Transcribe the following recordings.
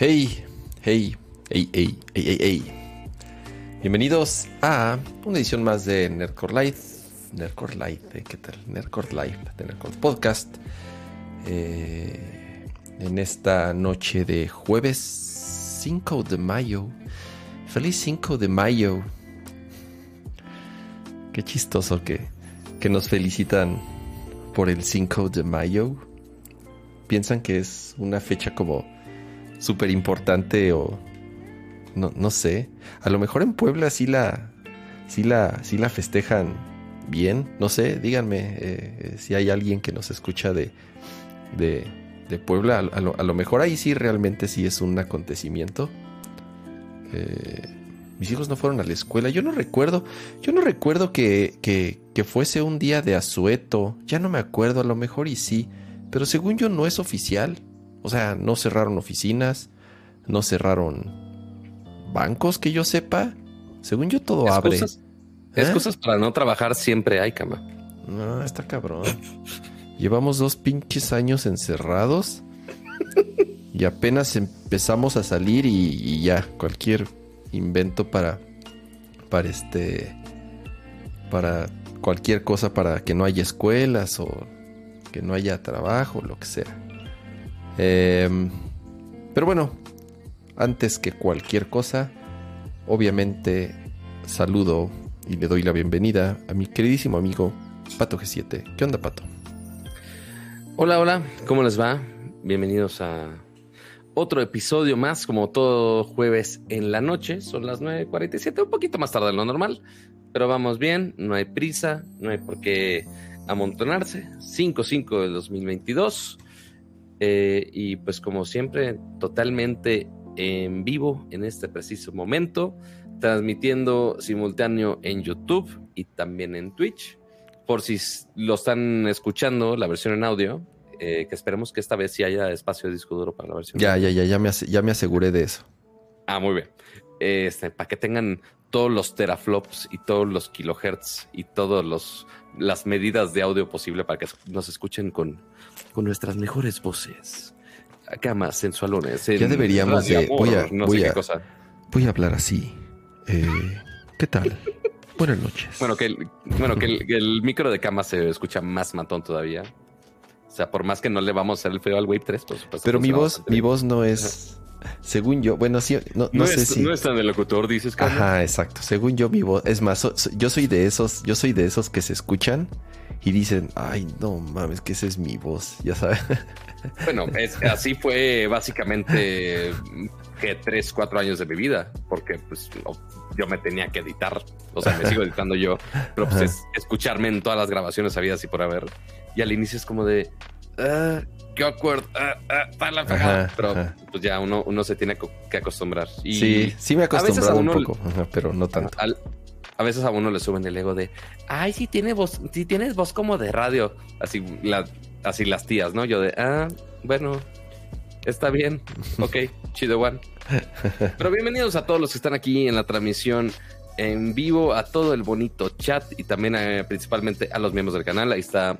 Hey, hey, hey, hey, hey, hey, hey. Bienvenidos a una edición más de Nerdcore Live. Nerdcore Live, ¿eh? ¿qué tal? Nerdcore Live, de Nerdcore Podcast. Eh, en esta noche de jueves 5 de mayo. Feliz 5 de mayo. Qué chistoso que, que nos felicitan por el 5 de mayo. Piensan que es una fecha como súper importante o no, no sé. A lo mejor en Puebla sí la, sí la, sí la festejan bien. No sé, díganme eh, eh, si hay alguien que nos escucha de, de, de Puebla. A, lo, a, lo, mejor ahí sí realmente sí es un acontecimiento. Eh, mis hijos no fueron a la escuela. Yo no recuerdo, yo no recuerdo que, que, que fuese un día de asueto. Ya no me acuerdo, a lo mejor y sí. Pero según yo no es oficial. O sea, no cerraron oficinas, no cerraron bancos que yo sepa. Según yo todo excusas, abre. ¿Eh? Excusas para no trabajar siempre hay, cama. No, está cabrón. Llevamos dos pinches años encerrados y apenas empezamos a salir y, y ya cualquier invento para para este para cualquier cosa para que no haya escuelas o que no haya trabajo, lo que sea. Eh, pero bueno, antes que cualquier cosa, obviamente saludo y le doy la bienvenida a mi queridísimo amigo Pato G7. ¿Qué onda, Pato? Hola, hola, ¿cómo les va? Bienvenidos a otro episodio más, como todo jueves en la noche. Son las 9.47, un poquito más tarde de lo normal, pero vamos bien, no hay prisa, no hay por qué amontonarse. 5-5 del 2022. Eh, y pues como siempre, totalmente en vivo en este preciso momento, transmitiendo simultáneo en YouTube y también en Twitch. Por si lo están escuchando, la versión en audio, eh, que esperemos que esta vez sí haya espacio de disco duro para la versión. Ya, ya, ya, ya me, ya me aseguré de eso. Ah, muy bien. Este, para que tengan todos los teraflops y todos los kilohertz y todas las medidas de audio posible para que nos escuchen con, con nuestras mejores voces. Camas sensualones. ya deberíamos de. Amor, voy, a, no voy, a, voy, a, hablar así. Eh, ¿Qué tal? Buenas noches. Bueno, que, el, bueno que, el, que el micro de cama se escucha más matón todavía. O sea, por más que no le vamos a hacer el feo al Wave 3, por supuesto. Pero mi voz, mi voz no es. Según yo, bueno, sí, no, no, no sé es, si. No es tan de locutor, dices, Carlos. Ajá, exacto. Según yo, mi voz. Es más, so, so, yo soy de esos, yo soy de esos que se escuchan y dicen, ay, no mames, que esa es mi voz, ya sabes. Bueno, es, así fue básicamente que tres, cuatro años de mi vida, porque pues yo me tenía que editar, o sea, me sigo editando yo, pero pues es, escucharme en todas las grabaciones habidas y por haber. Y al inicio es como de, uh, qué acuerdo, uh, uh, para la ajá, pero ajá. pues ya uno, uno se tiene que acostumbrar. Y sí, sí me he acostumbrado un poco, ajá, pero no tanto. Al, a veces a uno le suben el ego de, ay, sí tiene voz, sí tienes voz como de radio, así la, así las tías, ¿no? Yo de, ah, bueno, está bien, ok, chido one. Pero bienvenidos a todos los que están aquí en la transmisión en vivo, a todo el bonito chat y también eh, principalmente a los miembros del canal. Ahí está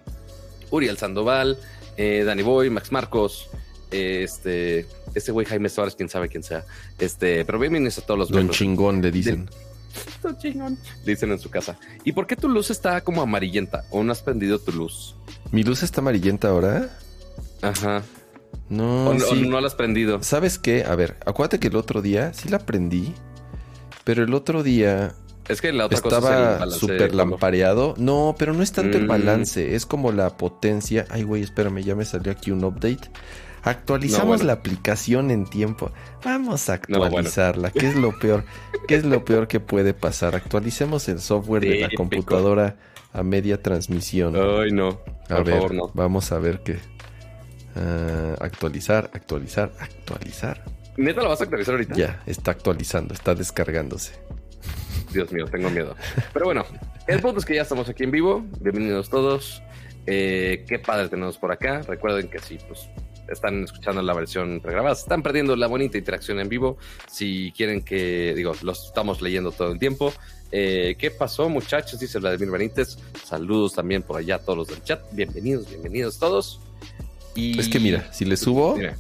Uriel Sandoval, eh, Danny Boy, Max Marcos, eh, este, este güey Jaime Suárez, quién sabe quién sea. Este, pero bienvenidos a todos los Don miembros. chingón le dicen. Don chingón. Le dicen en su casa. ¿Y por qué tu luz está como amarillenta? ¿O no has prendido tu luz? ¿Mi luz está amarillenta ahora? Ajá. No, o, sí. o no la has prendido. ¿Sabes qué? A ver, acuérdate que el otro día sí la prendí, pero el otro día es que la otra estaba súper lampareado. No, pero no es tanto mm. el balance, es como la potencia. Ay, güey, espérame, ya me salió aquí un update. Actualizamos no, bueno. la aplicación en tiempo. Vamos a actualizarla. No, bueno. ¿Qué es lo peor? ¿Qué es lo peor que puede pasar? Actualicemos el software de la computadora a media transmisión. Ay, no. A Por ver, favor, no. vamos a ver qué. Uh, actualizar, actualizar, actualizar. ¿Neta la vas a actualizar ahorita? Ya, está actualizando, está descargándose. Dios mío, tengo miedo. Pero bueno, el punto es que ya estamos aquí en vivo. Bienvenidos todos. Eh, qué padre tenemos por acá. Recuerden que sí, pues están escuchando la versión pregrabada, están perdiendo la bonita interacción en vivo. Si quieren que, digo, los estamos leyendo todo el tiempo. Eh, ¿Qué pasó, muchachos? Dice Vladimir Benítez. Saludos también por allá a todos los del chat. Bienvenidos, bienvenidos todos. Y... Es que mira, si le subo. Mira.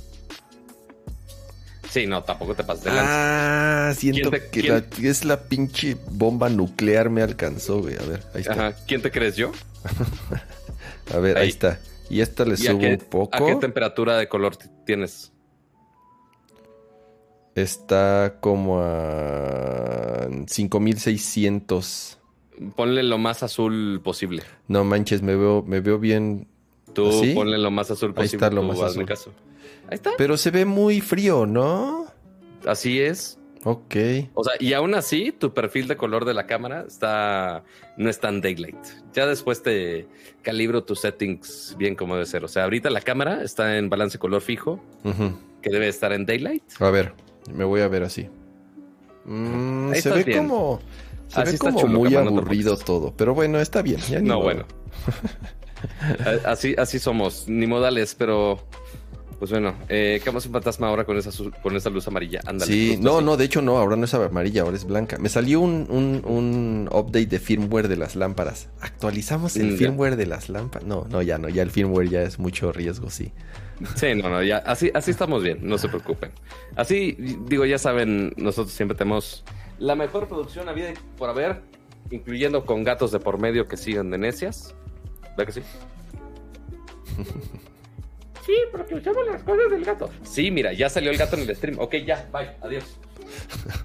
Sí, no, tampoco te pases de lanza. Ah, siento ¿Quién te- que la- es la pinche bomba nuclear me alcanzó, güey. A ver, ahí está. Ajá. ¿Quién te crees yo? A ver, ahí, Ahí. está. Y esta le ¿Y subo qué, un poco. ¿A qué temperatura de color tienes? Está como a 5600. Ponle lo más azul posible. No manches, me veo, me veo bien. Tú ¿Así? ponle lo más azul Ahí posible. está lo más azul. caso. Ahí está. Pero se ve muy frío, ¿no? Así es. Ok. O sea, y aún así, tu perfil de color de la cámara está no es tan daylight. Ya después te calibro tus settings bien como debe ser. O sea, ahorita la cámara está en balance color fijo, que debe estar en daylight. A ver, me voy a ver así. Mm, se ve bien. como, se Así ve como chulo, muy no aburrido todo. Pero bueno, está bien. ya No, modo. bueno. Así, así somos, ni modales, pero pues bueno, eh, ¿qué más un fantasma ahora con esa, con esa luz amarilla? Ándale. Sí, no, así. no, de hecho no, ahora no es amarilla, ahora es blanca. Me salió un, un, un update de firmware de las lámparas. ¿Actualizamos el Mm, firmware de las lámparas? No, no, ya no, ya el firmware ya es mucho riesgo, sí. Sí, no, no, ya, así, así estamos bien, no se preocupen. Así, digo, ya saben, nosotros siempre tenemos la mejor producción y por haber, incluyendo con gatos de por medio que sigan de necias. ¿Verdad que sí? Sí, porque usamos las cosas del gato. Sí, mira, ya salió el gato en el stream. Ok, ya, bye, adiós.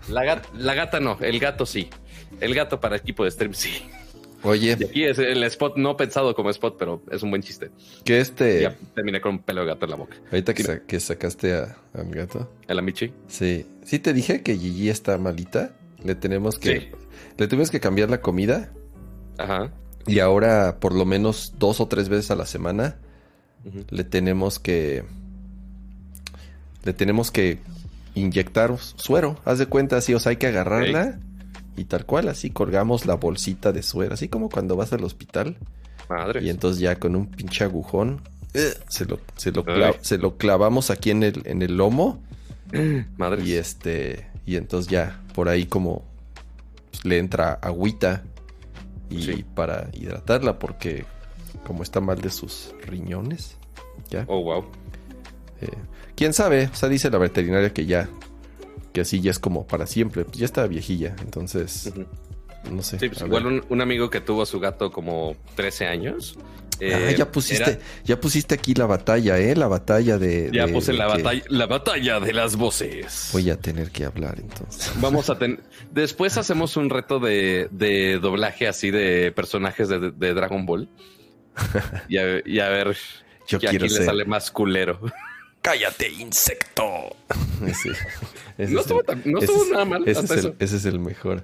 La, gat- la gata no, el gato sí. El gato para equipo de stream sí. Oye, Y aquí es el spot no pensado como spot, pero es un buen chiste. que este, Ya terminé con un pelo de gato en la boca. ahorita que, sa- que sacaste a, a mi gato, El amichi. sí, sí te dije que Gigi está malita. Le tenemos que, Sí. le tuvimos que cambiar la comida Ajá. y ahora por lo menos dos o tres veces a la semana Le tenemos que le tenemos que inyectar suero. Haz de cuenta así, o sea, hay que agarrarla y tal cual, así colgamos la bolsita de suero, así como cuando vas al hospital Madre. y entonces ya con un pinche agujón eh, se lo, se lo, se lo clavamos aquí en el, en el lomo Madre. y este y entonces ya por ahí como pues, le entra agüita y Sí. para hidratarla porque como está mal de sus riñones, ya. Oh, wow. Eh, ¿Quién sabe? O sea, dice la veterinaria que ya, que así ya es como para siempre. Pues ya está viejilla, entonces, no sé. Sí, pues igual un, un amigo que tuvo a su gato como 13 años. Ah, eh, ya pusiste, era- ya pusiste aquí la batalla, ¿eh? La batalla de... ya de- puse de la que batalla, la batalla de las voces. Voy a tener que hablar entonces. Vamos a tener. Después hacemos un reto de, de doblaje así de personajes de Dragon Ball. Y a, y a ver Yo que quiero aquí le ser... sale más culero. ¡Cállate, insecto! Sí, No es estuvo, el- tan- no ese estuvo es- nada mal. Ese es, hasta el, eso. ese es el mejor.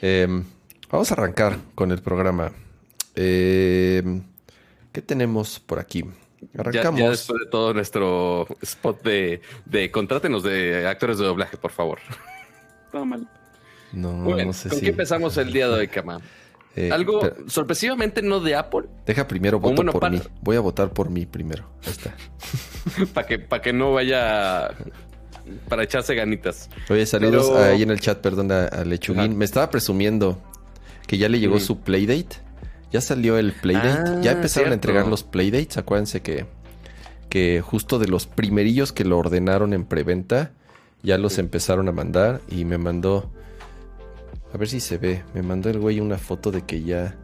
Em, vamos a arrancar con el programa. Em, ¿Qué tenemos por aquí? Ya, Arrancamos. ya después de todo nuestro spot de, de contrátenos de actores de doblaje, por favor. Todo mal. No, Muy bien, no sé ¿Con si. qué empezamos el día de hoy, Cama? Eh, Algo sorpresivamente no de Apple, deja primero voto bueno, por para- mí. Voy a votar por mí primero. Ahí está. para que, para que no vaya para echarse ganitas. Oye, saludos Pero- ahí en el chat, perdón, a, a Lechuguín. Ajá. Me estaba presumiendo que ya le llegó su playdate. Ya salió el playdate. Ah, ya empezaron a entregar los playdates. Acuérdense que, que justo de los primerillos que lo ordenaron en preventa, ya los Sí. empezaron a mandar. Y me mandó. A ver si se ve. Me mandó el güey una foto de que ya.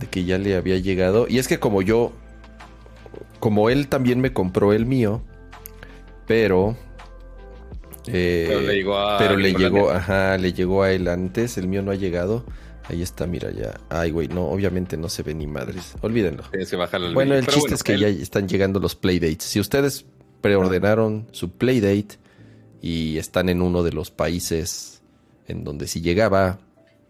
De que ya le había llegado. Y es que como yo. Como él también me compró el mío. Pero. eh, Pero le llegó a pero le llegó, ajá, le llegó a él antes, el mío no ha llegado. Ahí está, mira ya. Ay, güey, no, obviamente no se ve ni madres. Olvídenlo. Tienes que Bueno, el chiste es que él- ya están llegando los playdates. Si ustedes preordenaron su playdate y están en uno de los países en donde sí llegaba,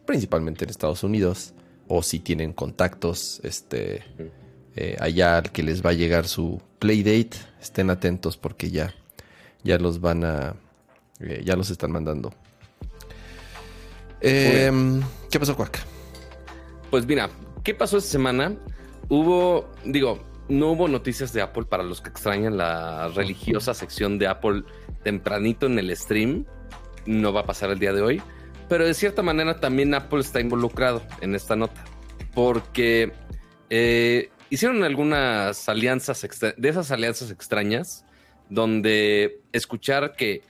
principalmente en Estados Unidos, o si tienen contactos este, eh, allá al que les va a llegar su playdate, estén atentos porque ya, ya los van a, eh, ya los están mandando. Em, ¿Qué pasó, Cuac? Pues mira, ¿qué pasó esta semana? Hubo, digo, no hubo noticias de Apple para los que extrañan la religiosa sección de Apple tempranito en el stream. No va a pasar el día de hoy. Pero de cierta manera también Apple está involucrado en esta nota. Porque eh, hicieron algunas alianzas, de esas alianzas extrañas, donde escuchar que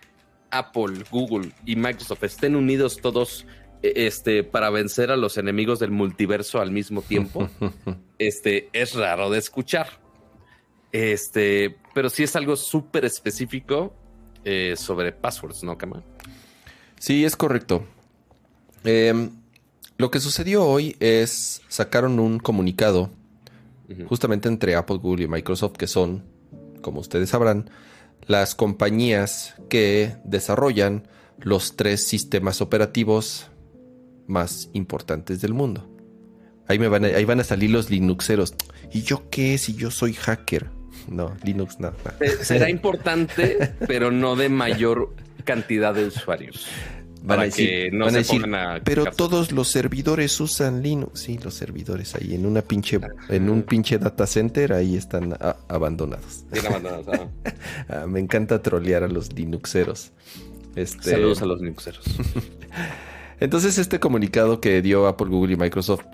Apple, Google y Microsoft estén unidos todos e, este, para vencer a los enemigos del multiverso al mismo tiempo, este, es raro de escuchar. Este, pero sí es algo súper específico eh, sobre passwords, ¿no, Kama? Sí, es correcto. Em, lo que sucedió hoy es sacaron un comunicado justamente entre Apple, Google y Microsoft, que son, como ustedes sabrán, las compañías que desarrollan los tres sistemas operativos más importantes del mundo. Ahí, me van a, ahí van a salir los Linuxeros. ¿Y yo qué si yo soy hacker? No, Linux no. Será importante, pero no de mayor cantidad de usuarios. Van a decir, no pero todos los servidores usan Linux. Sí, los servidores ahí en una pinche, en un pinche data center ahí están abandonados. abandonados. Ah, me encanta trolear a los Linuxeros. Este... Saludos a los Linuxeros. Entonces, este comunicado que dio Apple, Google y Microsoft,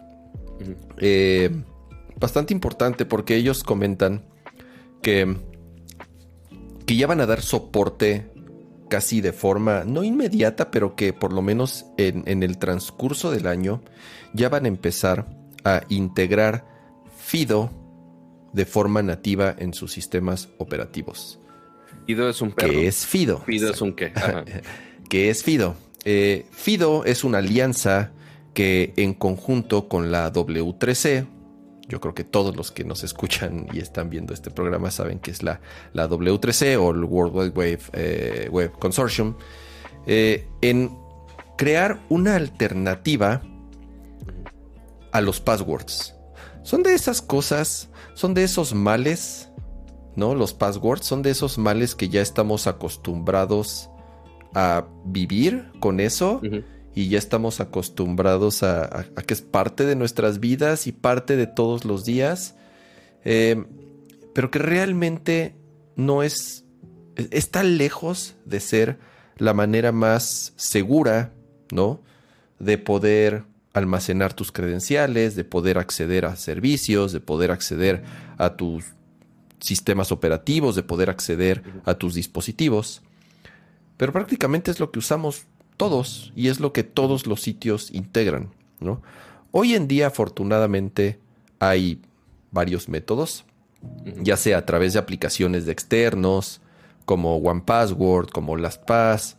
eh, bastante importante porque ellos comentan que, que ya van a dar soporte casi de forma no inmediata, pero que por lo menos en, en el transcurso del año ya van a empezar a integrar FIDO de forma nativa en sus sistemas operativos. FIDO es un perro. ¿Qué es FIDO? FIDO es un qué. ¿Qué es FIDO? Eh, FIDO es una alianza que en conjunto con la W3C, yo creo que todos los que nos escuchan y están viendo este programa saben que es la, la W3C o el World Wide Web, eh, Web Consortium, eh, en crear una alternativa a los passwords. Son de esas cosas, son de esos males, ¿no? Los passwords son de esos males que ya estamos acostumbrados a vivir con eso y ya estamos acostumbrados a, que es parte de nuestras vidas y parte de todos los días, eh, pero que realmente no es, está lejos de ser la manera más segura, ¿no? De poder almacenar tus credenciales, de poder acceder a servicios, de poder acceder a tus sistemas operativos, de poder acceder a tus dispositivos. Pero prácticamente es lo que usamos todos y es lo que todos los sitios integran. ¿no? Hoy en día, afortunadamente, hay varios métodos, ya sea a través de aplicaciones de externos, como OnePassword, como LastPass,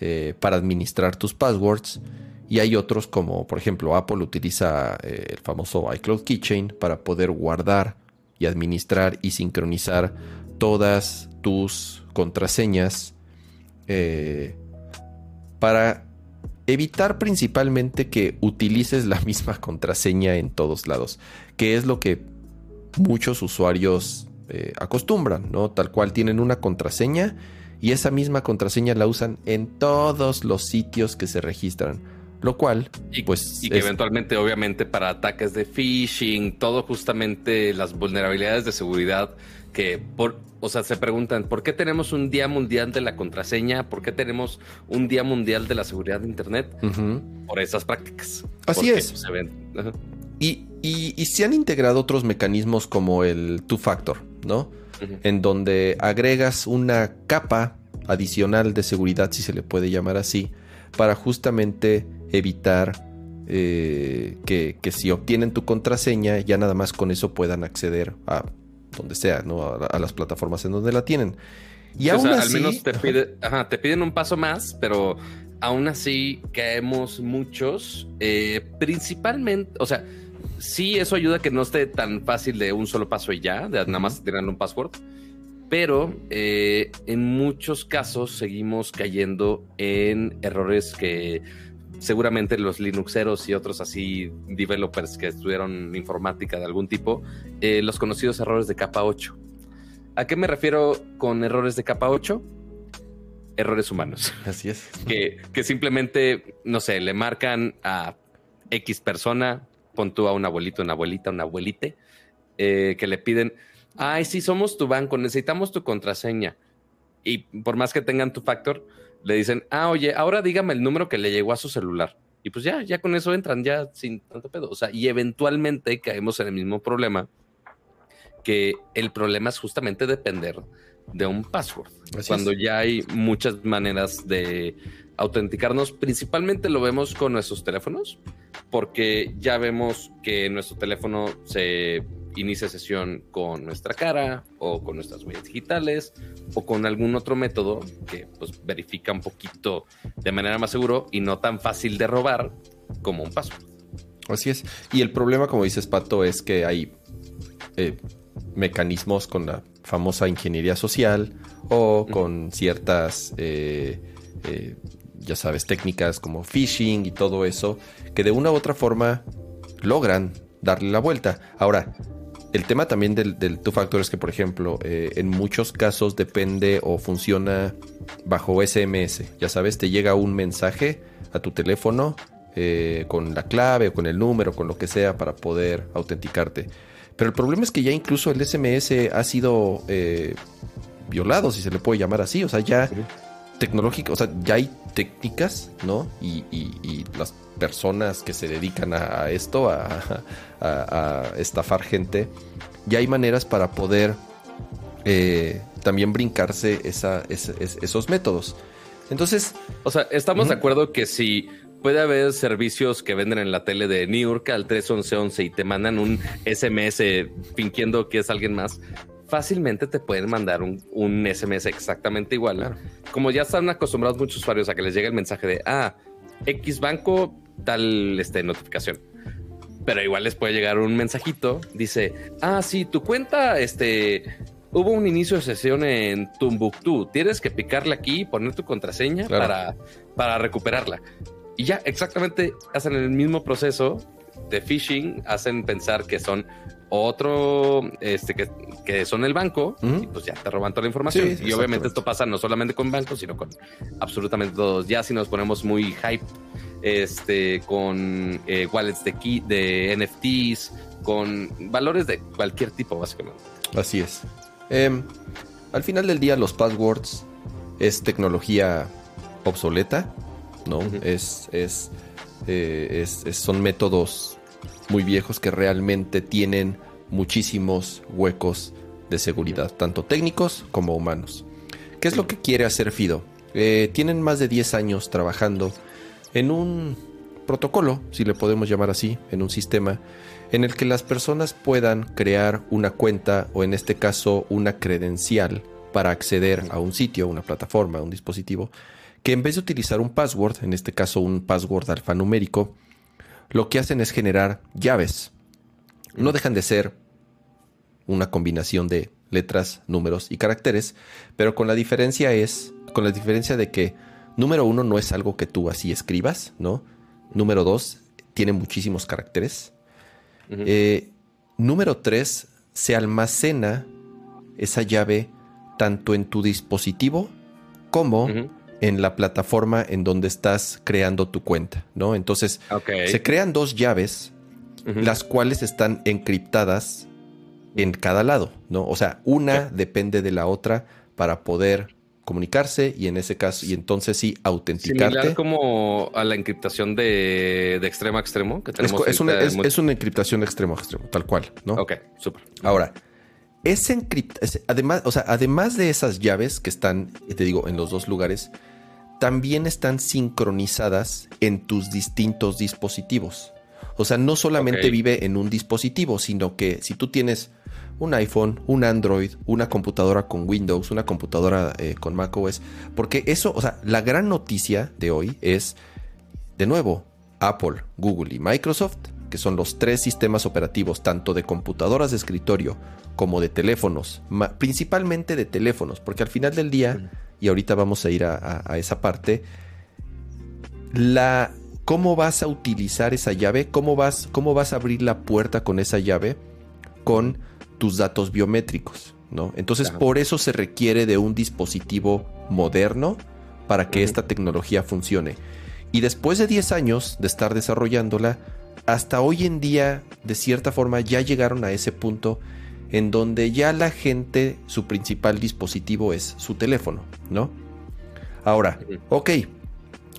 eh, para administrar tus passwords. Y hay otros como, por ejemplo, Apple utiliza eh, el famoso iCloud Keychain para poder guardar y administrar y sincronizar todas tus contraseñas eh, para evitar principalmente que utilices la misma contraseña en todos lados, que es lo que muchos usuarios eh, acostumbran, ¿no? Tal cual tienen una contraseña y esa misma contraseña la usan en todos los sitios que se registran. Lo cual, y, pues. Y que eventualmente, obviamente, para ataques de phishing, todo justamente las vulnerabilidades de seguridad que por, o sea, se preguntan, ¿por qué tenemos un Día Mundial de la Contraseña? ¿Por qué tenemos un Día Mundial de la Seguridad de Internet? Por esas prácticas. Así es. Se ven. y, y, se han integrado otros mecanismos como el two-factor, ¿no? En donde agregas una capa adicional de seguridad, si se le puede llamar así, para justamente evitar eh, que, que si obtienen tu contraseña, ya nada más con eso puedan acceder a donde sea, ¿no? A, las plataformas en donde la tienen. Y aún así, al menos te, te, piden un paso más, pero aún así caemos muchos, eh, principalmente, o sea, sí eso ayuda a que no esté tan fácil de un solo paso y ya, de nada más tener un password, pero eh, en muchos casos seguimos cayendo en errores que seguramente los Linuxeros y otros así developers que estudiaron informática de algún tipo, eh, los conocidos errores de capa 8. ¿A qué me refiero con errores de capa 8? Errores humanos. Así es. Que, que simplemente, no sé, le marcan a X persona, pon tú a un abuelito, una abuelita, una abuelite, eh, que le piden, ay, sí, somos tu banco, necesitamos tu contraseña. Y por más que tengan tu factor, le dicen, ah, oye, ahora dígame el número que le llegó a su celular. Y pues ya, ya con eso entran, ya sin tanto pedo. O sea, y eventualmente caemos en el mismo problema, que el problema es justamente depender de un password. cuando ya hay muchas maneras de autenticarnos, principalmente lo vemos con nuestros teléfonos, porque ya vemos que nuestro teléfono se inicia sesión con nuestra cara o con nuestras huellas digitales o con algún otro método que pues, verifica un poquito de manera más seguro y no tan fácil de robar como un password. Así es. Y el problema, como dices, Pato, es que hay eh, mecanismos con la famosa ingeniería social o con ciertas, eh, eh, ya sabes, técnicas como phishing y todo eso, que de una u otra forma logran darle la vuelta. Ahora, el tema también del, del two factor es que, por ejemplo, en muchos casos depende o funciona bajo SMS. Ya sabes, te llega un mensaje a tu teléfono eh, con la clave o con el número, con lo que sea para poder autenticarte. Pero el problema es que ya incluso el SMS ha sido eh, violado, si se le puede llamar así. O sea, ya tecnológico, o sea, ya hay técnicas, ¿no? Y, las personas que se dedican a, esto, a, estafar gente, ya hay maneras para poder eh, también brincarse esos métodos. Entonces, o sea, estamos de acuerdo que si puede haber servicios que venden en la tele de New York al 31111 y te mandan un SMS fingiendo que es alguien más. Fácilmente te pueden mandar un, SMS exactamente igual. Como ya están acostumbrados muchos usuarios a que les llegue el mensaje de ah, X banco, tal este, notificación. Pero igual les puede llegar un mensajito. Dice, ah, sí, tu cuenta, este, hubo un inicio de sesión en Tumbuktu. Tienes que picarle aquí y poner tu contraseña para, para recuperarla. Y ya exactamente hacen el mismo proceso de phishing, hacen pensar que son otro, este, que, son el banco, y pues ya te roban toda la información. y obviamente esto pasa no solamente con bancos, sino con absolutamente todos. Ya si nos ponemos muy hype, este, con eh, wallets de, key, de NFTs, con valores de cualquier tipo, básicamente. Así es. Em, al final del día, los passwords es tecnología obsoleta ¿no? es, eh, es, es, son métodos muy viejos que realmente tienen muchísimos huecos de seguridad, tanto técnicos como humanos. ¿Qué es lo que quiere hacer Fido? Eh, tienen más de 10 años trabajando en un protocolo, si le podemos llamar así, en un sistema en el que las personas puedan crear una cuenta o en este caso una credencial para acceder a un sitio, una plataforma, un dispositivo que en vez de utilizar un password, en este caso un password alfanumérico, lo que hacen es generar llaves. No dejan de ser una combinación de letras, números y caracteres, pero con la diferencia es, con la diferencia de que número uno no es algo que tú así escribas, ¿no? Número dos tiene muchísimos caracteres. Eh, número tres se almacena esa llave tanto en tu dispositivo como en la plataforma en donde estás creando tu cuenta, ¿no? Entonces, se crean dos llaves, las cuales están encriptadas en cada lado, ¿no? O sea, una depende de la otra para poder comunicarse y en ese caso, y entonces sí, autenticarte. Similar como a la encriptación de, extremo a extremo que tenemos. Es, una, es, una encriptación de extremo a extremo, tal cual, ¿no? Ok, súper. Ahora, es encripta, además, o sea, además de esas llaves que están, te digo, en los dos lugares, también están sincronizadas en tus distintos dispositivos. O sea, no solamente vive en un dispositivo, sino que si tú tienes un iPhone, un Android, una computadora con Windows, una computadora eh, con macOS, porque eso, o sea, la gran noticia de hoy es, de nuevo, Apple, Google y Microsoft, que son los tres sistemas operativos, tanto de computadoras de escritorio como de teléfonos, principalmente de teléfonos, porque al final del día y ahorita vamos a ir a, esa parte, la, cómo vas a utilizar esa llave, cómo vas, cómo vas a abrir la puerta con esa llave con tus datos biométricos, ¿no? Entonces, por eso se requiere de un dispositivo moderno para que esta tecnología funcione. Y después de 10 años de estar desarrollándola, hasta hoy en día, de cierta forma, ya llegaron a ese punto en donde ya la gente, su principal dispositivo es su teléfono, ¿no? Ahora, ok,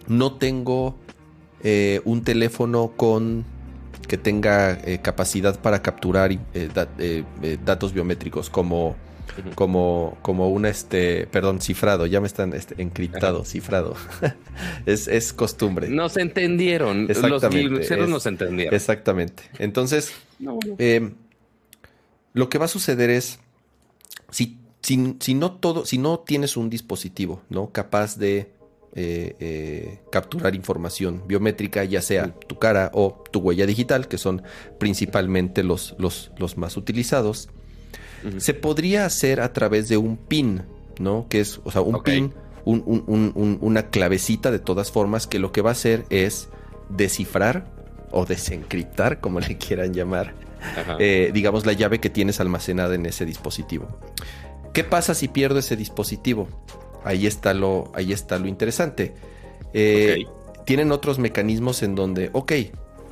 no tengo eh, un teléfono con que tenga eh, capacidad para capturar eh, eh, datos biométricos como, como, como un este, perdón, cifrado, ya me están este, encriptado, cifrado. es, es, costumbre. Nos entendieron. Exactamente. Los nos entendieron. Exactamente. Entonces, lo que va a suceder es, si, si, si, no todo, si no tienes un dispositivo, ¿no? Capaz de eh, eh, capturar información biométrica, ya sea tu cara o tu huella digital, que son principalmente los, los, los más utilizados. Se podría hacer a través de un PIN, ¿no? Que es, o sea, un PIN, una clavecita de todas formas, que lo que va a hacer es descifrar o desencriptar, como le quieran llamar, eh, digamos, la llave que tienes almacenada en ese dispositivo. ¿Qué pasa si pierdo ese dispositivo? Ahí está lo, ahí está lo interesante. Eh, tienen otros mecanismos en donde, ok,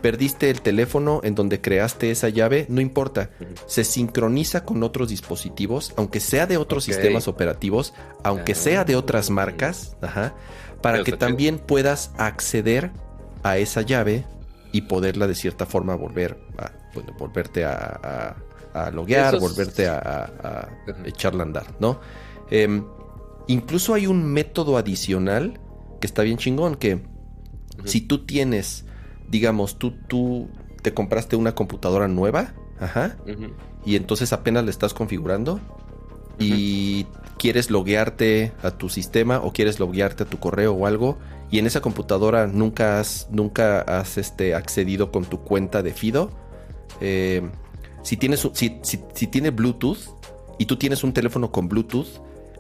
perdiste el teléfono en donde creaste esa llave, no importa, se sincroniza con otros dispositivos, aunque sea de otros sistemas operativos, aunque sea de otras ah. marcas, para que también puedas acceder a esa llave y poderla de cierta forma volver a, volverte a, loguear, volverte a, echarla a andar, ¿no? Em, Incluso hay un método adicional que está bien chingón, que si tú tienes, digamos, tú, tú te compraste una computadora nueva, ajá, y entonces apenas la estás configurando y quieres loguearte a tu sistema o quieres loguearte a tu correo o algo, y en esa computadora nunca has, nunca has este, accedido con tu cuenta de Fido, eh, si, tienes, si, si tiene Bluetooth y tú tienes un teléfono con Bluetooth,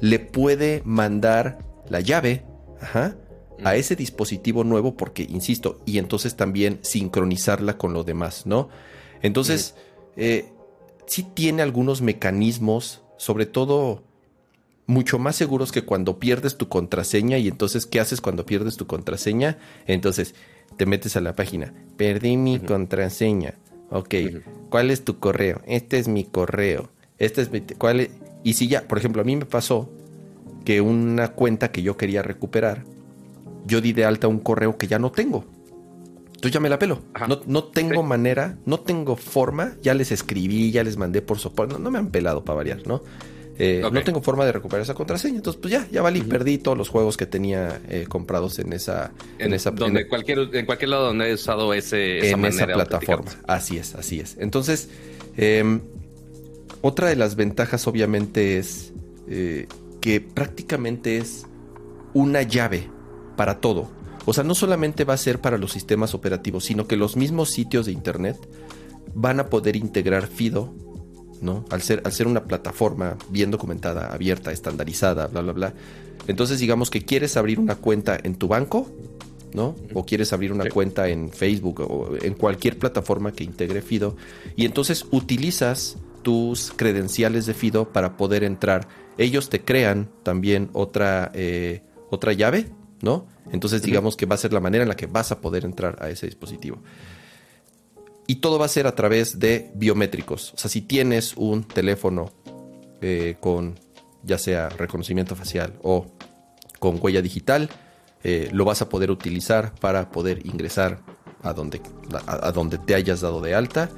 le puede mandar la llave a ese dispositivo nuevo porque, insisto, y entonces también sincronizarla con lo demás, ¿no? Entonces, eh, sí tiene algunos mecanismos, sobre todo mucho más seguros que cuando pierdes tu contraseña y entonces, ¿qué haces cuando pierdes tu contraseña? Entonces, te metes a la página, perdí mi contraseña. Ok, ¿cuál es tu correo? Este es mi correo. Este es mi... ¿cuál es? Y si ya, por ejemplo, a mí me pasó que una cuenta que yo quería recuperar, yo di de alta un correo que ya no tengo. Entonces ya me la pelo. No, tengo manera, no tengo forma. Ya les escribí, ya les mandé por soporte. No, me han pelado para variar, ¿no? Eh, no tengo forma de recuperar esa contraseña. Entonces, pues ya, ya valí. Perdí todos los juegos que tenía eh, comprados en esa. En, esa donde en, cualquier, en cualquier lado donde he usado ese, esa en esa plataforma. Así es, así es. Entonces, eh, otra de las ventajas obviamente es eh, que prácticamente es una llave para todo. O sea, no solamente va a ser para los sistemas operativos, sino que los mismos sitios de Internet van a poder integrar FIDO, ¿no? Al ser, al ser una plataforma bien documentada, abierta, estandarizada, bla, bla, bla. Entonces, digamos que quieres abrir una cuenta en tu banco, ¿no? O quieres abrir una cuenta en Facebook o en cualquier plataforma que integre FIDO. Y entonces utilizas tus credenciales de FIDO para poder entrar. Ellos te crean también otra, eh, otra llave, ¿no? Entonces digamos que va a ser la manera en la que vas a poder entrar a ese dispositivo. Y todo va a ser a través de biométricos. O sea, si tienes un teléfono eh, con ya sea reconocimiento facial o con huella digital, eh, lo vas a poder utilizar para poder ingresar a donde, a, donde te hayas dado de alta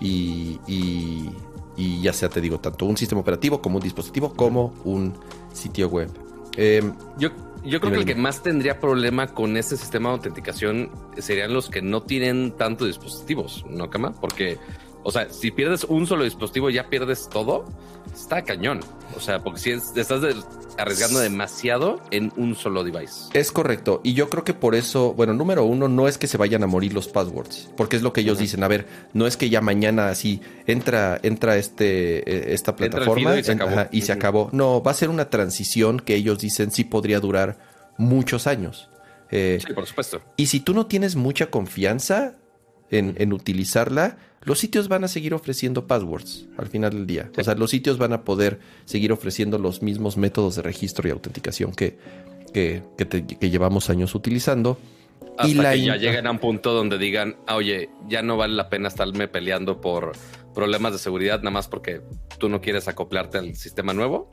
y, y ya sea, te digo, tanto un sistema operativo como un dispositivo como un sitio web. Em, yo, yo creo que el que más tendría problema con este sistema de autenticación serían los que no tienen tantos dispositivos, ¿no, Cama? Porque, o sea, si pierdes un solo dispositivo ya pierdes todo, está cañón. O sea, porque si estás arriesgando demasiado en un solo device. Es correcto. Y yo creo que por eso, bueno, número uno, no es que se vayan a morir los passwords, porque es lo que ellos dicen. A ver, no es que ya mañana así entra, entra este, eh, esta plataforma y, se, acabó. No, va a ser una transición que ellos dicen sí podría durar muchos años. Eh, sí, por supuesto. Y si tú no tienes mucha confianza en, en utilizarla, los sitios van a seguir ofreciendo passwords al final del día. O sea, los sitios van a poder seguir ofreciendo los mismos métodos de registro y autenticación que, que, llevamos años utilizando. Hasta y que ya lleguen a un punto donde digan, ah, oye, ya no vale la pena estarme peleando por problemas de seguridad nada más porque tú no quieres acoplarte al sistema nuevo.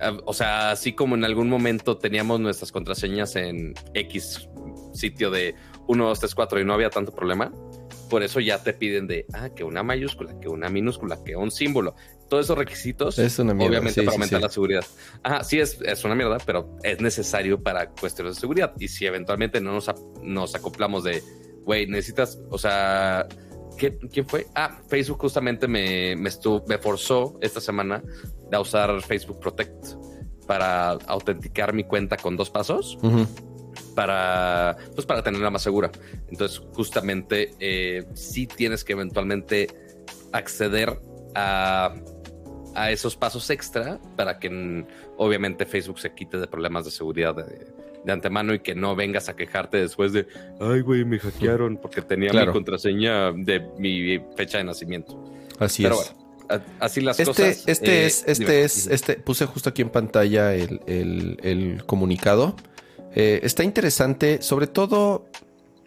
Ah, o sea, así como en algún momento teníamos nuestras contraseñas en X sitio de 1, 2, 3, 4 y no había tanto problema, por eso ya te piden de, ah, que una mayúscula, que una minúscula, que un símbolo. Todos esos requisitos, Es una mierda, obviamente sí, para aumentar sí. la seguridad. Ajá, sí, es, es una mierda, pero es necesario para cuestiones de seguridad. Y si eventualmente no nos, nos acoplamos de, güey, necesitas, o sea, ¿qué- ¿quién fue? Ah, Facebook justamente me, me, estu- me forzó esta semana a usar Facebook Protect para autenticar mi cuenta con dos pasos Ujú. Para, pues para tenerla más segura. Entonces, justamente, eh, sí tienes que eventualmente acceder a, a esos pasos extra para que mm, obviamente Facebook se quite de problemas de seguridad de, de antemano y que no vengas a quejarte después de, ay, güey, me hackearon porque tenía Claro. mi contraseña de mi fecha de nacimiento. Así Pero es. bueno, a- así las Este, cosas. este eh, es, este dime. es, este, puse justo aquí en pantalla el, el- el comunicado. Eh, está interesante, sobre todo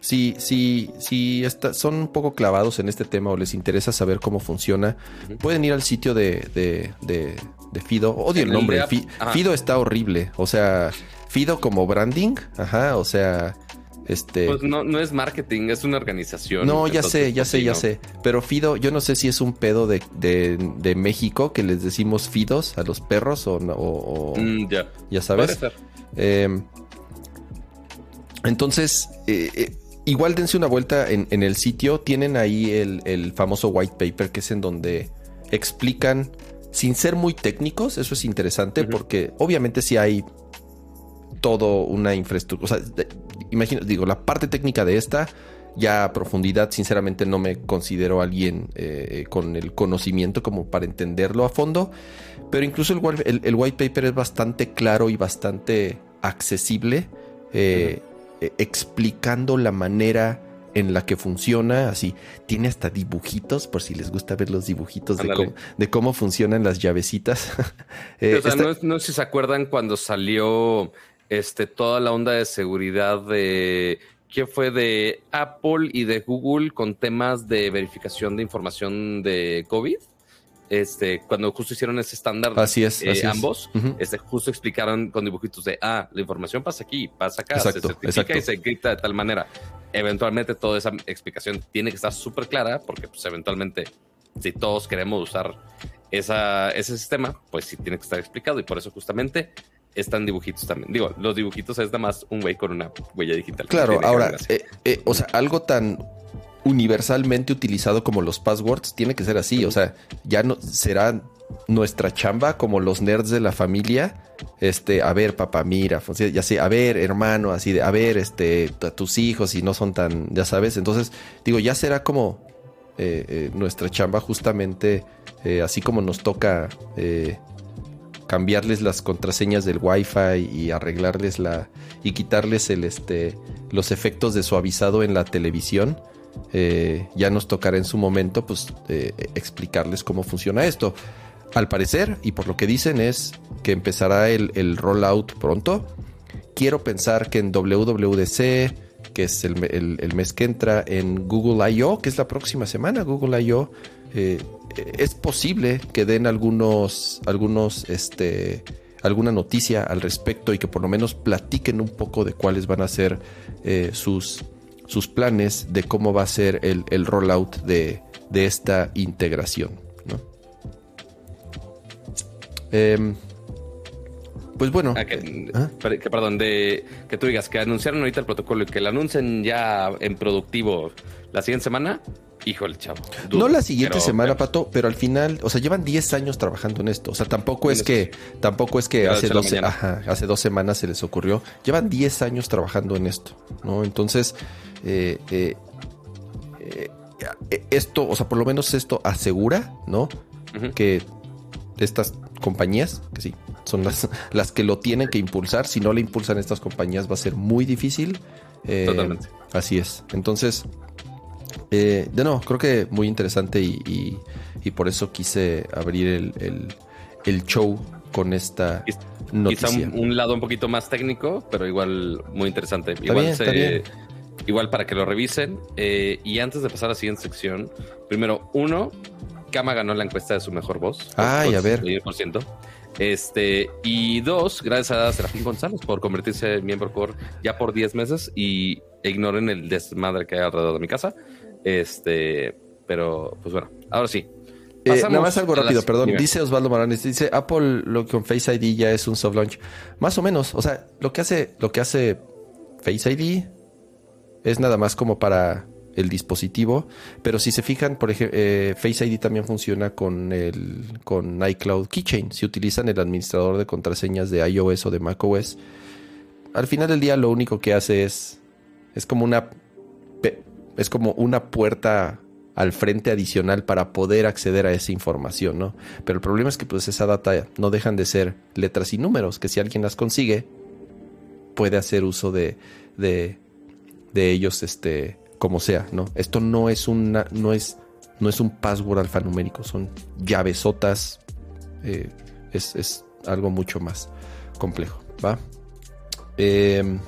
si, si, si está- son un poco clavados en este tema o les interesa saber cómo funciona, pueden ir al sitio de, de, de- de Fido. Odio el el nombre. Fi-. Fido está horrible. O sea, Fido como branding. Ajá. O sea, este. Pues no, no es marketing, es una organización. No, ya sé, ya pues, sé, sí, ya ¿no? sé. Pero Fido, yo no sé si es un pedo de, de, de México que les decimos Fidos a los perros o, no- o- o- Mm, ya. ya sabes. Puede ser. Eh, entonces, eh, eh, igual dense una vuelta en, en el sitio. Tienen ahí el, el famoso white paper que es en donde explican, sin ser muy técnicos, eso es interesante porque obviamente si hay todo una infraestructura. O sea, de- imagino, digo, la parte técnica de esta, ya a profundidad, sinceramente no me considero alguien eh, con el conocimiento como para entenderlo a fondo. Pero incluso el, el- el white paper es bastante claro y bastante accesible, eh, eh, explicando la manera en la que funciona, así tiene hasta dibujitos, por si les gusta ver los dibujitos de cómo, de cómo funcionan las llavecitas. Eh, o sea, no, no sé si se acuerdan cuando salió este, toda la onda de seguridad de que fue de Apple y de Google con temas de verificación de información de COVID. Este, cuando justo hicieron ese estándar, Así es, eh, así es. ambos, este, justo explicaron con dibujitos de, ah, la información pasa aquí, pasa acá, se certifica exacto. y se encripta de tal manera. Eventualmente toda esa explicación tiene que estar súper clara porque pues eventualmente si todos queremos usar esa, ese sistema, pues sí tiene que estar explicado y por eso justamente están dibujitos también. Digo, los dibujitos es nada más un güey con una huella digital. Claro, ahora, eh, eh, o sea, algo tan universalmente utilizado como los passwords tiene que ser así. O sea, ya no será nuestra chamba como los nerds de la familia. Este, a ver, papá, mira, sea, ya sé, a ver, hermano, así de, a ver, este, t- tus hijos y no son tan, ya sabes. Entonces, digo, ya será como eh, eh, nuestra chamba justamente, eh, así como nos toca cambiarles las contraseñas del Wi-Fi y arreglarles la y quitarles el este los efectos de suavizado en la televisión. Eh, ya nos tocará en su momento, pues, eh, explicarles cómo funciona esto. Al parecer, y por lo que dicen, es que empezará el, el rollout pronto. Quiero pensar que en WWDC, que es el, el- mes que entra, en Google I.O., que es la próxima semana, Google I.O., eh, es posible que den algunos, algunos, este, alguna noticia al respecto y que por lo menos platiquen un poco de cuáles van a ser sus, sus planes de cómo va a ser el, el rollout de, de esta integración. ¿no? Em, pues bueno, Ah, que, eh, ¿ah? que, perdón, de que tú digas que anunciaron ahorita el protocolo y que lo anuncien ya en productivo la siguiente semana. Híjole, chavo. No la siguiente pero- semana, Pato, pero al final, o sea, llevan 10 años trabajando en esto. O sea, tampoco es que, tampoco es que hace noche a la 12, mañana. ajá, hace dos semanas se les ocurrió. Llevan 10 años trabajando en esto, ¿no? Entonces, eh, eh, eh, esto, o sea, por lo menos esto asegura, ¿no? Que estas compañías, que sí, son las, las que lo tienen que impulsar. Si no le impulsan estas compañías, va a ser muy difícil. Eh, Totalmente. Así es. Entonces, de nuevo, creo que muy interesante y, y- y por eso quise abrir el, el- el show con esta Quizá noticia. un, un lado un poquito más técnico, pero igual muy interesante. igual, bien. Igual para que lo revisen. Eh, y antes de pasar a la siguiente sección, primero, uno, Kama ganó la encuesta de su mejor voz. Ay, a ver. 10%. Este, y dos, gracias a Serafín González por convertirse en miembro core ya por 10 meses y ignoren el desmadre que hay alrededor de mi casa. Este, pero pues bueno, ahora sí. Eh, nada más algo rápido, perdón. Dice Osvaldo Morales, dice Apple lo con Face ID ya es un soft launch. Más o menos, o sea, lo que hace, lo que hace Face ID es nada más como para el dispositivo, pero si se fijan, por ejemplo, eh, Face ID también funciona con el con iCloud Keychain. Si utilizan el administrador de contraseñas de iOS o de macOS, al final del día lo único que hace es es como una es como una puerta al frente adicional para poder acceder a esa información, ¿no? Pero el problema es que pues esa data no dejan de ser letras y números, que si alguien las consigue, puede hacer uso de, de, de ellos, este, como sea, ¿no? Esto no es una, no es, no es un password alfanumérico, son llavesotas, eh, es, es, algo mucho más complejo, ¿va? Em,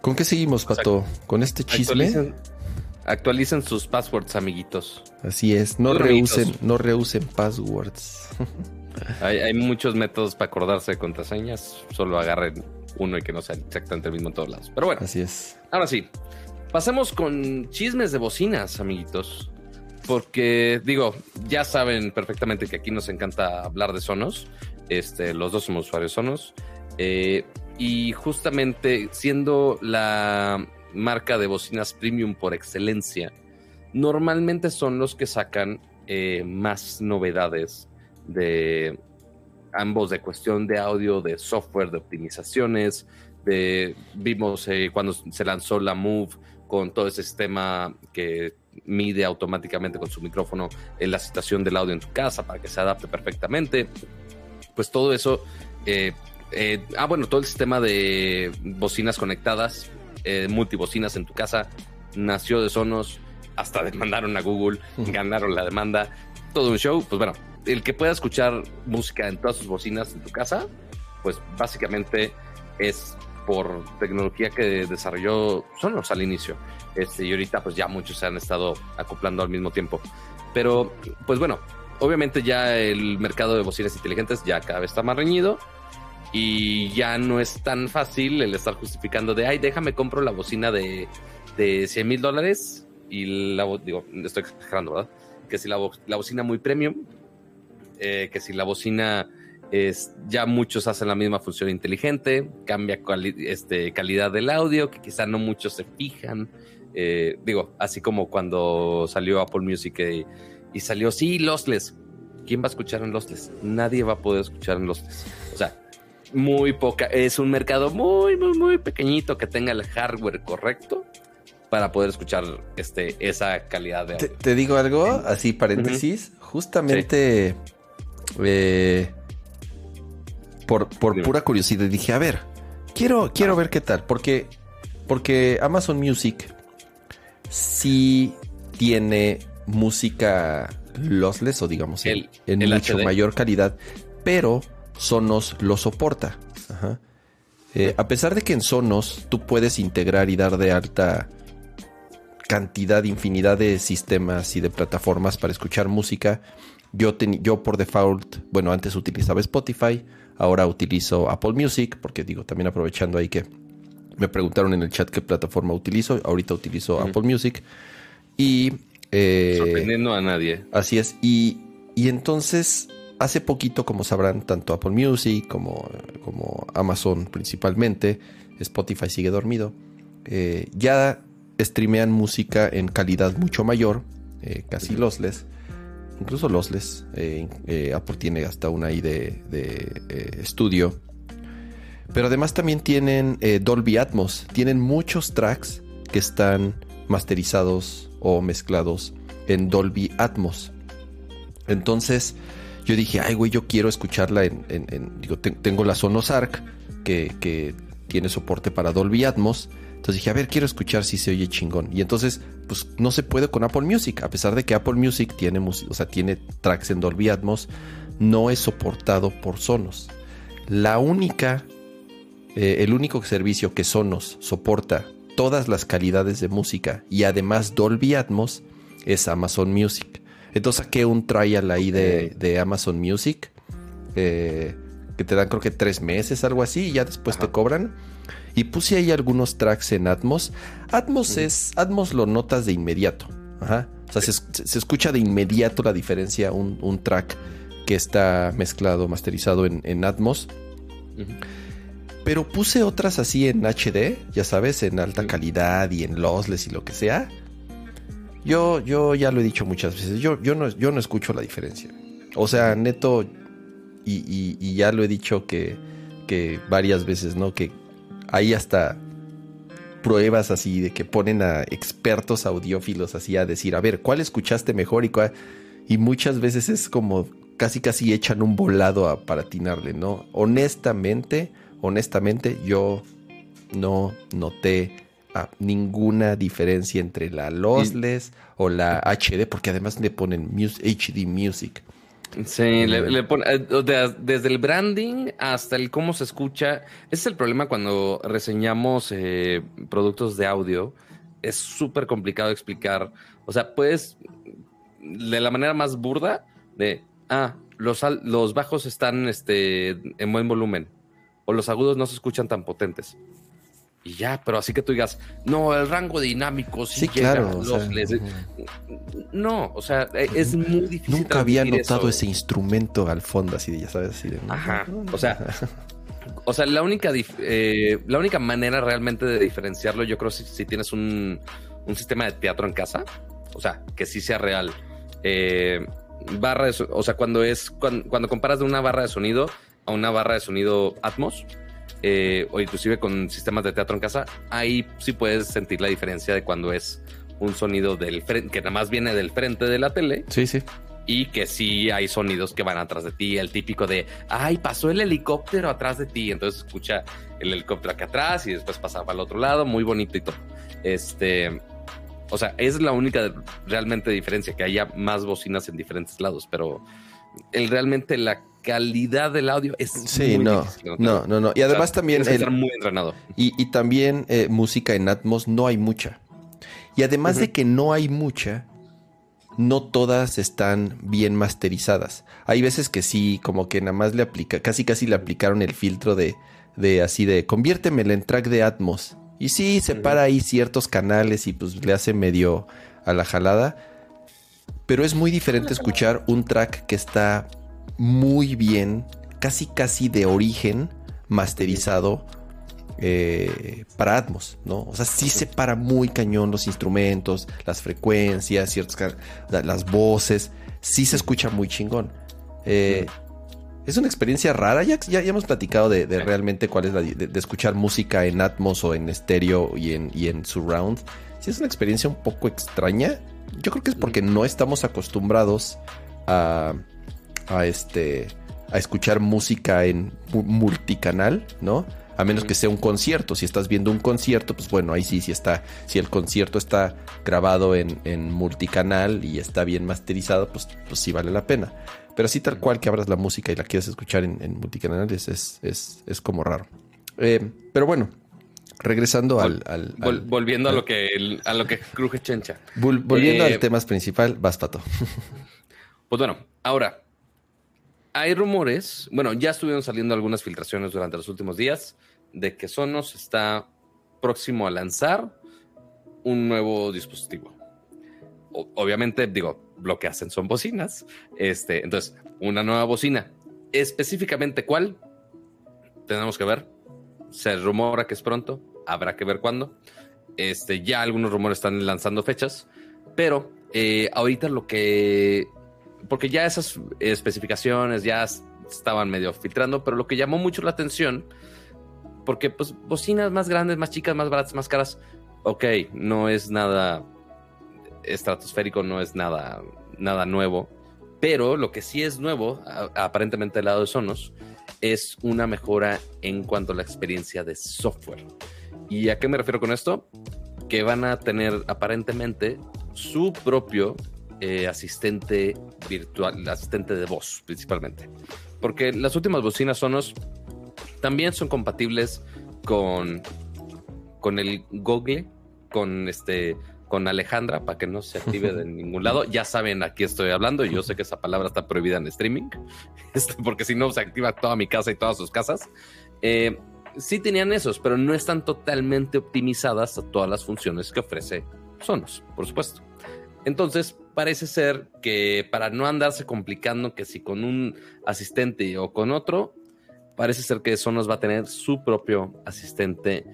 ¿Con qué seguimos, Pato? ¿Con este chisme? Actualicen sus passwords, amiguitos. Así es, no reusen, no reusen passwords. hay, muchos métodos para acordarse de contraseñas, solo agarren uno y que no sea exactamente el mismo en todos lados. Pero bueno, así es. Ahora sí, pasemos con chismes de bocinas, amiguitos. Porque digo, ya saben perfectamente que aquí nos encanta hablar de Sonos. Este, los dos somos usuarios Sonos. Eh, y justamente siendo la marca de bocinas premium por excelencia, normalmente son los que sacan eh, más novedades de ambos de cuestión de audio, de software, de optimizaciones. De, vimos eh, cuando se lanzó la Move con todo ese sistema que mide automáticamente con su micrófono en la situación del audio en tu casa para que se adapte perfectamente. Pues todo eso. Eh, ah, bueno, todo el sistema de bocinas conectadas eh, multibocinas en tu casa, nació de Sonos, hasta demandaron a Google, ganaron la demanda, todo un show. Pues bueno, el que pueda escuchar música en todas sus bocinas en tu casa, pues básicamente es por tecnología que desarrolló Sonos al inicio. Este, y ahorita pues ya muchos se han estado acoplando al mismo tiempo. Pero pues bueno, obviamente ya el mercado de bocinas inteligentes ya cada vez está más reñido y ya no es tan fácil el estar justificando de, ay, déjame compro la bocina de, de 100 mil dólares y la, digo, estoy exagerando, ¿verdad? Que si la, la bocina muy premium, eh, que si la bocina es, ya muchos hacen la misma función inteligente, cambia este, calidad del audio, que quizá no muchos se fijan. Eh, digo, así como cuando salió Apple Music y, y salió, sí, Lostless. ¿Quién va a escuchar en Lostless? Nadie va a poder escuchar en Lostless. O sea, muy poca, es un mercado muy, muy, muy pequeñito que tenga el hardware correcto para poder escuchar este, esa calidad de audio. Te, digo algo, así paréntesis, justamente eh, por, por pura curiosidad dije, a ver, quiero, quiero ver qué tal, porque, porque Amazon Music sí tiene música lossless o digamos en mucho mayor calidad, pero Sonos lo soporta. Eh, a pesar de que en Sonos tú puedes integrar y dar de alta cantidad, infinidad de sistemas y de plataformas para escuchar música, yo, yo por default, bueno, antes utilizaba Spotify, ahora utilizo Apple Music, porque digo, también aprovechando ahí que me preguntaron en el chat qué plataforma utilizo, ahorita utilizo Apple Music. Y... Eh, Sorprendiendo a nadie. Así es. Y, y entonces hace poquito, como sabrán, tanto Apple Music como, como Amazon principalmente, Spotify sigue dormido, eh, ya streamean música en calidad mucho mayor, eh, casi lossless. Incluso lossless. Eh, Apple tiene hasta una I de, de estudio. Pero además también tienen Dolby Atmos. Tienen muchos tracks que están masterizados o mezclados en Dolby Atmos. Entonces, yo dije, ay, güey, yo quiero escucharla en. digo, tengo la Sonos Arc, que, que, tiene soporte para Dolby Atmos. Entonces dije, a ver, quiero escuchar si se oye chingón. Y entonces, pues no se puede con Apple Music. A pesar de que Apple Music tiene, o sea, tiene tracks en Dolby Atmos, no es soportado por Sonos. La única, eh, el único servicio que Sonos soporta todas las calidades de música y además Dolby Atmos es Amazon Music. Entonces saqué un trial ahí de, Amazon Music. Eh, que te dan creo que tres meses, algo así, y ya después te cobran. Y puse ahí algunos tracks en Atmos. Atmos es, Atmos lo notas de inmediato. Ajá. O sea, se, escucha de inmediato la diferencia un, track que está mezclado, masterizado en, Atmos. Pero puse otras así en HD, ya sabes, en alta calidad y en lossless y lo que sea. Yo, yo ya lo he dicho muchas veces, yo, yo, no, yo no escucho la diferencia. O sea, neto, y, ya lo he dicho que, que varias veces, ¿no? Que hay hasta pruebas así de que ponen a expertos audiófilos así a decir, a ver, ¿cuál escuchaste mejor y cuál? Y muchas veces es como casi casi echan un volado a, para atinarle, ¿no? Honestamente, honestamente yo no noté ninguna diferencia entre la lossless o la HD, porque además le ponen HD Music. Sí, le, pone, eh, desde el branding hasta el cómo se escucha. Ese es el problema cuando reseñamos eh, productos de audio. Es súper complicado explicar. O sea, puedes, de la manera más burda, de, ah, los, los bajos están este, en buen volumen o los agudos no se escuchan tan potentes. Y ya, pero así que tú digas, no, el rango dinámico sí, claro. No, o sea, e, es muy difícil. Nunca había notado ese instrumento al fondo, así de, ya sabes, así de. Ajá. O sea, o sea, la única, eh, la única manera realmente de diferenciarlo, yo creo, si, si tienes un, un, sistema de teatro en casa, o sea, que sí sea real. Eh, barra de, o sea, cuando es, cuando, cuando comparas de una barra de sonido a una barra de sonido Atmos, eh, o inclusive con sistemas de teatro en casa, ahí sí puedes sentir la diferencia de cuando es un sonido del frente, que nada más viene del frente de la tele. Sí, sí. Y que sí hay sonidos que van atrás de ti, el típico de, ay, pasó el helicóptero atrás de ti, entonces escucha el helicóptero acá atrás y después pasaba al otro lado, muy bonito y todo. Este, o sea, es la única realmente diferencia, que haya más bocinas en diferentes lados, pero el realmente la calidad del audio es sí, no, no, no, no, Y además también... muy entrenado. Y, también eh, música en Atmos no hay mucha. Y además de que no hay mucha, no todas están bien masterizadas. Hay veces que sí, como que nada más le aplica, casi casi le aplicaron el filtro de, de así de conviérteme en track de Atmos. Y sí, separa ahí ciertos canales y pues le hace medio a la jalada. Pero es muy diferente escuchar un track que está muy bien, casi casi de origen, masterizado eh, para Atmos, ¿no? O sea, sí separa muy cañón los instrumentos, las frecuencias, ciertas, las voces, sí se escucha muy chingón. Eh, es una experiencia rara, ya, ya, hemos platicado de, realmente cuál es la de, escuchar música en Atmos o en estéreo y en, y en surround. Sí es una experiencia un poco extraña. Yo creo que es porque no estamos acostumbrados a a este a escuchar música en multicanal, ¿no? A menos que sea un concierto. Si estás viendo un concierto, pues bueno, ahí sí, sí está. Si el concierto está grabado en, multicanal y está bien masterizado, pues, pues sí vale la pena. Pero así tal cual que abras la música y la quieres escuchar en, multicanal es, es, como raro. Eh, pero bueno, regresando al, volviendo a lo que a lo que cruje chencha. volviendo al eh, tema principal, vas pato. Pues bueno, ahora hay rumores, bueno, ya estuvieron saliendo algunas filtraciones durante los últimos días de que Sonos está próximo a lanzar un nuevo dispositivo. obviamente, digo, lo que hacen son bocinas. Este, entonces, una nueva bocina. Específicamente cuál, tenemos que ver. Se rumora que es pronto, habrá que ver cuándo. Este, ya algunos rumores están lanzando fechas, pero eh, ahorita lo que porque ya esas especificaciones ya estaban medio filtrando, pero lo que llamó mucho la atención, porque pues bocinas más grandes, más chicas, más baratas, más caras, ok, no es nada estratosférico, no es nada, nada nuevo, pero lo que sí es nuevo, aparentemente del lado de Sonos, es una mejora en cuanto a la experiencia de software. ¿Y a qué me refiero con esto? Que van a tener aparentemente su propio eh, asistente virtual, asistente de voz principalmente. Porque las últimas bocinas Sonos también son compatibles con, con el Google, con este con Alejandra para que no se active de ningún lado. Ya saben, aquí estoy hablando yo sé que esa palabra está prohibida en streaming, este, porque si no se activa toda mi casa y todas sus casas. Eh, sí tenían esos, pero no están totalmente optimizadas a todas las funciones que ofrece Sonos, por supuesto. Entonces, parece ser que para no andarse complicando que si con un asistente o con otro, parece ser que Sonos va a tener su propio asistente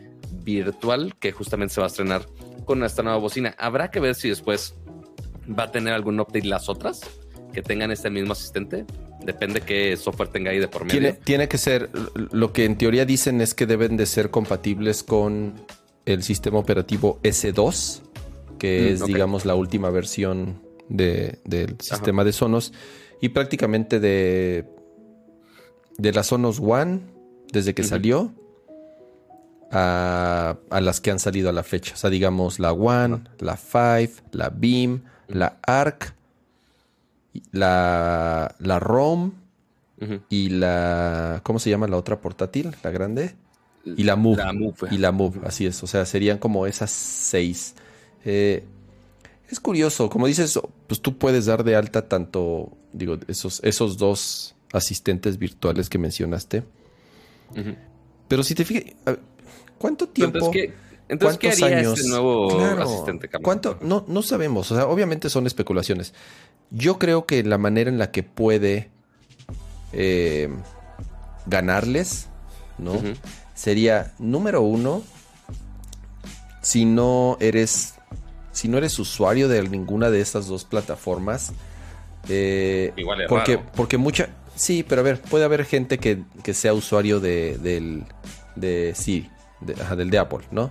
virtual que justamente se va a estrenar con esta nueva bocina. Habrá que ver si después va a tener algún update las otras que tengan este mismo asistente. Depende qué software tenga ahí de por medio. Tiene, tiene que ser, lo que en teoría dicen es que deben de ser compatibles con el sistema operativo S2, que Mm, es, digamos, la última versión de- del sistema de Sonos. Y prácticamente de, de la Sonos One, desde que salió, a, a las que han salido a la fecha. O sea, digamos, la One, la Five, la Beam, la Arc, la, la ROM y la. ¿Cómo se llama la otra portátil? La grande. Y la Move. La Move. Y la Move, así es. O sea, serían como esas seis. Eh, es curioso, como dices, pues tú puedes dar de alta tanto, digo, esos, esos dos asistentes virtuales que mencionaste. Pero si te fijas, ¿cuánto tiempo? Entonces, ¿qué, entonces, ¿qué ¿Cuántos haría años? este nuevo Claro. asistente? ¿Cuánto? No, no sabemos. O sea, obviamente son especulaciones. Yo creo que la manera en la que puede eh, ganarles, ¿no? Sería, número uno, si no eres. Si no eres usuario de ninguna de estas dos plataformas. eh, Igual es porque, raro. porque mucha. Sí, pero a ver, puede haber gente que, que sea usuario de, del. De Siri, de- ajá, del de Apple, ¿no?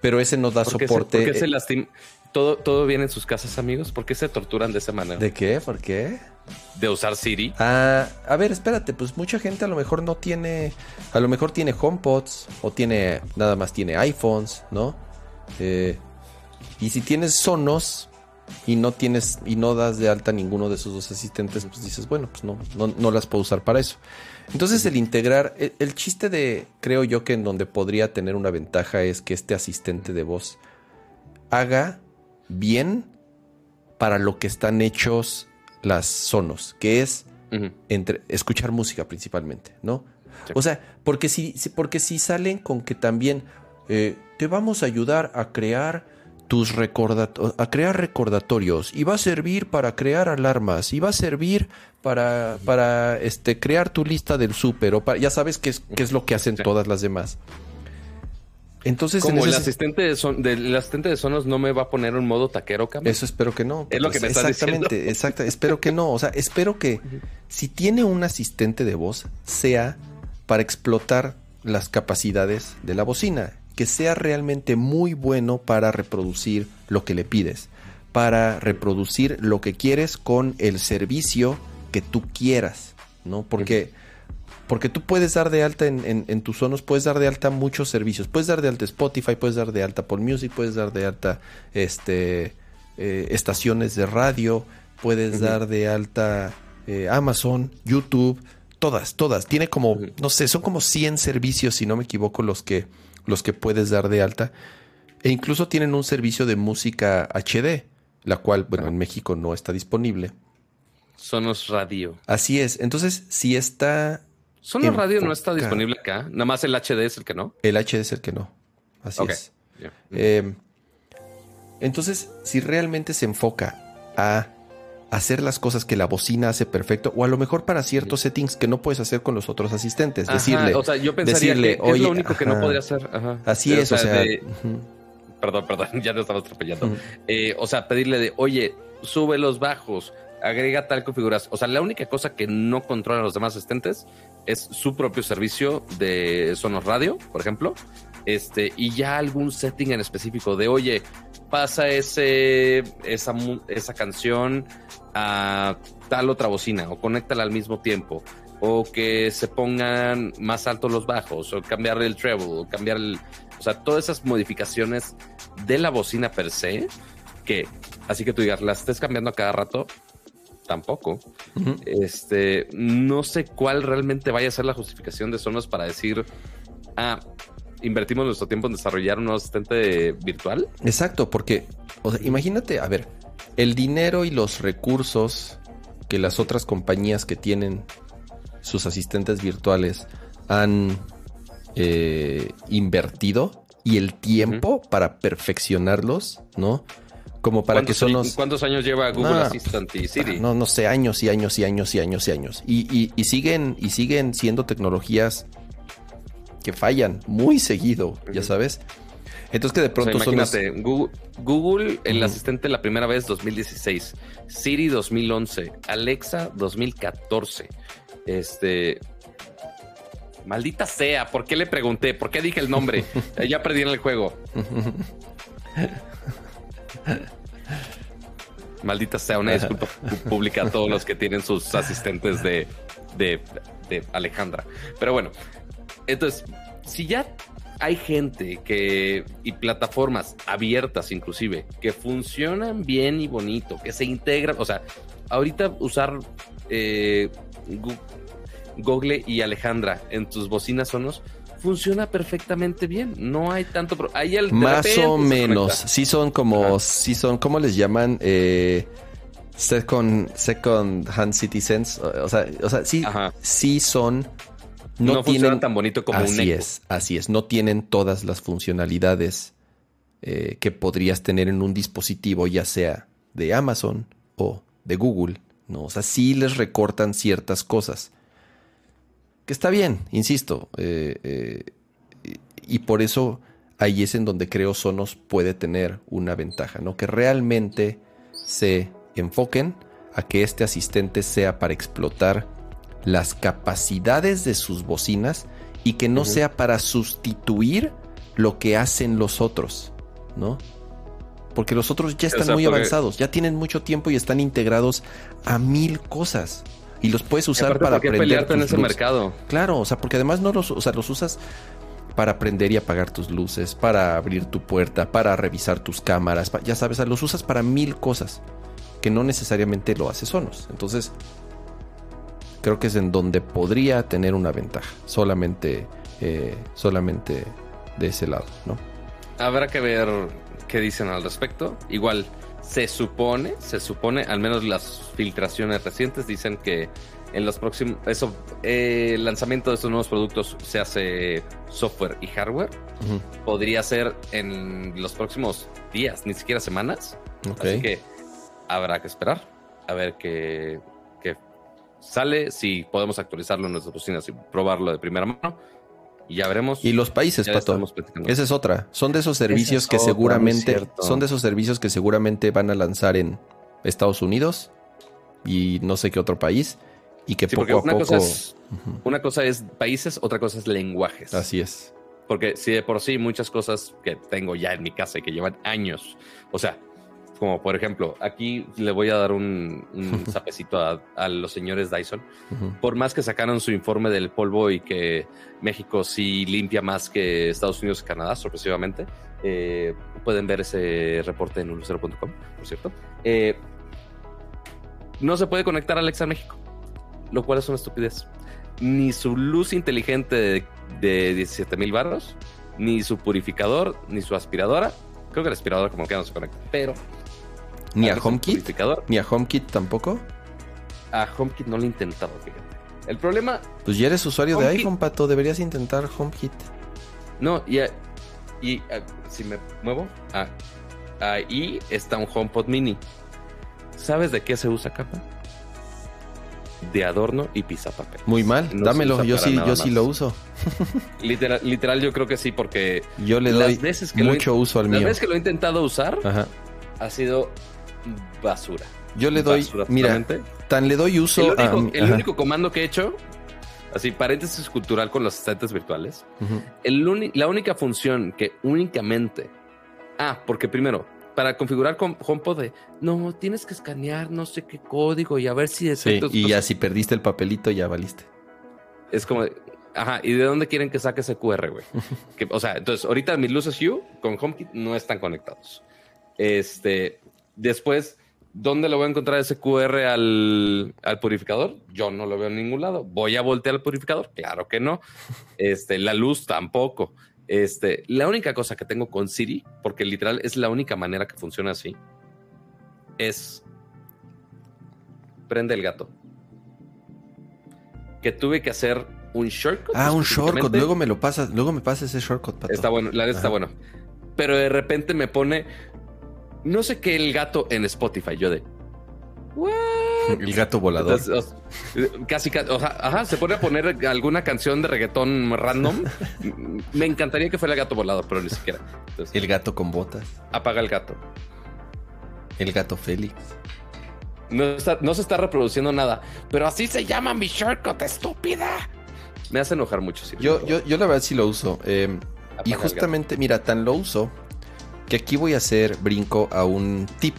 Pero ese no da ¿Por qué se- soporte. por qué se eh, lastim- ¿Todo, ¿Todo bien en sus casas, amigos? ¿Por qué se torturan de esa manera? ¿De qué? ¿Por qué? de usar Siri. Ah, a ver, espérate, pues mucha gente a lo mejor no tiene, a lo mejor tiene HomePods o tiene, nada más tiene iPhones, ¿no? Eh, y si tienes Sonos y no tienes, y no das de alta ninguno de esos dos asistentes, pues dices, bueno, pues no, no, no las puedo usar para eso. Entonces el integrar, el, el chiste de, creo yo que en donde podría tener una ventaja es que este asistente de voz haga bien para lo que están hechos las Sonos, que es entre escuchar música principalmente, ¿no? Sí. O sea, porque si, si- porque si salen con que también eh, te vamos a ayudar a crear tus recordatorios, a crear recordatorios y va a servir para crear alarmas y va a servir para, para este, crear tu lista del súper o para, ya sabes qué es, qué es lo que hacen Sí. todas las demás. Entonces, en Como el asistente, de son, del el asistente de Sonos no me va a poner un modo taquero, Cam. Eso espero que no. Es lo que me estás Exactamente, exacto. Espero que no. O sea, espero que si tiene un asistente de voz, sea para explotar las capacidades de la bocina. Que sea realmente muy bueno para reproducir lo que le pides. Para reproducir lo que quieres con el servicio que tú quieras. ¿No? Porque. Porque tú puedes dar de alta en, en- en tus sonos, puedes dar de alta muchos servicios. Puedes dar de alta Spotify, puedes dar de alta Apple Music, puedes dar de alta este, eh, estaciones de radio, puedes dar de alta eh, Amazon, YouTube, todas, todas. Tiene como, no sé, son como 100 servicios, si no me equivoco, los que, los que puedes dar de alta. E incluso tienen un servicio de música HD, la cual, bueno, en México no está disponible. Sonos Radio. Así es. Entonces, si está Sonos Radio no está disponible acá. Nada más el HD es el que no. El HD es el que no. Así es. Eh, entonces, si realmente se enfoca a hacer las cosas que la bocina hace perfecto, o a lo mejor para ciertos settings que no puedes hacer con los otros asistentes, Ajá, decirle, o sea, yo pensaría decirle, que es "Oye, lo único que no ajá". podría hacer. Ajá. así es, o sea, de- ujú, Perdón, perdón, ya te estaba atropellando. Eh, o sea, pedirle de, oye, sube los bajos, agrega tal configuración. O sea, la única cosa que no controlan los demás asistentes es su propio servicio de Sonos Radio, por ejemplo. Este, y ya algún setting en específico de, oye, pasa ese, esa, esa canción a tal otra bocina o conéctala al mismo tiempo. O que se pongan más altos los bajos, o cambiar el treble, o cambiar el. O sea, todas esas modificaciones de la bocina per se, que así que tú digas, las estés cambiando a cada rato, tampoco. Este, no sé cuál realmente vaya a ser la justificación de Sonos para decir, ah, invertimos nuestro tiempo en desarrollar un asistente virtual. Exacto, porque imagínate, a ver, el dinero y los recursos que las otras compañías que tienen sus asistentes virtuales han eh, invertido y el tiempo para perfeccionarlos, ¿no? Como para que son los... ¿Cuántos años lleva Google Assistant y Siri? No, no sé, años y años y años y años y años. Y, siguen, y siguen siendo tecnologías que fallan muy seguido, ya sabes. Entonces que de pronto son Google, Google, el asistente la primera vez 2016, Siri 2011, Alexa 2014. Este, Maldita sea, ¿por qué le pregunté? ¿Por qué dije el nombre? ya perdí en el juego. Maldita sea, una disculpa pública a todos los que tienen sus asistentes de, de, Alejandra. Pero bueno, entonces, si ya hay gente que y plataformas abiertas inclusive que funcionan bien y bonito, que se integran, o sea, ahorita usar eh, Google y Alejandra en tus bocinas sonos funciona perfectamente bien. No hay tanto. Hay el, Más o menos. Sí son como. Sí son. ¿Cómo les llaman? Eh, second, second hand citizens. O sea, o sea sí, sí son. No, tienen tan bonito como así un Así es, así es. No tienen todas las funcionalidades eh, que podrías tener en un dispositivo, ya sea de Amazon o de Google. No, o sea, sí les recortan ciertas cosas que está bien, insisto, eh, eh, y por eso ahí es en donde creo Sonos puede tener una ventaja, ¿no? Que realmente se enfoquen a que este asistente sea para explotar las capacidades de sus bocinas y que no sea para sustituir lo que hacen los otros, ¿no? Porque los otros ya están muy avanzados, ya tienen mucho tiempo y están integrados a mil cosas y los puedes usar para aprender. en ese mercado. Claro, o sea, porque además no los, o sea, los usas para aprender y apagar tus luces, para abrir tu puerta, para revisar tus cámaras, ya sabes, los usas para mil cosas que no necesariamente lo hace Sonos. Entonces, creo que es en donde podría tener una ventaja, solamente, eh, solamente de ese lado, ¿no? Habrá que ver qué dicen al respecto. Igual, se supone, se supone, al menos las filtraciones recientes dicen que en los próximos, eso, eh, el lanzamiento de estos nuevos productos se hace software y hardware. Podría ser en los próximos días, ni siquiera semanas. Así que habrá que esperar a ver qué, qué sale, si podemos actualizarlo en nuestras oficinas y probarlo de primera mano y ya veremos. Y los países, Pato. Esa es otra. Son de esos servicios que seguramente son de esos servicios que seguramente van a lanzar en Estados Unidos y no sé qué otro país y que poco a poco una cosa es países, otra cosa es lenguajes. Así es. Porque si de por sí muchas cosas que tengo ya en mi casa y que llevan años, o sea, como por ejemplo, aquí le voy a dar un, un zapecito a, los señores Dyson. Por más que sacaron su informe del polvo y que México sí limpia más que Estados Unidos y Canadá, sorpresivamente, eh, pueden ver ese reporte en unicero.com, por cierto. Eh, no se puede conectar a Alexa México, lo cual es una estupidez. Ni su luz inteligente de, de 17 mil barros, ni su purificador, ni su aspiradora. Creo que el aspirador como que no se conecta, pero ¿Ni a HomeKit? ¿Ni a HomeKit tampoco? A HomeKit no lo he intentado, fíjate. El problema... Pues ya eres usuario de iPhone, Pato. Deberías intentar HomeKit. No, y, y si me muevo... Ah, ahí está un HomePod mini. ¿Sabes de qué se usa capa? De adorno y papel. Muy mal, dámelo, yo sí, yo sí lo uso. literal, literal, yo creo que sí, porque yo le doy mucho uso al mío. Las veces que lo he intentado usar, ha sido basura. Yo le doy, mira, tan le doy uso el único, el único comando que he hecho, así paréntesis cultural con los asistentes virtuales, el la única función que únicamente, ah, porque primero, para configurar con HomePod de, no, tienes que escanear no sé qué código y a ver si sí, y ya si perdiste el papelito ya valiste. Es como, ajá, ¿y de dónde quieren que saque ese QR, güey? o sea, entonces ahorita mis luces Hue con HomeKit no están conectados. Este, Después, ¿dónde le voy a encontrar ese QR al, purificador? Yo no lo veo en ningún lado. ¿Voy a voltear al purificador? Claro que no. Este, la luz tampoco. Este, la única cosa que tengo con Siri, porque literal es la única manera que funciona así, es prende el gato. Que tuve que hacer un shortcut. Ah, un shortcut. Luego me lo pasas, luego me pasas ese shortcut. Pato. Está bueno, la verdad está bueno. Pero de repente me pone no sé qué el gato en Spotify. Yo de El gato volador. casi, o sea, ajá, se pone a poner alguna canción de reggaetón random. Me encantaría que fuera el gato volador, pero ni siquiera. el gato con botas. Apaga el gato. El gato Félix. No, no se está reproduciendo nada, pero así se llama mi shortcut, estúpida. Me hace enojar mucho. Yo, yo, yo la verdad sí lo uso. Eh, y justamente, mira, tan lo uso que aquí voy a hacer brinco a un tip.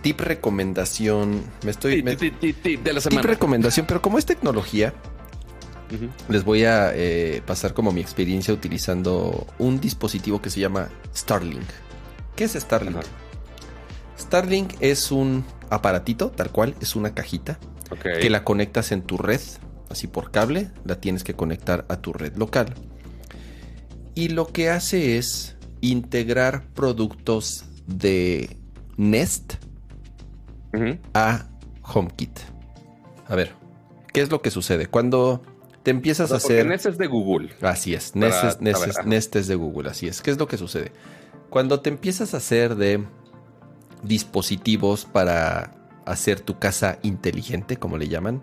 Tip recomendación. Me estoy. Tip, tip, de la semana. Tip recomendación, pero como es tecnología, les voy a eh, pasar como mi experiencia utilizando un dispositivo que se llama Starlink. ¿Qué es Starlink? Starlink es un aparatito, tal cual, es una cajita que la conectas en tu red, así por cable, la tienes que conectar a tu red local. Y lo que hace es integrar productos de Nest a HomeKit. A ver, ¿qué es lo que sucede? Cuando te empiezas a hacer... Nest es de Google. Así es, Nest, es, Nest es de Google, así es. ¿Qué es lo que sucede? Cuando te empiezas a hacer de dispositivos para hacer tu casa inteligente, como le llaman,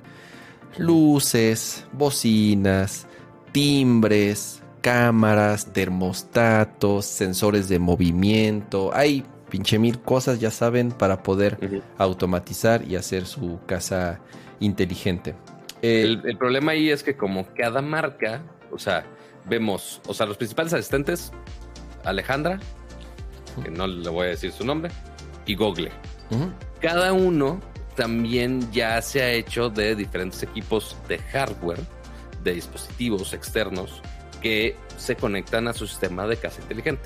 luces, bocinas, timbres, cámaras, termostatos, sensores de movimiento. Hay pinche mil cosas, ya saben, para poder automatizar y hacer su casa inteligente. Eh, el, problema ahí es que como cada marca, o sea, vemos, o sea, los principales asistentes, Alejandra, que no le voy a decir su nombre, y Google. Cada uno también ya se ha hecho de diferentes equipos de hardware, de dispositivos externos que se conectan a su sistema de casa inteligente.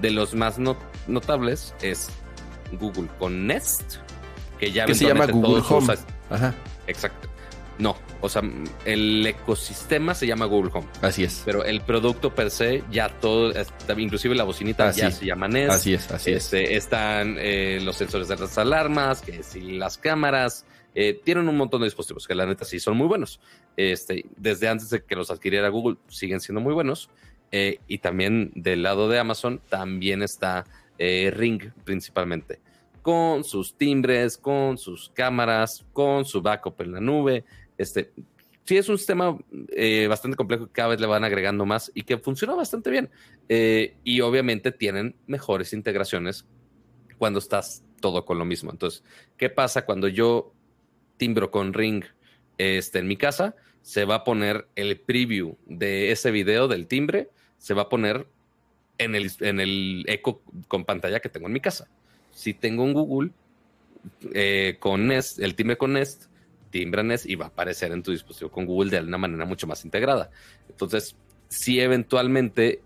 De los más notables es Google con Nest, que ya se llama Google Home. Ajá. Exacto. No, o sea, el ecosistema se llama Google Home. Así es. Pero el producto per se, ya todo, inclusive la bocinita ya se llama Nest. Así es, así es. Este, están eh, los sensores de las alarmas, que si las cámaras, eh, tienen un montón de dispositivos que la neta sí son muy buenos. Este, desde antes de que los adquiriera Google siguen siendo muy buenos. Eh, y también del lado de Amazon también está eh, Ring principalmente. Con sus timbres, con sus cámaras, con su backup en la nube. Este, sí es un sistema bastante complejo que cada vez le van agregando más y que funciona bastante bien. y obviamente tienen mejores integraciones cuando estás todo con lo mismo. Entonces, ¿qué pasa cuando yo timbro con Ring este, en mi casa, se va a poner el preview de ese video del timbre, se va a poner en el, en el eco con pantalla que tengo en mi casa. Si tengo un Google eh, con Nest, el timbre con Nest, timbra Nest y va a aparecer en tu dispositivo con Google de una manera mucho más integrada. Entonces, si eventualmente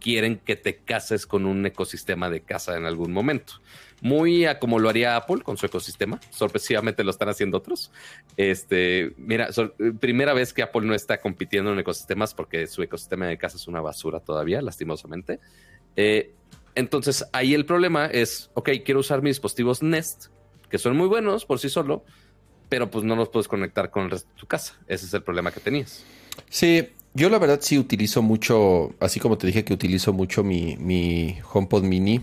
quieren que te cases con un ecosistema de casa en algún momento muy a como lo haría Apple con su ecosistema. Sorpresivamente lo están haciendo otros. Este, mira, primera vez que Apple no está compitiendo en ecosistemas porque su ecosistema de casa es una basura todavía, lastimosamente. Eh, entonces ahí el problema es, ok, quiero usar mis dispositivos Nest, que son muy buenos por sí solo, pero pues no los puedes conectar con el resto de tu casa. Ese es el problema que tenías. Sí, yo la verdad sí utilizo mucho, así como te dije que utilizo mucho mi, mi HomePod mini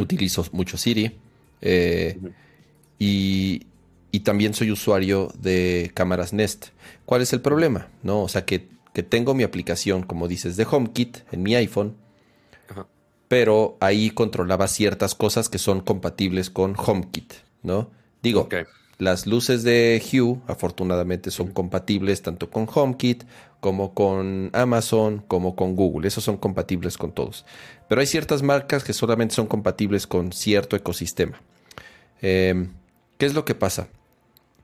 utilizo mucho Siri. Eh, y, también soy usuario de cámaras Nest. ¿Cuál es el problema? ¿No? O sea, que, tengo mi aplicación, como dices, de HomeKit en mi iPhone. Pero ahí controlaba ciertas cosas que son compatibles con HomeKit, ¿no? Digo, las luces de Hue, afortunadamente, son compatibles tanto con HomeKit como con Amazon, como con Google. Esos son compatibles con todos. Pero hay ciertas marcas que solamente son compatibles con cierto ecosistema. Em, ¿Qué es lo que pasa?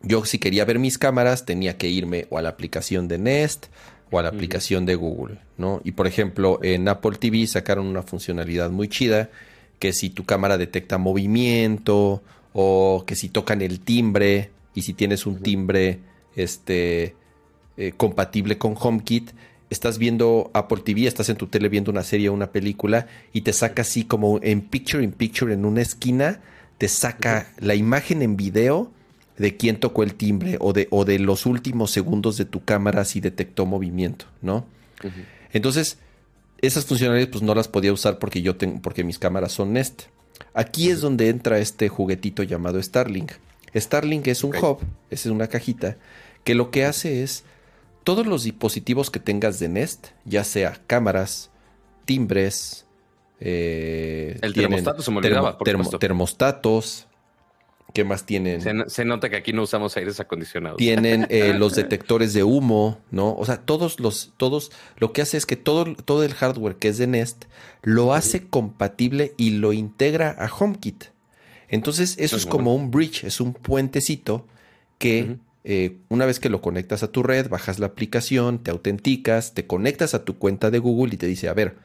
Yo si quería ver mis cámaras tenía que irme o a la aplicación de Nest o a la aplicación de Google, ¿no? Y por ejemplo, en Apple TV sacaron una funcionalidad muy chida que si tu cámara detecta movimiento o que si tocan el timbre y si tienes un timbre este, eh, compatible con HomeKit, estás viendo Apple TV, estás en tu tele viendo una serie o una película y te saca así como en picture in picture en una esquina, te saca la imagen en video de quién tocó el timbre o de, o de los últimos segundos de tu cámara si detectó movimiento, ¿no? Entonces, esas funcionalidades pues no las podía usar porque yo tengo, porque mis cámaras son Nest. Aquí es donde entra este juguetito llamado Starlink. Starlink es un hub, es una cajita, que lo que hace es todos los dispositivos que tengas de Nest, ya sea cámaras, timbres, eh, el termostato se me olvidaba, termostatos, ¿Qué más tienen? Se, nota que aquí no usamos aires acondicionados. Tienen eh, los detectores de humo, ¿no? O sea, todos los, todos, lo que hace es que todo, todo el hardware que es de Nest lo hace compatible y lo integra a HomeKit. Entonces, eso es como un bridge, es un puentecito que eh, una vez que lo conectas a tu red, bajas la aplicación, te autenticas, te conectas a tu cuenta de Google y te dice, a ver,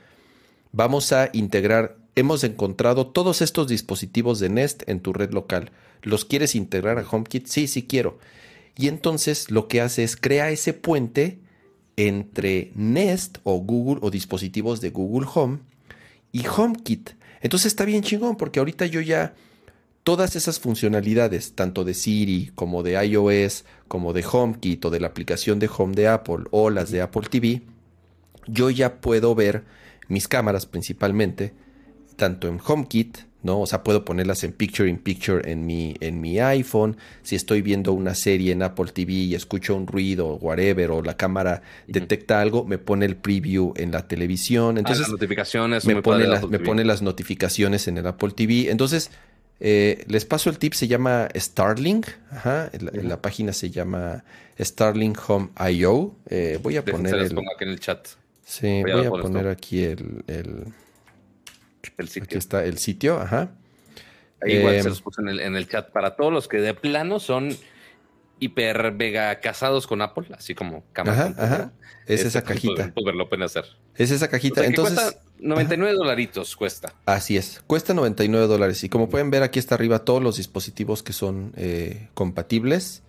vamos a integrar, hemos encontrado todos estos dispositivos de Nest en tu red local. ¿Los quieres integrar a HomeKit? Sí, sí quiero. Y entonces lo que hace es crea ese puente entre Nest o Google o dispositivos de Google Home y HomeKit. Entonces está bien chingón porque ahorita yo ya todas esas funcionalidades, tanto de Siri como de iOS, como de HomeKit o de la aplicación de Home de Apple o las de Apple TV, yo ya puedo ver mis cámaras principalmente, tanto en HomeKit, ¿no? O sea, puedo ponerlas en picture in picture en mi, en mi iPhone. Si estoy viendo una serie en Apple TV y escucho un ruido o whatever, o la cámara detecta algo, me pone el preview en la televisión. Ah, Entonces, las notificaciones. Me, pone, me pone las notificaciones en el Apple TV. Entonces, eh, les paso el tip, se llama Starlink. Ajá, la, página se llama Starlink Home IO. Eh, voy a poner. el, aquí en el chat. Sí, voy, a, poner aquí el, el, sitio. Aquí está el sitio, ajá. igual se eh, los puse en el, en el chat para todos los que de plano son hiper vega casados con Apple, así como cámara. Ajá, ajá. Es esa este, cajita. lo pueden hacer. Es esa cajita. Entonces. Cuesta 99 dolaritos cuesta. Así es. Cuesta 99 dólares. Y como pueden ver, aquí está arriba todos los dispositivos que son eh, compatibles.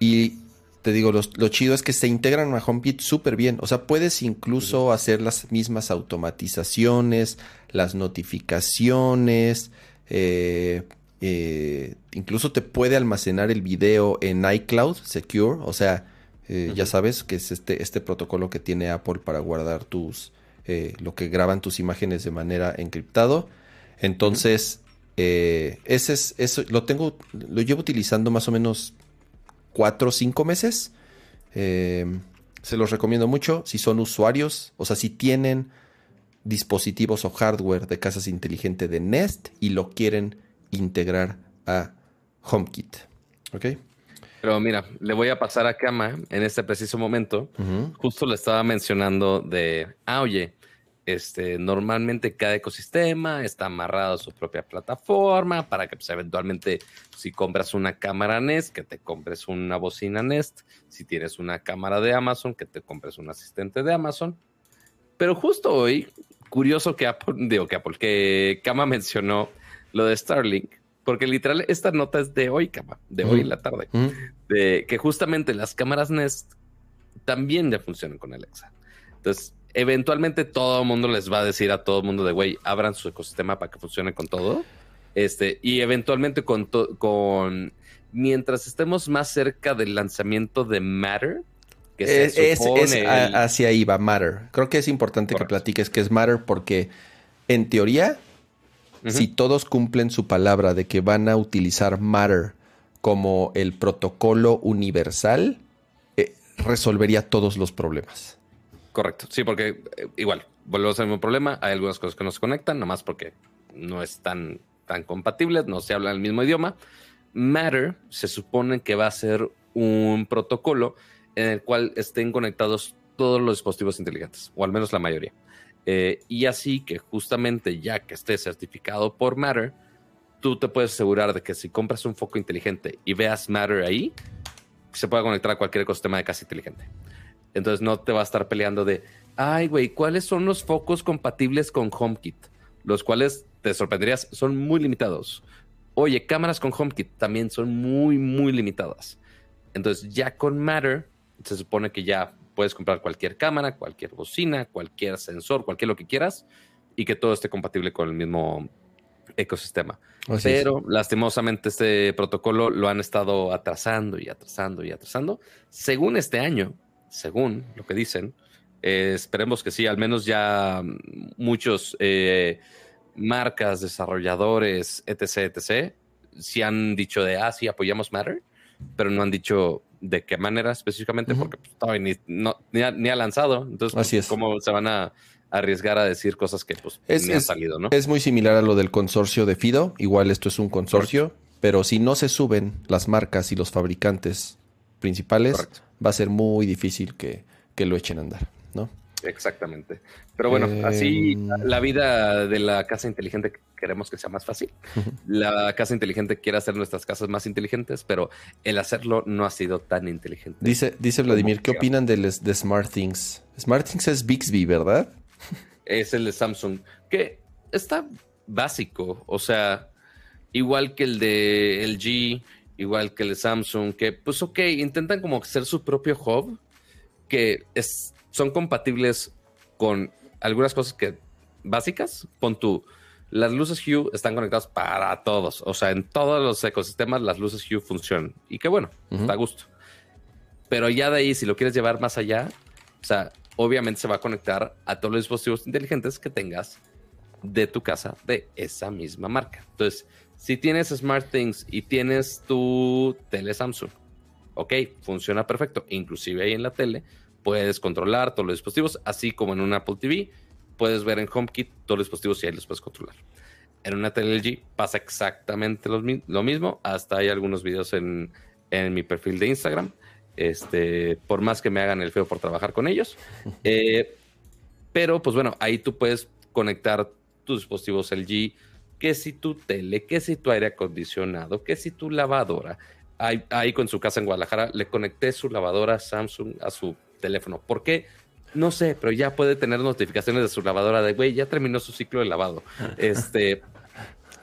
Y te digo, lo, chido es que se integran a HomeKit súper bien. O sea, puedes incluso hacer las mismas automatizaciones, las notificaciones. Eh, eh, incluso te puede almacenar el video en iCloud Secure. O sea, eh, ya sabes que es este, este protocolo que tiene Apple para guardar tus, eh, lo que graban tus imágenes de manera encriptado. Entonces, eh, ese es, eso lo tengo, lo llevo utilizando más o menos cuatro o cinco meses. se los recomiendo mucho si son usuarios, o sea, si tienen dispositivos o hardware de casas inteligentes de Nest y lo quieren integrar a HomeKit. ¿Ok? Pero mira, le voy a pasar a Kama en este preciso momento. Justo le estaba mencionando de, ah, oye, este, normalmente cada ecosistema está amarrado a su propia plataforma para que pues, eventualmente si compras una cámara Nest, que te compres una bocina Nest, si tienes una cámara de Amazon, que te compres un asistente de Amazon. Pero justo hoy, curioso que Apple, digo que Apple, que Kama mencionó lo de Starlink, porque literal esta nota es de hoy, cama, de hoy en la tarde, de que justamente las cámaras Nest también ya funcionan con Alexa. Entonces, eventualmente todo el mundo les va a decir a todo el mundo de, güey, abran su ecosistema para que funcione con todo. Este, y eventualmente con, con mientras estemos más cerca del lanzamiento de Matter, que es, hacia ahí va Matter. Creo que es importante que platiques que es Matter porque en teoría si todos cumplen su palabra de que van a utilizar Matter como el protocolo universal, eh, resolvería todos los problemas. Correcto, sí, porque eh, igual, volvemos al mismo problema, hay algunas cosas que no se conectan, nomás porque no están tan compatibles, no se habla el mismo idioma. Matter se supone que va a ser un protocolo en el cual estén conectados todos los dispositivos inteligentes, o al menos la mayoría. Eh, y así que justamente ya que esté certificado por Matter, tú te puedes asegurar de que si compras un foco inteligente y veas Matter ahí, se pueda conectar a cualquier ecosistema de casa inteligente. Entonces no te va a estar peleando de, ay, güey, ¿cuáles son los focos compatibles con HomeKit? Los cuales te sorprenderías, son muy limitados. Oye, cámaras con HomeKit también son muy, muy limitadas. Entonces ya con Matter se supone que ya puedes comprar cualquier cámara, cualquier bocina, cualquier sensor, cualquier lo que quieras y que todo esté compatible con el mismo ecosistema. Pero lastimosamente este protocolo lo han estado atrasando y atrasando y atrasando. Según este año, según lo que dicen, eh, esperemos que sí, al menos ya muchos eh, marcas, desarrolladores, etc., etc., sí han dicho de, ah, sí, apoyamos Matter, pero no han dicho de qué manera específicamente, porque pues, todavía ni, ha, lanzado. Entonces, ¿cómo se van a arriesgar a decir cosas que pues es, han salido, ¿no? Es muy similar a lo del consorcio de Fido. Igual esto es un consorcio, pero si no se suben las marcas y los fabricantes principales, va a ser muy difícil que, que lo echen a andar, ¿no? Exactamente. Pero bueno, así em. la vida de la casa inteligente queremos que sea más fácil. La casa inteligente quiere hacer nuestras casas más inteligentes, pero el hacerlo no ha sido tan inteligente. Dice, dice Vladimir, ¿qué opinan de, de Smart Things? Smart Things es Bixby, ¿verdad? Es el de Samsung, que está básico, o sea, igual que el de LG, igual que el Samsung, que pues ok, intentan como hacer su propio hub, que es son compatibles con algunas cosas que básicas. Pon tú, las luces Hue están conectadas para todos. O sea, en todos los ecosistemas las luces Hue funcionan. Y qué bueno, está a gusto. Pero ya de ahí, si lo quieres llevar más allá, o sea, obviamente se va a conectar a todos los dispositivos inteligentes que tengas de tu casa de esa misma marca. Entonces, si tienes SmartThings y tienes tu tele Samsung, ok, funciona perfecto. Inclusive ahí en la tele puedes controlar todos los dispositivos, así como en un Apple TV, puedes ver en HomeKit todos los dispositivos y ahí los puedes controlar. En una tele LG pasa exactamente lo, mismo, hasta hay algunos videos en, mi perfil de Instagram, este, por más que me hagan el feo por trabajar con ellos. Eh, pero pues bueno, ahí tú puedes conectar tus dispositivos LG, que si tu tele, que si tu aire acondicionado, que si tu lavadora. Ahí, ahí con su casa en Guadalajara le conecté su lavadora Samsung a su teléfono. ¿Por qué? No sé, pero ya puede tener notificaciones de su lavadora de, güey, ya terminó su ciclo de lavado. Este,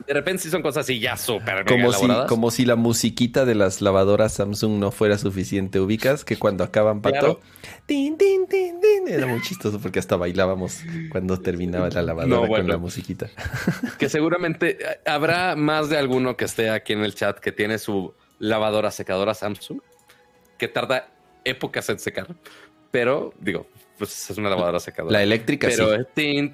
de repente sí son cosas así ya súper como si Como si la musiquita de las lavadoras Samsung no fuera suficiente. Ubicas que cuando acaban pato, tin, tin, tin, tin, era muy chistoso porque hasta bailábamos cuando terminaba la lavadora con la musiquita. Que seguramente eh, habrá más de alguno que esté aquí en el chat que tiene su lavadora secadora Samsung que tarda épocas en secar. Pero, digo, pues es una lavadora secadora. La eléctrica pero, sí.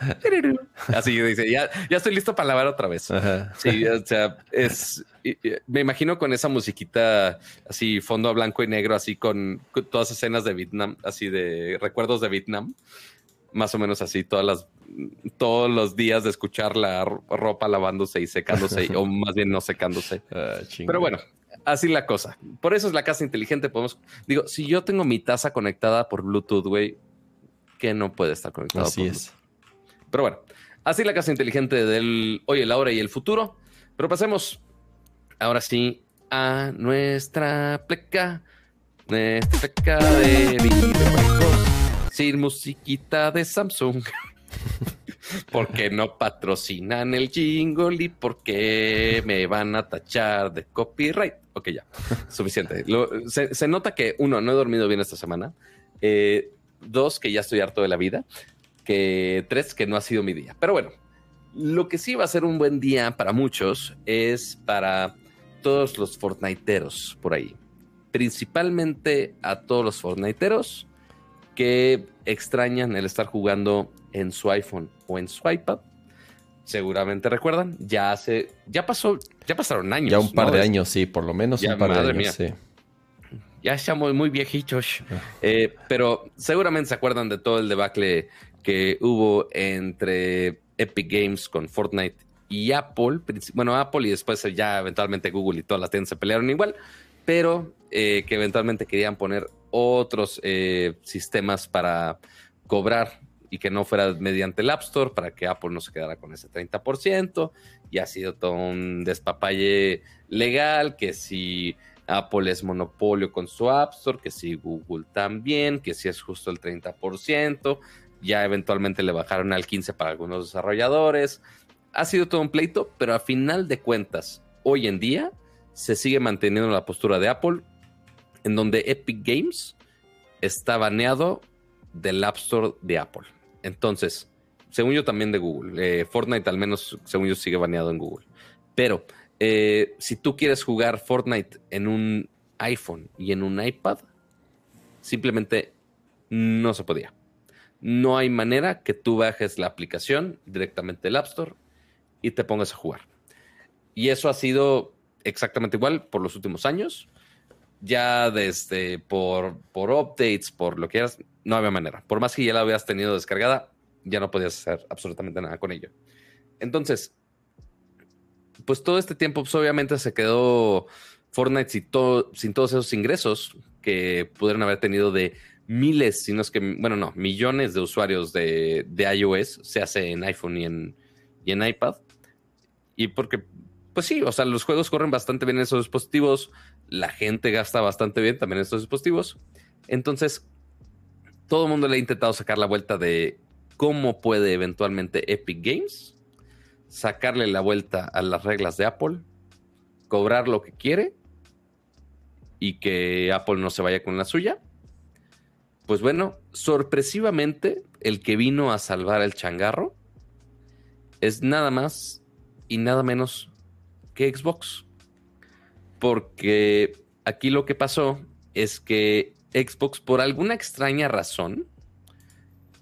Así dice, ya, ya estoy listo para lavar otra vez. Sí, o sea, es. Me imagino con esa musiquita así, fondo a blanco y negro, así con, con todas escenas de Vietnam, así de recuerdos de Vietnam más o menos así todas las todos los días de escuchar la ropa lavándose y secándose o más bien no secándose. Ah, Pero bueno, así la cosa. Por eso es la casa inteligente. Podemos digo, si yo tengo mi taza conectada por Bluetooth, güey, que no puede estar conectada. Así es. Pero bueno, así la casa inteligente del hoy, el ahora y el futuro. Pero pasemos ahora sí a nuestra pleca, nuestra pleca de videojuegos sin musiquita de Samsung. porque no patrocinan el jingle y porque me van a tachar de copyright. Ok, ya, suficiente. se, nota que uno, no he dormido bien esta semana. Eh, dos, que ya estoy harto de la vida. Que tres, que no ha sido mi día. Pero bueno, lo que sí va a ser un buen día para muchos es para todos los Fortniteeros por ahí. Principalmente a todos los Fortniteeros que extrañan el estar jugando en su iPhone o en su iPad. Seguramente recuerdan, ya hace, ya pasó, ya pasaron años. Ya un par de años, sí, por lo menos un par de años, sí. Ya estamos muy viejitos, ah. eh, pero seguramente se acuerdan de todo el debacle que hubo entre Epic Games con Fortnite y Apple. Bueno, Apple y después ya eventualmente Google y todas las tiendas se pelearon igual, pero eh, que eventualmente querían poner otros eh, sistemas para cobrar y que no fuera mediante el App Store para que Apple no se quedara con ese 30%. Y ha sido todo un despapalle legal, que si Apple es monopolio con su App Store, que si Google también, que si es justo el 30%. Ya eventualmente le bajaron al 15% para algunos desarrolladores. ha sido todo un pleito, pero a final de cuentas, hoy en día se sigue manteniendo la postura de Apple, en donde Epic Games está baneado del App Store de Apple. Entonces, según yo también de Google, eh, Fortnite al menos, según yo, sigue baneado en Google. Pero eh, si tú quieres jugar Fortnite en un iPhone y en un iPad, simplemente no se podía. No hay manera que tú bajes la aplicación directamente del App Store y te pongas a jugar. Y eso ha sido exactamente igual por los últimos años. Ya desde por, por updates, por lo que quieras, no había manera. Por más que ya la habías tenido descargada, ya no podías hacer absolutamente nada con ello. Entonces, pues todo este tiempo, pues obviamente se quedó Fortnite sin, todos esos ingresos que pudieron haber tenido de miles, si no es que, bueno, no, millones de usuarios de, de iOS, se hace en iPhone y en, y en iPad. Y porque, pues sí, o sea, los juegos corren bastante bien en esos dispositivos, la gente gasta bastante bien también en estos dispositivos. Entonces, todo el mundo le ha intentado sacar la vuelta de cómo puede eventualmente Epic Games sacarle la vuelta a las reglas de Apple, cobrar lo que quiere y que Apple no se vaya con la suya. Pues bueno, sorpresivamente, el que vino a salvar el changarro es nada más y nada menos que Xbox. Porque aquí lo que pasó es que Xbox, por alguna extraña razón,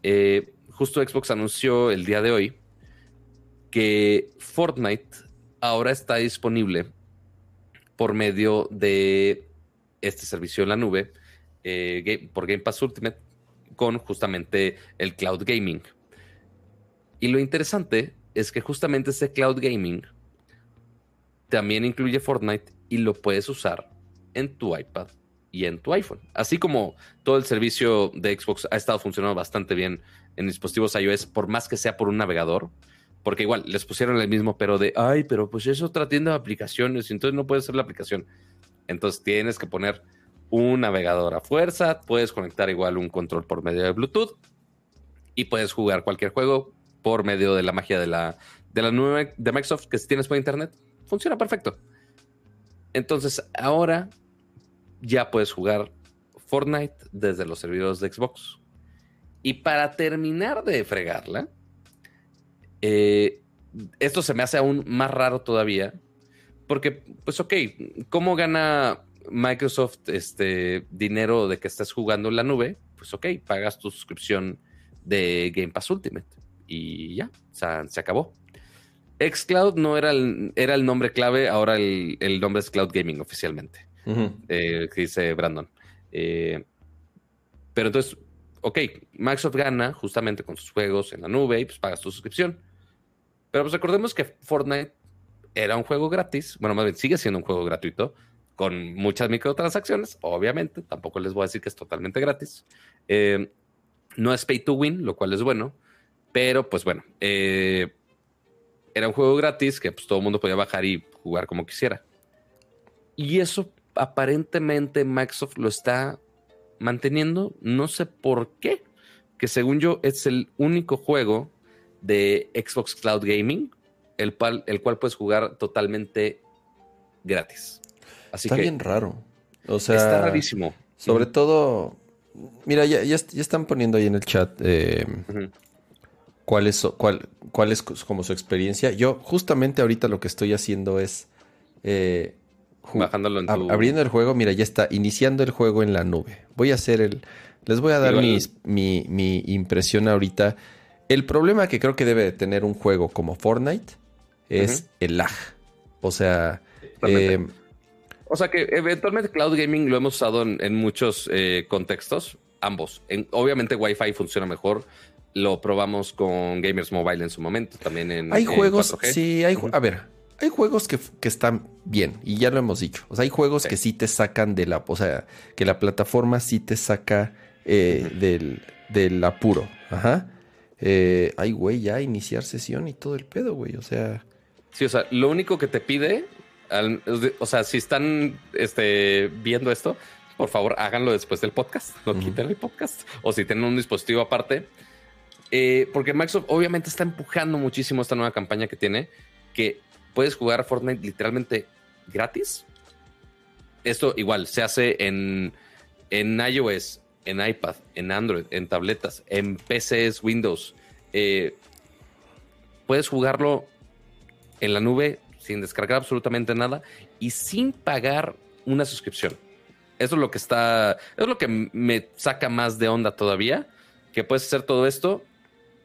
eh, justo Xbox anunció el día de hoy que Fortnite ahora está disponible por medio de este servicio en la nube, eh, por Game Pass Ultimate, con justamente el cloud gaming. Y lo interesante es que justamente ese cloud gaming también incluye Fortnite y lo puedes usar en tu iPad y en tu iPhone. Así como todo el servicio de Xbox ha estado funcionando bastante bien en dispositivos iOS, por más que sea por un navegador, porque igual les pusieron el mismo pero de, ay, pero pues es otra tienda de aplicaciones, entonces no puede ser la aplicación. Entonces tienes que poner un navegador a fuerza, puedes conectar igual un control por medio de Bluetooth y puedes jugar cualquier juego por medio de la magia de la, de la nube de Microsoft que si tienes por internet, funciona perfecto. Entonces ahora ya puedes jugar Fortnite desde los servidores de Xbox. Y para terminar de fregarla, eh, esto se me hace aún más raro todavía, porque, pues ok, ¿cómo gana Microsoft este dinero de que estás jugando en la nube? Pues ok, pagas tu suscripción de Game Pass Ultimate y ya, o sea, se acabó. Xcloud no era el, era el nombre clave, ahora el, nombre es Cloud Gaming oficialmente, eh, dice Brandon. Eh, pero entonces, ok, Microsoft gana justamente con sus juegos en la nube y pues pagas tu suscripción. Pero pues recordemos que Fortnite era un juego gratis, bueno, más bien sigue siendo un juego gratuito, con muchas microtransacciones, obviamente, tampoco les voy a decir que es totalmente gratis. Eh, no es pay to win, lo cual es bueno, pero pues bueno, eh, era un juego gratis que pues todo el mundo podía bajar y jugar como quisiera. Y eso aparentemente Microsoft lo está manteniendo, no sé por qué, que según yo es el único juego de Xbox Cloud Gaming, el cual, el cual puedes jugar totalmente gratis. Así está bien raro. O sea, está rarísimo. Sobre todo, mira, ya, ya, están poniendo ahí en el chat eh, cuál, es, cuál, cuál es como su experiencia. Yo justamente ahorita lo que estoy haciendo es... Eh, Bajándolo en Abriendo el juego, mira, ya está iniciando el juego en la nube. Voy a hacer el... Les voy a dar mi, mi, impresión ahorita. El problema que creo que debe tener un juego como Fortnite es el lag. O sea... Eh, o sea que eventualmente Cloud Gaming lo hemos usado en, muchos eh, contextos, ambos. obviamente Wi-Fi funciona mejor. Lo probamos con Gamers Mobile en su momento, también en. Hay juegos, sí, hay. A ver, hay juegos que, están bien, y ya lo hemos dicho. O sea, hay juegos que sí te sacan de la. O sea, que la plataforma sí te saca eh, del, del, apuro. Ajá. Eh, ay, güey, ya iniciar sesión y todo el pedo, güey. O sea. Sí, o sea, lo único que te pide. o sea, si están este, viendo esto, por favor háganlo después del podcast. No quiten el podcast. O si tienen un dispositivo aparte, Eh, porque Microsoft obviamente está empujando muchísimo esta nueva campaña que tiene, que puedes jugar Fortnite literalmente gratis. Esto igual se hace en, en iOS, en iPad, en Android, en tabletas, en PCs, Windows. Eh, puedes jugarlo en la nube sin descargar absolutamente nada y sin pagar una suscripción. Eso es lo que está, es lo que me saca más de onda todavía, que puedes hacer todo esto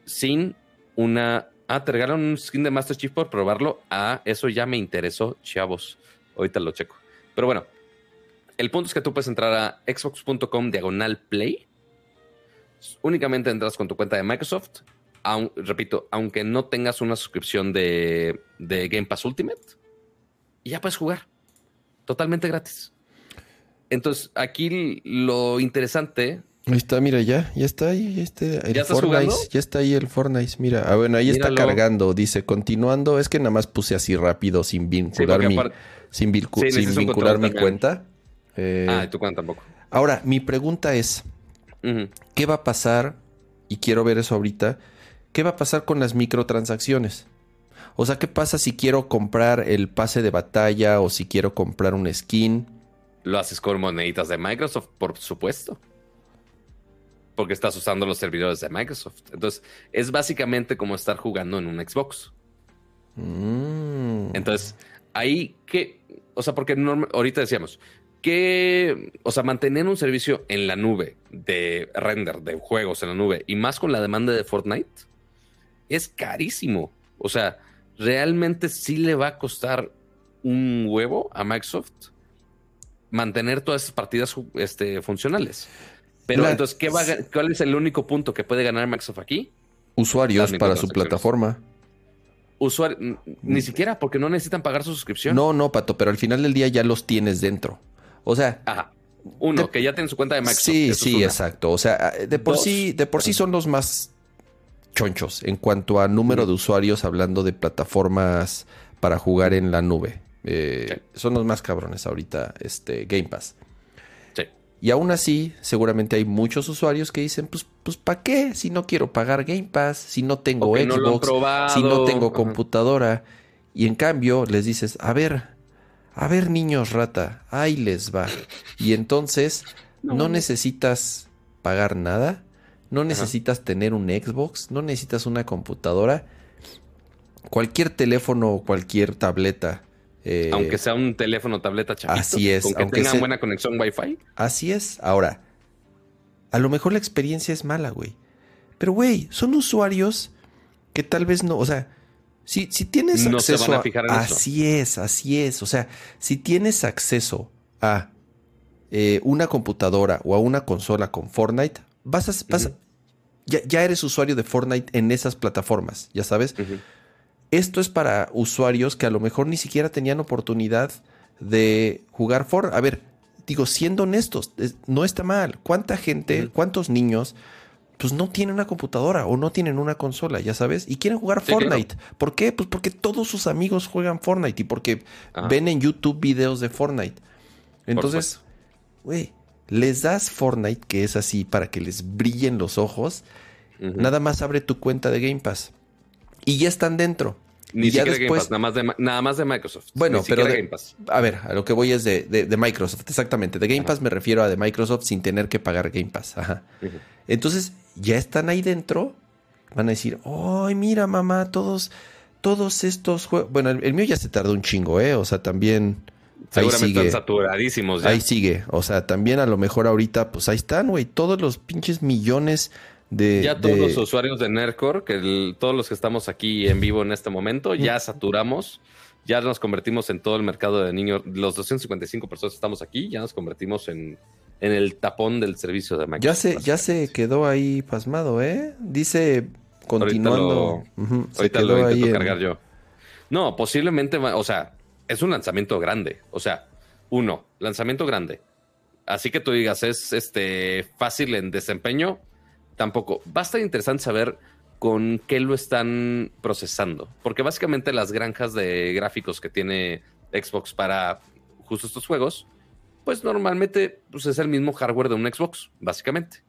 sin una... Ah, te regalan un skin de Master Chief por probarlo. Ah, eso ya me interesó, chavos. Ahorita lo checo. Pero bueno, el punto es que tú puedes entrar a xbox.com diagonal play. Únicamente entras con tu cuenta de Microsoft. repito, aunque no tengas una suscripción de, de Game Pass Ultimate, y ya puedes jugar totalmente gratis. Entonces, aquí lo interesante. Ahí está, mira, ya, ya está ahí, ya está el Fortnite, ya está ahí el Fortnite, mira, ah, bueno, ahí está cargando, dice, continuando, es que nada más puse así rápido sin vincular mi, sin, vincular mi cuenta. Eh, ah, tu cuenta tampoco. Ahora, mi pregunta es, ¿qué va a pasar? Y quiero ver eso ahorita. ¿Qué va a pasar con las microtransacciones? O sea, ¿qué pasa si quiero comprar el pase de batalla o si quiero comprar un skin? Lo haces con moneditas de Microsoft, por supuesto. Porque estás usando los servidores de Microsoft. Entonces, es básicamente como estar jugando en un Xbox. Mm. Entonces, ahí que, o sea, porque ahorita decíamos que, o sea, mantener un servicio en la nube de render, de juegos en la nube, y más con la demanda de Fortnite, es carísimo. O sea, realmente sí le va a costar un huevo a Microsoft mantener todas esas partidas este, funcionales. Pero entonces, ¿qué va ¿cuál es el único punto que puede ganar Microsoft aquí? Usuarios para su plataforma. Usuario, ni siquiera porque no necesitan pagar su suscripción. No, no, Pato, pero al final del día ya los tienes dentro. O sea, Ajá. Uno, que ya tiene su cuenta de Microsoft. Sí, sí, exacto. O sea, de por sí, de por sí son los más chonchos en cuanto a número de usuarios hablando de plataformas para jugar en la nube. Eh, son los más cabrones ahorita, este Game Pass. Y aún así, seguramente hay muchos usuarios que dicen, pues, pues ¿para qué? Si no quiero pagar Game Pass, si no tengo Xbox, si no tengo computadora. Y en cambio les dices, a ver, a ver niños rata, ahí les va. Y entonces no, necesitas pagar nada, no necesitas tener un Xbox, no necesitas una computadora. Cualquier teléfono o cualquier tableta eh, aunque sea un teléfono, tableta, chavito. Así es. Con que aunque tengan buena conexión Wi-Fi. Así es. Ahora, a lo mejor la experiencia es mala, güey. Pero, güey, son usuarios que tal vez no, o sea, si, si tienes acceso a, así es, así es. O sea, si tienes acceso a eh, una computadora o a una consola con Fortnite, vas a, ya, eres usuario de Fortnite en esas plataformas, ya sabes. Esto es para usuarios que a lo mejor ni siquiera tenían oportunidad de jugar Fortnite. A ver, digo, siendo honestos, no está mal. ¿Cuánta gente, cuántos niños, pues no tienen una computadora o no tienen una consola, ya sabes? Y quieren jugar Fortnite. ¿Por qué? Pues porque todos sus amigos juegan Fortnite y porque ven en YouTube videos de Fortnite. Entonces, güey, les das Fortnite, que es así para que les brillen los ojos. Nada más abre tu cuenta de Game Pass. Y ya están dentro. Ni siquiera Game Pass, nada más, de, nada más de Microsoft. Bueno, pero Game Pass. a ver, a lo que voy es de, de, Microsoft, exactamente. De Game Pass me refiero a de Microsoft sin tener que pagar Game Pass. Ajá. Entonces, ya están ahí dentro. Van a decir, ¡ay, mira, mamá! Todos, todos estos juegos. Bueno, el, mío ya se tardó un chingo, ¿eh? O sea, también. Seguramente están saturadísimos ya. Ahí sigue. O sea, también a lo mejor ahorita, pues ahí están, güey. Todos los pinches millones ya todos los usuarios de Nerdcore, que todos los que estamos aquí en vivo en este momento, ya saturamos, ya nos convertimos en todo el mercado de niños, los 255 personas que estamos aquí, ya nos convertimos en, en el tapón del servicio de Microsoft. Ya se, ya se quedó ahí pasmado, ¿eh? Dice continuando. Ahorita lo, intento cargar yo. No, posiblemente, o sea, es un lanzamiento grande. O sea, uno, lanzamiento grande. Así que tú digas, es este fácil en desempeño tampoco. Va a estar interesante saber con qué lo están procesando, porque básicamente las granjas de gráficos que tiene Xbox para justo estos juegos, pues normalmente pues, es el mismo hardware de un Xbox, básicamente.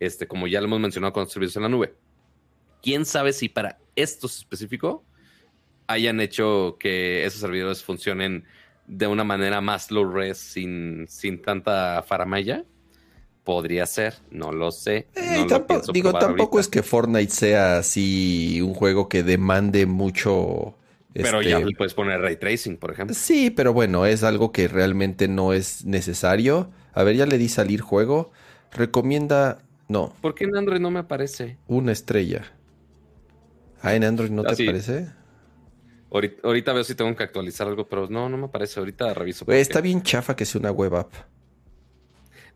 Este, como ya lo hemos mencionado con los servicios en la nube. quién sabe si para estos específico hayan hecho que esos servidores funcionen de una manera más low res sin, sin tanta faramaya. Podría ser, no lo sé. Eh, digo, tampoco es que Fortnite sea así un juego que demande mucho. Pero ya este, puedes poner ray tracing, por ejemplo. Sí, pero bueno, es algo que realmente no es necesario. A ver, ya le di salir juego. Recomienda. No. ¿Por qué en Android no me aparece? Una estrella. Ah, en Android no te aparece. Ahorita, veo si tengo que actualizar algo, pero no, no me aparece. Ahorita reviso. está bien chafa que sea una web app.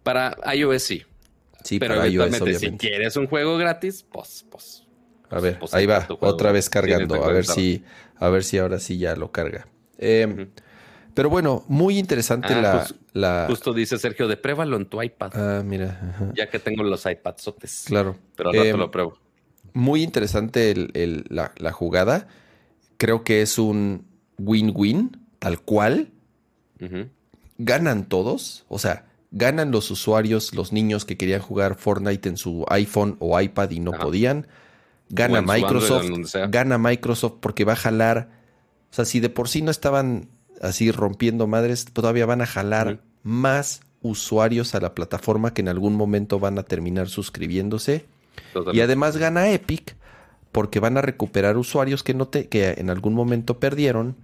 Para iOS sí. Sí, pero para iOS, obviamente. si quieres un juego gratis, pues, pues. A ver, pues, ahí va, otra vez cargando. A ver si, a ver si ahora sí ya lo carga. Em, pero bueno, muy interesante ah, la, Justo dice Sergio, de pruébalo en tu iPad. Ah, mira. Ya que tengo los iPadsotes. Claro. Pero ahora eh, lo pruebo. Muy interesante la, jugada. Creo que es un win-win, tal cual. Ganan todos. O sea, ganan los usuarios, los niños que querían jugar Fortnite en su iPhone o iPad y no podían. Gana Microsoft. Gana Microsoft porque va a jalar. O sea, si de por sí no estaban así rompiendo madres, todavía van a jalar más usuarios a la plataforma que en algún momento van a terminar suscribiéndose. Y además gana Epic porque van a recuperar usuarios que, no te, que en algún momento perdieron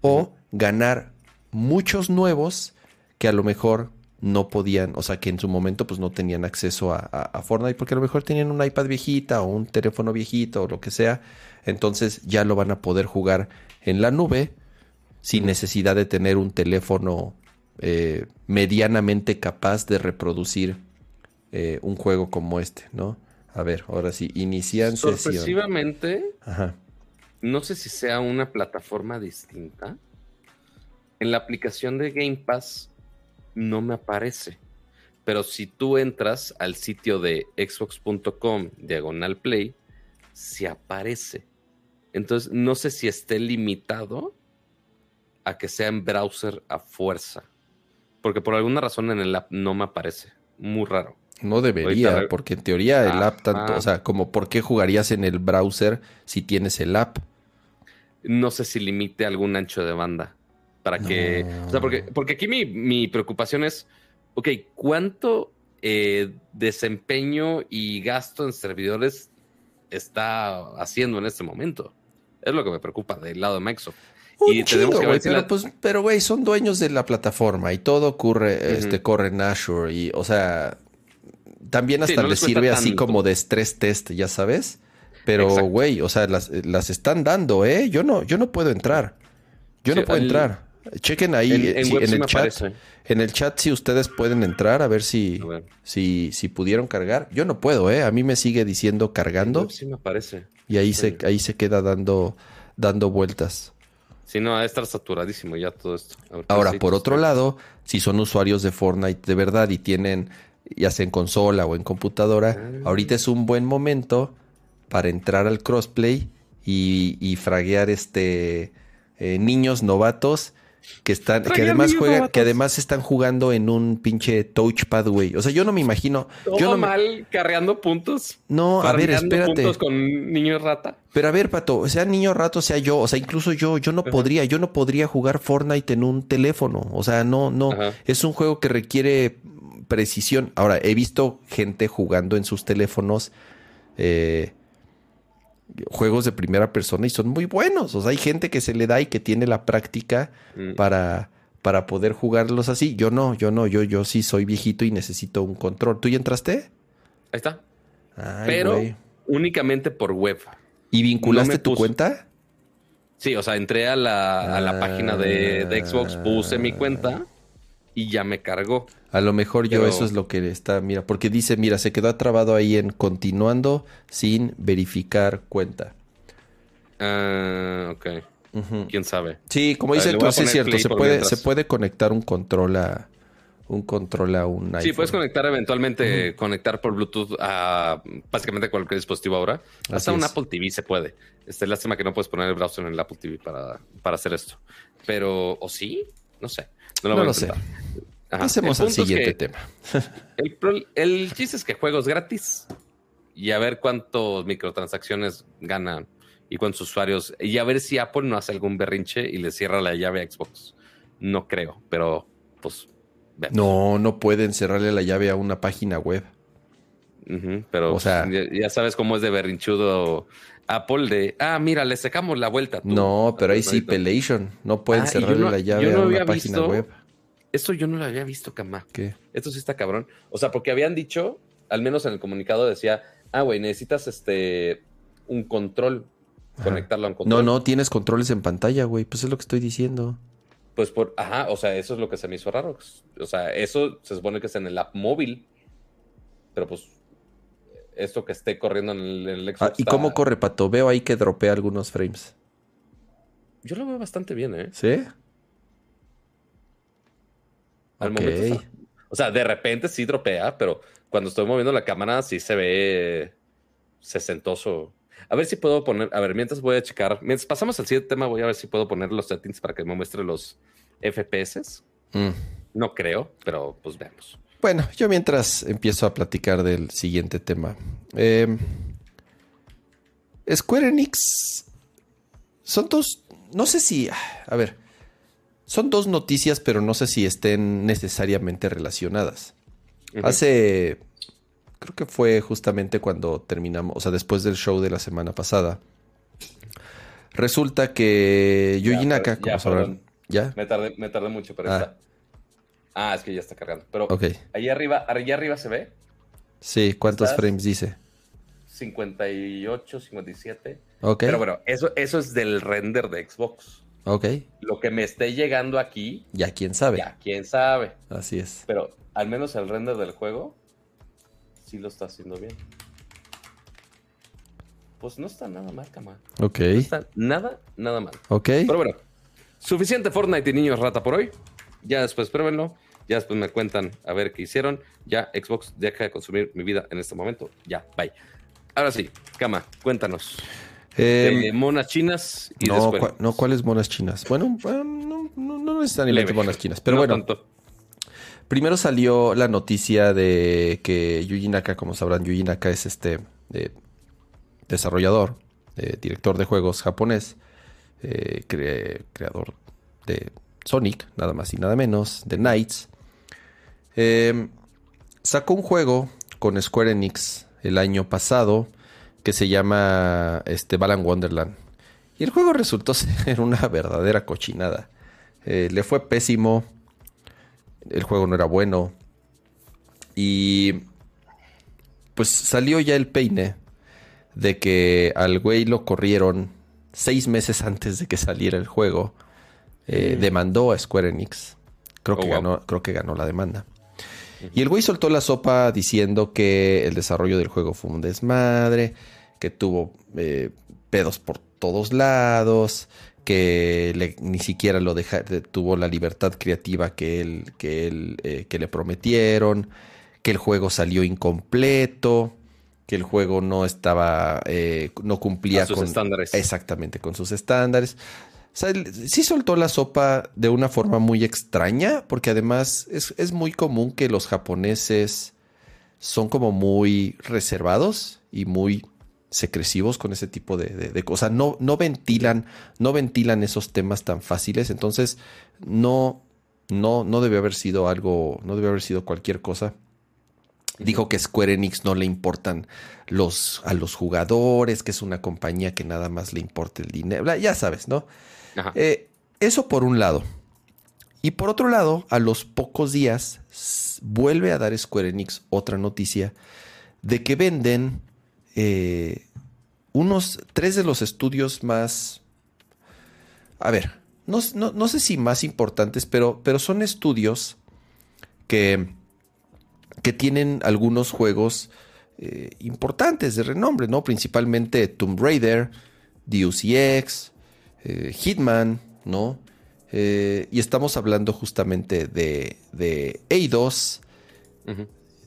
o ganar muchos nuevos que a lo mejor no podían, o sea, que en su momento pues no tenían acceso a, Fortnite porque a lo mejor tenían un iPad viejita o un teléfono viejito o lo que sea. Entonces ya lo van a poder jugar en la nube sin necesidad de tener un teléfono eh, medianamente capaz de reproducir eh, un juego como este, ¿no? A ver, ahora sí, inician Sorpresivamente, no sé si sea una plataforma distinta. En la aplicación de Game Pass no me aparece. Pero si tú entras al sitio de xbox.com diagonal play, se aparece. Entonces, no sé si esté limitado a que sea en browser a fuerza. Porque por alguna razón en el app no me aparece. Muy raro. No debería, porque en teoría el app tanto, o sea, como por qué jugarías en el browser si tienes el app. No sé si limite algún ancho de banda. Para que. O sea, porque, porque aquí mi, preocupación es. Ok, ¿cuánto eh, desempeño y gasto en servidores está haciendo en este momento? Es lo que me preocupa del lado de Microsoft. y tenemos que pero, pues, pero güey, son dueños de la plataforma y todo ocurre, este, corre en Azure y, o sea, también hasta les, sirve así como de stress test, ya sabes. Pero, güey, o sea, las, están dando, ¿eh? Yo no, yo no puedo entrar. Yo no puedo entrar. Chequen ahí en, el chat. En el chat si ustedes pueden entrar a ver si, si, si pudieron cargar. Yo no puedo, ¿eh? A mí me sigue diciendo cargando. Sí me parece. Y ahí se, ahí se queda dando, dando vueltas. Sí, no, a estar saturadísimo ya todo esto. Ahora, por otro lado, si son usuarios de Fortnite de verdad y tienen ya sea en consola o en computadora, ah. ahorita es un buen momento para entrar al crossplay y, y fraguear este eh, niños novatos que están, que además juegan, que además están jugando en un pinche touchpad, güey. O sea, yo no me imagino. Todo yo no mal carreando puntos. No, a ver, espérate. puntos con niño rata. Pero a ver, pato, sea niño rato, sea yo, o sea, incluso yo, yo no podría, yo no podría jugar Fortnite en un teléfono. O sea, no, no. Es un juego que requiere precisión. Ahora, he visto gente jugando en sus teléfonos eh, juegos de primera persona y son muy buenos. O sea, hay gente que se le da y que tiene la práctica mm. para, para poder jugarlos así. Yo no, yo no, yo, yo sí soy viejito y necesito un control. ¿Tú ya entraste? Ahí está. Pero únicamente por web. ¿Y vinculaste tu cuenta? Sí, o sea, entré a la, a la página de, de Xbox, puse mi cuenta y ya me cargó. A lo mejor yo eso es lo que está, mira, porque dice, mira, se quedó atrabado ahí en continuando sin verificar cuenta. Ah, ok. ¿Quién sabe? Sí, como dice tú, es cierto, se puede, se puede conectar un control a un control a un iPhone. Sí, puedes conectar eventualmente, conectar por Bluetooth a básicamente cualquier dispositivo ahora. Hasta un Apple TV se puede. Este, lástima que no puedes poner el browser en el Apple TV para, para hacer esto. Pero, ¿o sí? No sé. No lo, sé. Pasemos al siguiente tema. el, chiste es que juegos gratis y a ver cuántos microtransacciones ganan y cuántos usuarios. Y a ver si Apple no hace algún berrinche y le cierra la llave a Xbox. No creo, pero pues. No, no pueden cerrarle la llave a una página web. pero o sea, ya, sabes cómo es de berrinchudo Apple de, ah, mira, le sacamos la vuelta. no, pero ahí sí, Pelation. No pueden ah, cerrarle la llave a una página web. Esto yo no lo había visto, Cama. ¿Qué? Esto sí está cabrón. O sea, porque habían dicho, al menos en el comunicado decía, ah, güey, necesitas este un control, conectarlo a un control. No, no, tienes controles en pantalla, güey. Pues es lo que estoy diciendo. Pues por, ajá, o sea, eso es lo que se me hizo raro. O sea, eso se supone que es en el app móvil. Pero pues, esto que esté corriendo en el, Xbox. Ah, ¿Y cómo corre, Pato? Veo ahí que dropea algunos frames. Yo lo veo bastante bien, ¿eh? ¿Sí? Al momento. O sea, de repente sí dropea, pero cuando estoy moviendo la cámara sí se ve sesentoso. A ver si puedo poner, a ver, mientras voy a checar, mientras pasamos al siguiente tema, voy a ver si puedo poner los settings para que me muestre los FPS. Mm. No creo, pero pues veamos. Bueno, yo mientras empiezo a platicar del siguiente tema. Em, Square Enix son dos, no sé si, a ver, son dos noticias, pero no sé si estén necesariamente relacionadas. Hace, creo que fue justamente cuando terminamos, o sea, después del show de la semana pasada. Resulta que Yuji Naka, como sabrán, ¿ya? Me tardé, me tardé mucho, pero ah. está. Ah, es que ya está cargando. Pero ahí arriba, allá arriba se ve. Sí, ¿cuántos frames dice? 58, 57. Ok. Pero bueno, eso, eso es del render de Xbox. Ok. Lo que me esté llegando aquí. Ya quién sabe. Ya quién sabe. Así es. Pero al menos el render del juego sí lo está haciendo bien. Pues no está nada mal, cama. Ok. No está nada, nada mal. Ok. Pero bueno, suficiente Fortnite y niños rata por hoy. Ya después pruébenlo. Ya después me cuentan a ver qué hicieron. Ya Xbox deja de consumir mi vida en este momento. Ya, bye. Ahora sí, cama, cuéntanos. Eh, monas chinas y no, no, ¿cuáles monas chinas? Bueno, no, no, no necesariamente monas chinas, pero bueno. Primero salió la noticia de que Yuji Naka, como sabrán, Yuji Naka es este eh, desarrollador, eh, director de juegos japonés, creador de Sonic, nada más y nada menos, de Knights. Sacó un juego con Square Enix el año pasado que se llama este, Balan Wonderland. Y el juego resultó ser una verdadera cochinada. Eh, le fue pésimo. El juego no era bueno. Y pues salió ya el peine de que al güey lo corrieron seis meses antes de que saliera el juego. Eh, mm. Demandó a Square Enix. Creo, que oh, ganó, creo que ganó la demanda. Y el güey soltó la sopa diciendo que el desarrollo del juego fue un desmadre, que tuvo eh, pedos por todos lados, que ni siquiera lo deja, tuvo la libertad creativa que él, que él, eh, que le prometieron, que el juego salió incompleto, que el juego no estaba, eh, no cumplía con estándares. Exactamente, con sus estándares. Sea, sí soltó la sopa de una forma muy extraña, porque además es, es muy común que los japoneses son como muy reservados y muy secresivos con ese tipo de, cosas. No, no ventilan, no ventilan esos temas tan fáciles. Entonces, no, no, no debe haber sido algo, no debe haber sido cualquier cosa. Dijo que Square Enix no le importan los, a los jugadores, que es una compañía que nada más le importa el dinero. Ya sabes, ¿no? Eh, eso por un lado. Y por otro lado, a los pocos días vuelve a dar Square Enix otra noticia de que venden eh, unos tres de los estudios más, a ver, no, sé si más importantes, pero, pero son estudios que, que tienen algunos juegos eh, importantes de renombre, ¿no? Principalmente Tomb Raider, Deus Ex, eh, Hitman, ¿no? y estamos hablando justamente de, de Eidos,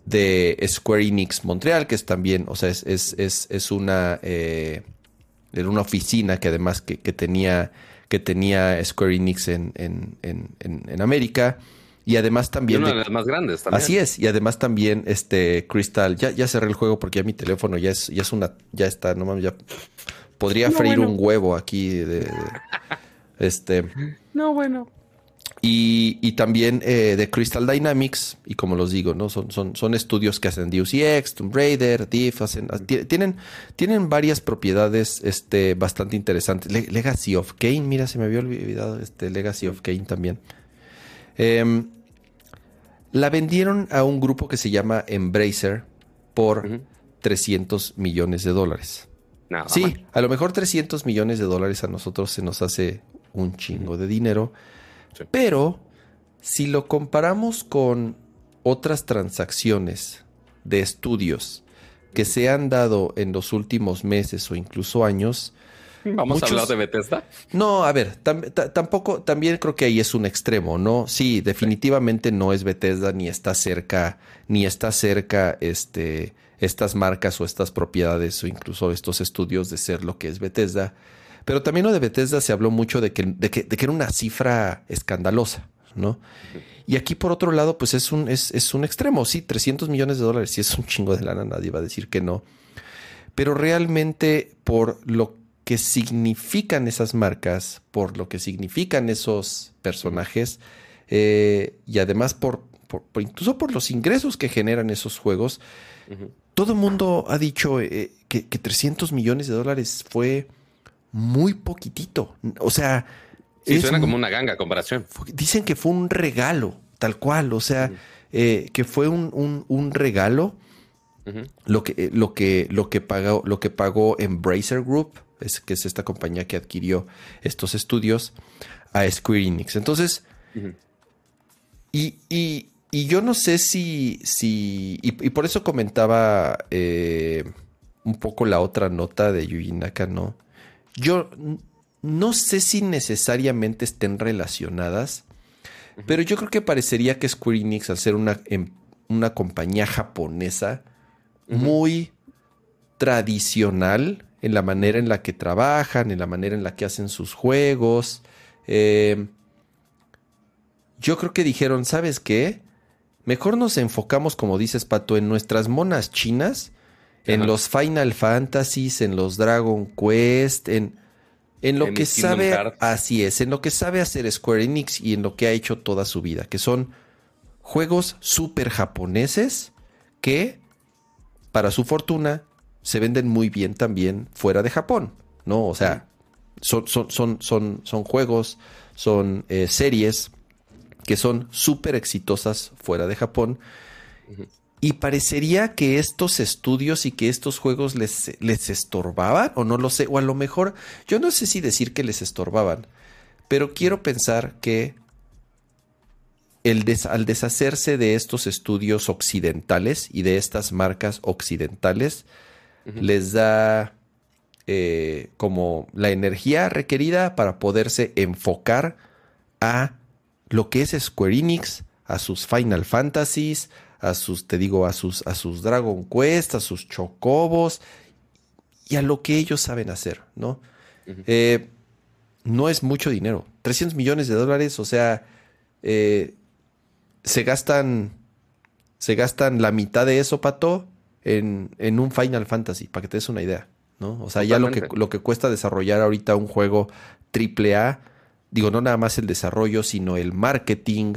de Square Enix Montreal, que es también, o sea, es, es, una, eh, una oficina que además que, tenía, que tenía Square Enix en, en, América. Y además también. una de, las más grandes también. Así es. Y además también, este, Crystal. Ya, ya cerré el juego porque ya mi teléfono ya es, ya es una. Ya está, no mames, ya. Podría freír un huevo aquí de, este. No, bueno. Y, también eh, de Crystal Dynamics, y como los digo, ¿no? Son, son, son estudios que hacen Deus Ex, Tomb Raider, Diff, hacen, tienen, tienen varias propiedades este, bastante interesantes. Legacy of Kane, mira, se me había olvidado este Legacy of Kane también. Em, la vendieron a un grupo que se llama Embracer por 300 millones de dólares. Sí, a lo mejor 300 millones de dólares a nosotros se nos hace un chingo de dinero. Pero si lo comparamos con otras transacciones de estudios que se han dado en los últimos meses o incluso años, ¿Vamos a hablar de Bethesda? No, a ver, tampoco, también creo que ahí es un extremo, ¿no? Sí, definitivamente no es Bethesda, ni está cerca, ni está cerca este, estas marcas o estas propiedades o incluso estos estudios de ser lo que es Bethesda. Pero también lo de Bethesda se habló mucho de que, de que, era una cifra escandalosa, ¿no? Y aquí, por otro lado, pues es un, es, es un extremo. Sí, 300 millones de dólares, sí es un chingo de lana, nadie va a decir que no. Pero realmente, por lo que significan esas marcas, por lo que significan esos personajes, eh, y además por, incluso por los ingresos que generan esos juegos, todo el mundo ha dicho eh, que, 300 millones de dólares fue muy poquitito. O sea... Sí, suena como una ganga comparación. Dicen que fue un regalo, tal cual. O sea, eh, que fue un, regalo. lo, que, lo, que, lo, que pagó, lo que pagó Embracer Group es, que es esta compañía que adquirió estos estudios, a Square Enix. Entonces, y, yo no sé si, si y, por eso comentaba eh, un poco la otra nota de Yuji Nakano. Yo no sé si necesariamente estén relacionadas, pero yo creo que parecería que Square Enix, al ser una, em, una compañía japonesa muy tradicional, en la manera en la que trabajan, en la manera en la que hacen sus juegos. Eh, yo creo que dijeron, ¿sabes qué? Mejor nos enfocamos, como dices, Pato, en nuestras monas chinas, en los Final Fantasies, en los Dragon Quest, en, en lo que sabe, así es, en lo que sabe hacer Square Enix y en lo que ha hecho toda su vida, que son juegos súper japoneses que, para su fortuna, se venden muy bien también fuera de Japón, ¿no? O sea, son, son, son, son, son juegos, son eh, series que son súper exitosas fuera de Japón. Y parecería que estos estudios y que estos juegos les, les estorbaban, o no lo sé, o a lo mejor, yo no sé si decir que les estorbaban, pero quiero pensar que el al deshacerse de estos estudios occidentales y de estas marcas occidentales, les da eh, como la energía requerida para poderse enfocar a lo que es Square Enix, a sus Final Fantasies, a sus, te digo, a sus, a sus Dragon Quest, a sus Chocobos y a lo que ellos saben hacer, ¿no? Eh, no es mucho dinero. 300 millones de dólares, o sea, eh, se gastan, se gastan la mitad de eso, Pato, en, un Final Fantasy, para que te des una idea, ¿no? O sea, ya lo que, lo que cuesta desarrollar ahorita un juego triple A, digo, no nada más el desarrollo, sino el marketing,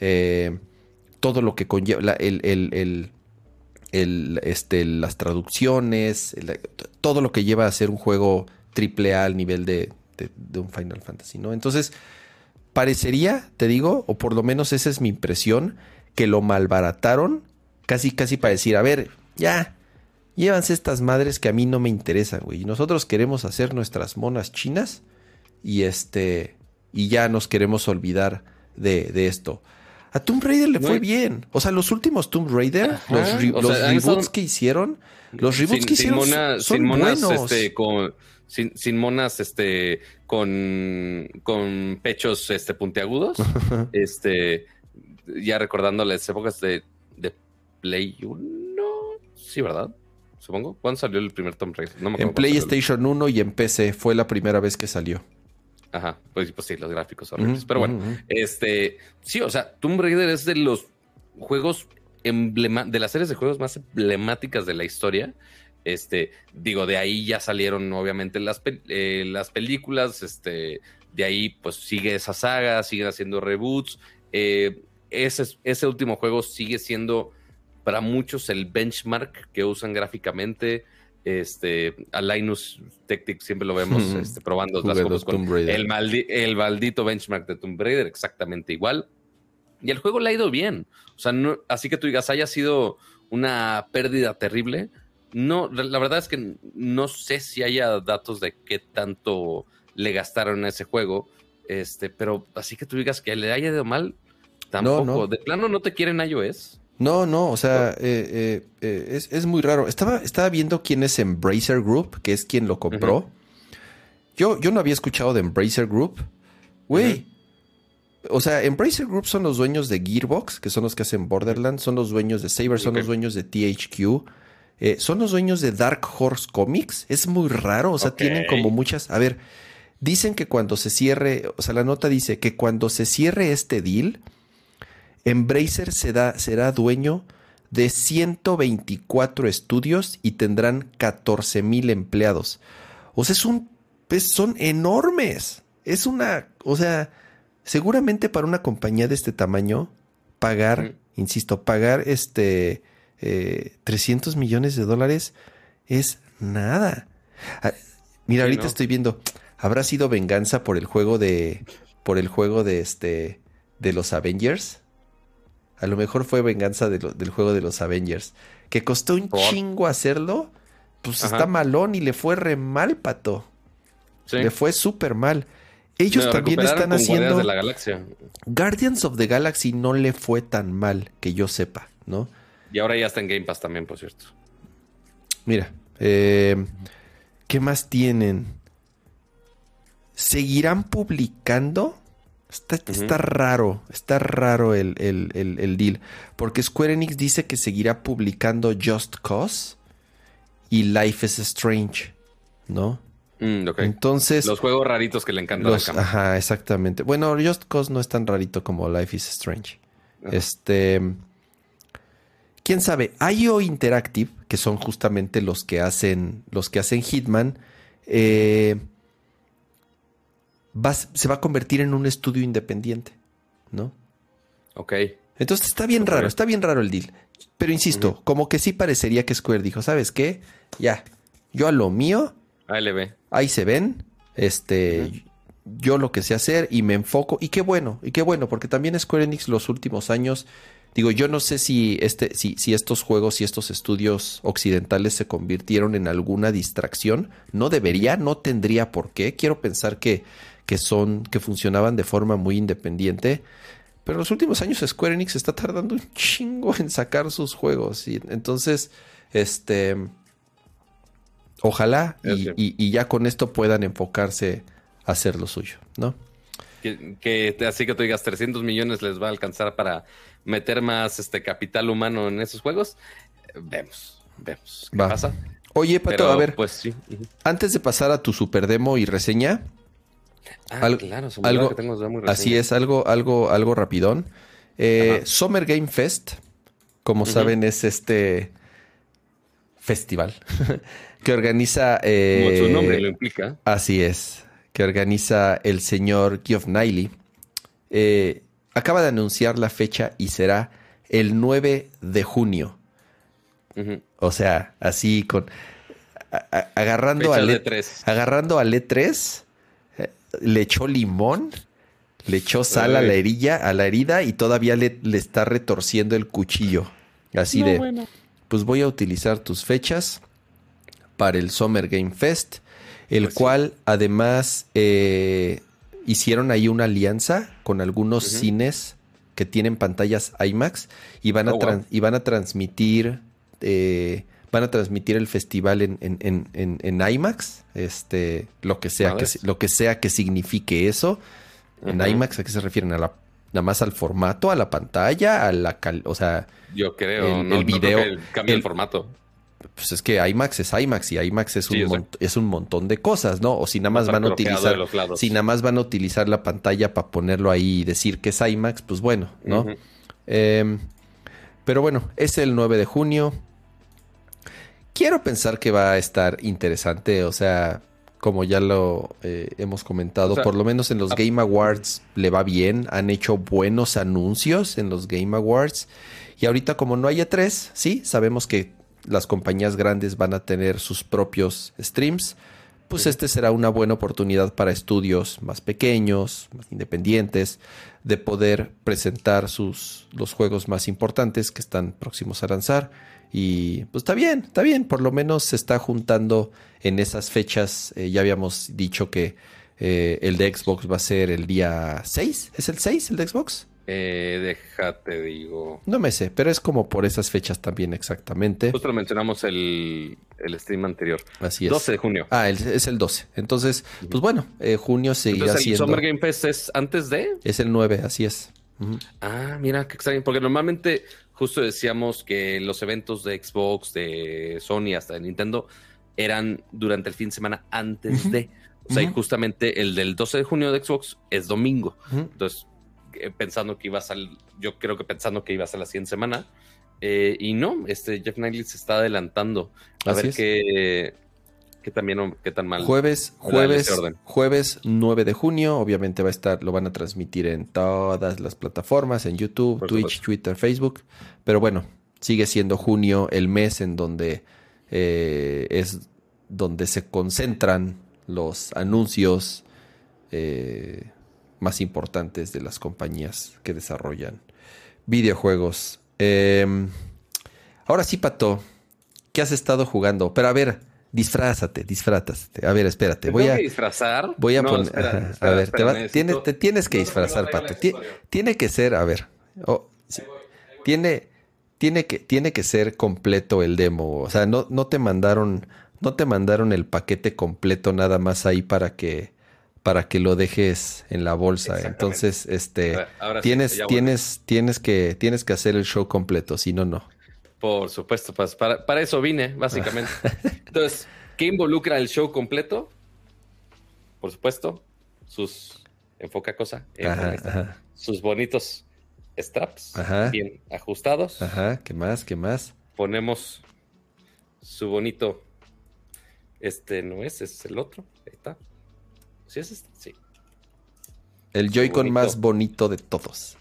eh, todo lo que conlleva, el, este, las traducciones, todo lo que lleva a ser un juego triple A al nivel de, de, un Final Fantasy, ¿no? Entonces, parecería, te digo, o por lo menos esa es mi impresión, que lo malbarataron casi, casi para decir, a ver, ya, llévanse estas madres que a mí no me interesan, güey. Y nosotros queremos hacer nuestras monas chinas y este, y ya nos queremos olvidar de, de esto. A Tomb Raider le fue bien. O sea, los últimos Tomb Raider, los, reboots que hicieron, los reboots que hicieron son sin monas, Este, con, sin, monas este, con, con pechos este, puntiagudos. este, ya recordando las épocas de, de Play 1 Sí, ¿verdad? Supongo. ¿Cuándo salió el primer Tomb Raider? en PlayStation 1 y en PC fue la primera vez que salió. Ajá, pues, pues sí, los gráficos horribles. Pero bueno, este, sí, o sea, Tomb Raider es de los juegos emblema de las series de juegos más emblemáticas de la historia. Este, digo, de ahí ya salieron obviamente las, eh, las películas, este, de ahí pues sigue esa saga, siguen haciendo reboots. Eh, ese, ese último juego sigue siendo para muchos el benchmark que usan gráficamente. Este, a Linus Tech siempre lo vemos este, probando las cosas con el, el maldito benchmark de Tomb Raider, exactamente igual. Y el juego le ha ido bien. O sea, no, así que tú digas, haya sido una pérdida terrible. No, la verdad es que no sé si haya datos de qué tanto le gastaron a ese juego. Este, pero así que tú digas que le haya ido mal, tampoco. De plano no te quieren iOS. No, no, o sea, eh, eh, eh, es, muy raro. Estaba, estaba viendo quién es Embracer Group, que es quien lo compró. yo, yo no había escuchado de Embracer Group. Güey, o sea, Embracer Group son los dueños de Gearbox, que son los que hacen Borderlands, son los dueños de Saber, son los dueños de THQ, son los dueños de Dark Horse Comics. Es muy raro, o sea, tienen como muchas. A ver, dicen que cuando se cierre, o sea, la nota dice que cuando se cierre este deal, Embracer será dueño de 124 estudios y tendrán 14 mil empleados. O sea, es un, son enormes. Es una, o sea, seguramente para una compañía de este tamaño, pagar, insisto, pagar este 300 eh, millones de dólares es nada. Ah, mira, ahorita estoy viendo, habrá sido venganza por el juego de, por el juego de este, de los Avengers. A lo mejor fue venganza del juego de los Avengers. Que costó un chingo hacerlo. Pues está malón y le fue re mal, pato. Le fue súper mal. Ellos también están haciendo. De la galaxia. Guardians of the Galaxy no le fue tan mal, que yo sepa, ¿no? Y ahora ya está en Game Pass también, por cierto. Mira, eh, ¿qué más tienen? ¿Seguirán publicando? Está, raro, está raro el, el, deal. Porque Square Enix dice que seguirá publicando Just Cause y Life is Strange, ¿no? Mm, Entonces. Los juegos raritos que le encantan Ajá, exactamente. Bueno, Just Cause no es tan rarito como Life is Strange. Este. Quién sabe, IO Interactive, que son justamente los que hacen. Los que hacen Hitman. Eh, se va a convertir en un estudio independiente. ¿No? Ok. Entonces está bien raro, está bien raro el deal. Pero insisto, como que sí parecería que Square dijo, ¿sabes qué? Ya, yo a lo mío. Ahí le ve ahí se ven, este, yo lo que sé hacer y me enfoco, y qué bueno, y qué bueno, porque también Square Enix los últimos años, digo, yo no sé si, este, si, si estos juegos y estos estudios occidentales se convirtieron en alguna distracción, no debería, no tendría por qué, quiero pensar que, que son, que funcionaban de forma muy independiente, pero en los últimos años Square Enix está tardando un chingo en sacar sus juegos, y entonces, este Ojalá y, ya con esto puedan enfocarse a hacer lo suyo, ¿no? Que, así que tú digas 300 millones les va a alcanzar para meter más este capital humano en esos juegos. Vemos, vemos. ¿Qué pasa? Oye, Pato, a ver. Pues sí. Antes de pasar a tu super demo y reseña. Ah, claro, algo, que tengo muy Así es, algo, algo, algo rapidón. Eh, Summer Game Fest, como saben, es este festival que organiza... Eh, Como su nombre lo implica. Así es, que organiza el señor Geoff Niley. Eh, acaba de anunciar la fecha y será el 9 de junio. O sea, así con... agarrando, al E3. agarrando al E3, le echó limón, le echó sal a la herida, a la herida y todavía le, está retorciendo el cuchillo. Así de, pues voy a utilizar tus fechas para el Summer Game Fest, el pues cual además eh, hicieron ahí una alianza con algunos cines que tienen pantallas IMAX y van, a, oh, y van a transmitir eh, van a transmitir el festival en, en, IMAX, este, lo que sea que lo que sea que signifique eso. En IMAX, ¿a qué se refieren? A la, nada más al formato, a la pantalla, a la o sea, yo creo, el, video, cambia el, formato. pues es que IMAX es IMAX y IMAX es un, Sí, mon- es un montón de cosas, ¿no? O si nada más van a utilizar, si nada más van a utilizar la pantalla para ponerlo ahí y decir que es IMAX, pues bueno, ¿no? Eh, pero bueno, es el 9 de junio. Quiero pensar que va a estar interesante, o sea, como ya lo eh, hemos comentado, O sea, por lo menos en los a- Game Awards le va bien, han hecho buenos anuncios en los Game Awards y ahorita como no hay E3, sí, sabemos que las compañías grandes van a tener sus propios streams, pues este será una buena oportunidad para estudios más pequeños, más independientes, de poder presentar sus los juegos más importantes que están próximos a lanzar. Y pues está bien, está bien, por lo menos se está juntando en esas fechas. Eh, ya habíamos dicho que eh, el de Xbox va a ser el día 6. ¿Es el 6 el de Xbox? Eh, déjate, digo. No me sé, pero es como por esas fechas también exactamente. Justo lo mencionamos el, el stream anterior. Así es. 12 de junio. Ah, el- es el 12. Entonces, pues bueno, eh, junio seguirá Entonces, el siendo... Summer Game Fest es antes de. Es el 9, así es. Ah, mira, qué extraño. Porque normalmente, justo decíamos que los eventos de Xbox, de Sony, hasta de Nintendo, eran durante el fin de semana antes de. O sea, y justamente el del 12 de junio de Xbox es domingo. Entonces, eh, pensando que iba a salir, yo creo que pensando que iba a ser la siguiente semana. eh, y no, este Jeff Knightley se está adelantando. A Así ver es. qué, o qué tan mal. Jueves, jueves, orden. jueves 9 de junio, obviamente va a estar, lo van a transmitir en todas las plataformas, en YouTube, Por Twitch, supuesto. Twitter, Facebook, pero bueno, sigue siendo junio el mes en donde eh, es donde se concentran los anuncios eh, más importantes de las compañías que desarrollan videojuegos. Eh, ahora sí, Pato, ¿qué has estado jugando? Pero a ver, disfrázate, disfrázate. A ver, espérate, ¿Te voy a... que disfrazar? Voy a No, poner. espera, ajá, espera, a ver, te, va- tienes, te tienes que No, disfrazar, Pato. Ti- tiene que ser, a ver. oh, sí, tiene, tiene, que, tiene que ser completo el demo. O sea, no, no te mandaron. No te mandaron el paquete completo nada más ahí para que para que lo dejes en la bolsa. Entonces, este ver, ahora sí, tienes, tienes, tienes que, tienes que hacer el show completo, si no, no. Por supuesto, pues para, para eso vine, básicamente. Entonces, ¿qué involucra el show completo? Por supuesto, sus enfoca cosa, Ajá, ajá, sus bonitos straps, Ajá. bien ajustados. ajá. ¿Qué más? ¿Qué más? Ponemos su bonito, este no es, es el otro, ahí está. ¿Sí es este? Sí. El Joy-Con más bonito de todos.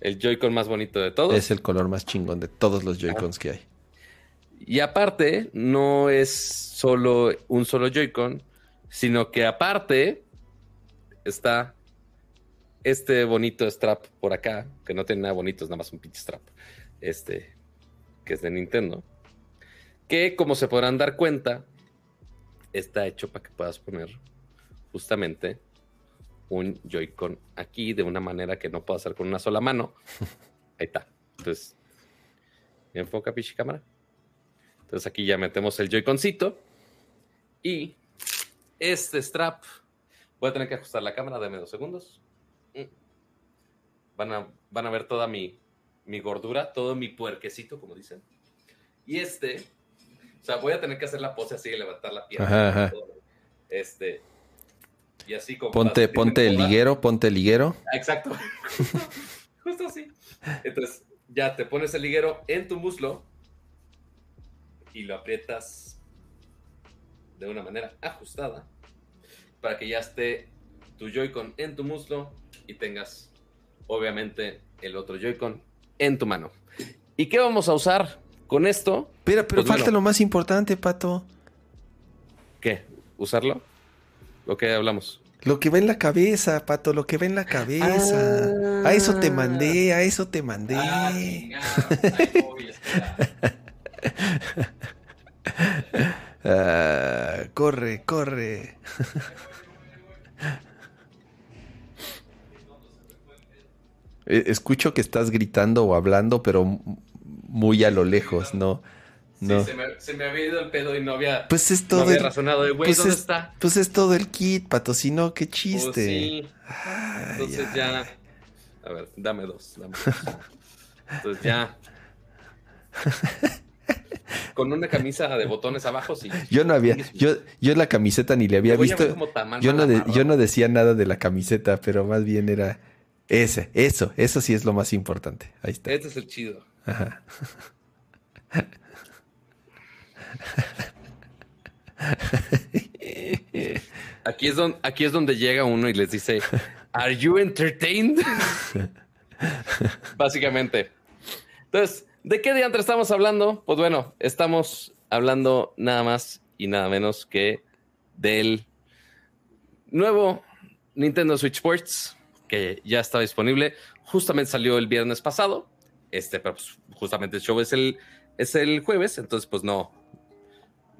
El Joy-Con más bonito de todos. Es el color más chingón de todos los Joy-Cons que hay. Y aparte, no es solo un solo Joy-Con, sino que aparte está este bonito strap por acá, que no tiene nada bonito, es nada más un pinche strap. Este, que es de Nintendo. Que como se podrán dar cuenta, está hecho para que puedas poner justamente un Joy-Con aquí de una manera que no puedo hacer con una sola mano. Ahí está. Entonces, ¿me enfoca, pichi cámara? Entonces aquí ya metemos el Joy-Concito y este strap. Voy a tener que ajustar la cámara, dame dos segundos. Mm. Van a, van a ver toda mi, mi gordura, todo mi puerquecito, como dicen. Y este, o sea, voy a tener que hacer la pose así de levantar la pierna. Ajá, ajá. todo. Este, y así como. Ponte, ponte el liguero, ponte el liguero. Exacto. Justo así. Entonces, ya te pones el liguero en tu muslo y lo aprietas de una manera ajustada para que ya esté tu Joy-Con en tu muslo y tengas, obviamente, el otro Joy-Con en tu mano. ¿Y qué vamos a usar con esto? Pero, pero Pues falta bueno. lo más importante, Pato. ¿Qué? ¿Usarlo? ¿Lo que hablamos? Lo que va en la cabeza, Pato, lo que va en la cabeza. Ah. A eso te mandé, a eso te mandé. Ah, corre, corre. Eh, Escucho que estás gritando o hablando, pero muy a lo lejos, ¿no? No. Sí, se me, se me había ido el pedo y no había, Pues es no todo había el, razonado de, güey, pues ¿dónde es- está? pues es todo el kit, Pato, si no, qué Pues chiste. sí. Ay, Entonces ay. ya. A ver, dame dos. Dame dos. Entonces ya. con una camisa de botones abajo, sí. Yo no había, yo, yo la camiseta ni le había visto. Yo no, yo no decía nada de la camiseta, pero más bien era ese, eso, eso sí es lo más importante. Ahí está. Este es el chido. Ajá. Aquí es, donde, llega uno y les dice, ¿Are you entertained? Básicamente. Entonces, ¿de qué diantre estamos hablando? Pues bueno, estamos hablando nada más y nada menos que del nuevo Nintendo Switch Sports, que ya está disponible. Justamente salió el viernes pasado. Este, pero pues, justamente el show es el, es el jueves, entonces pues no,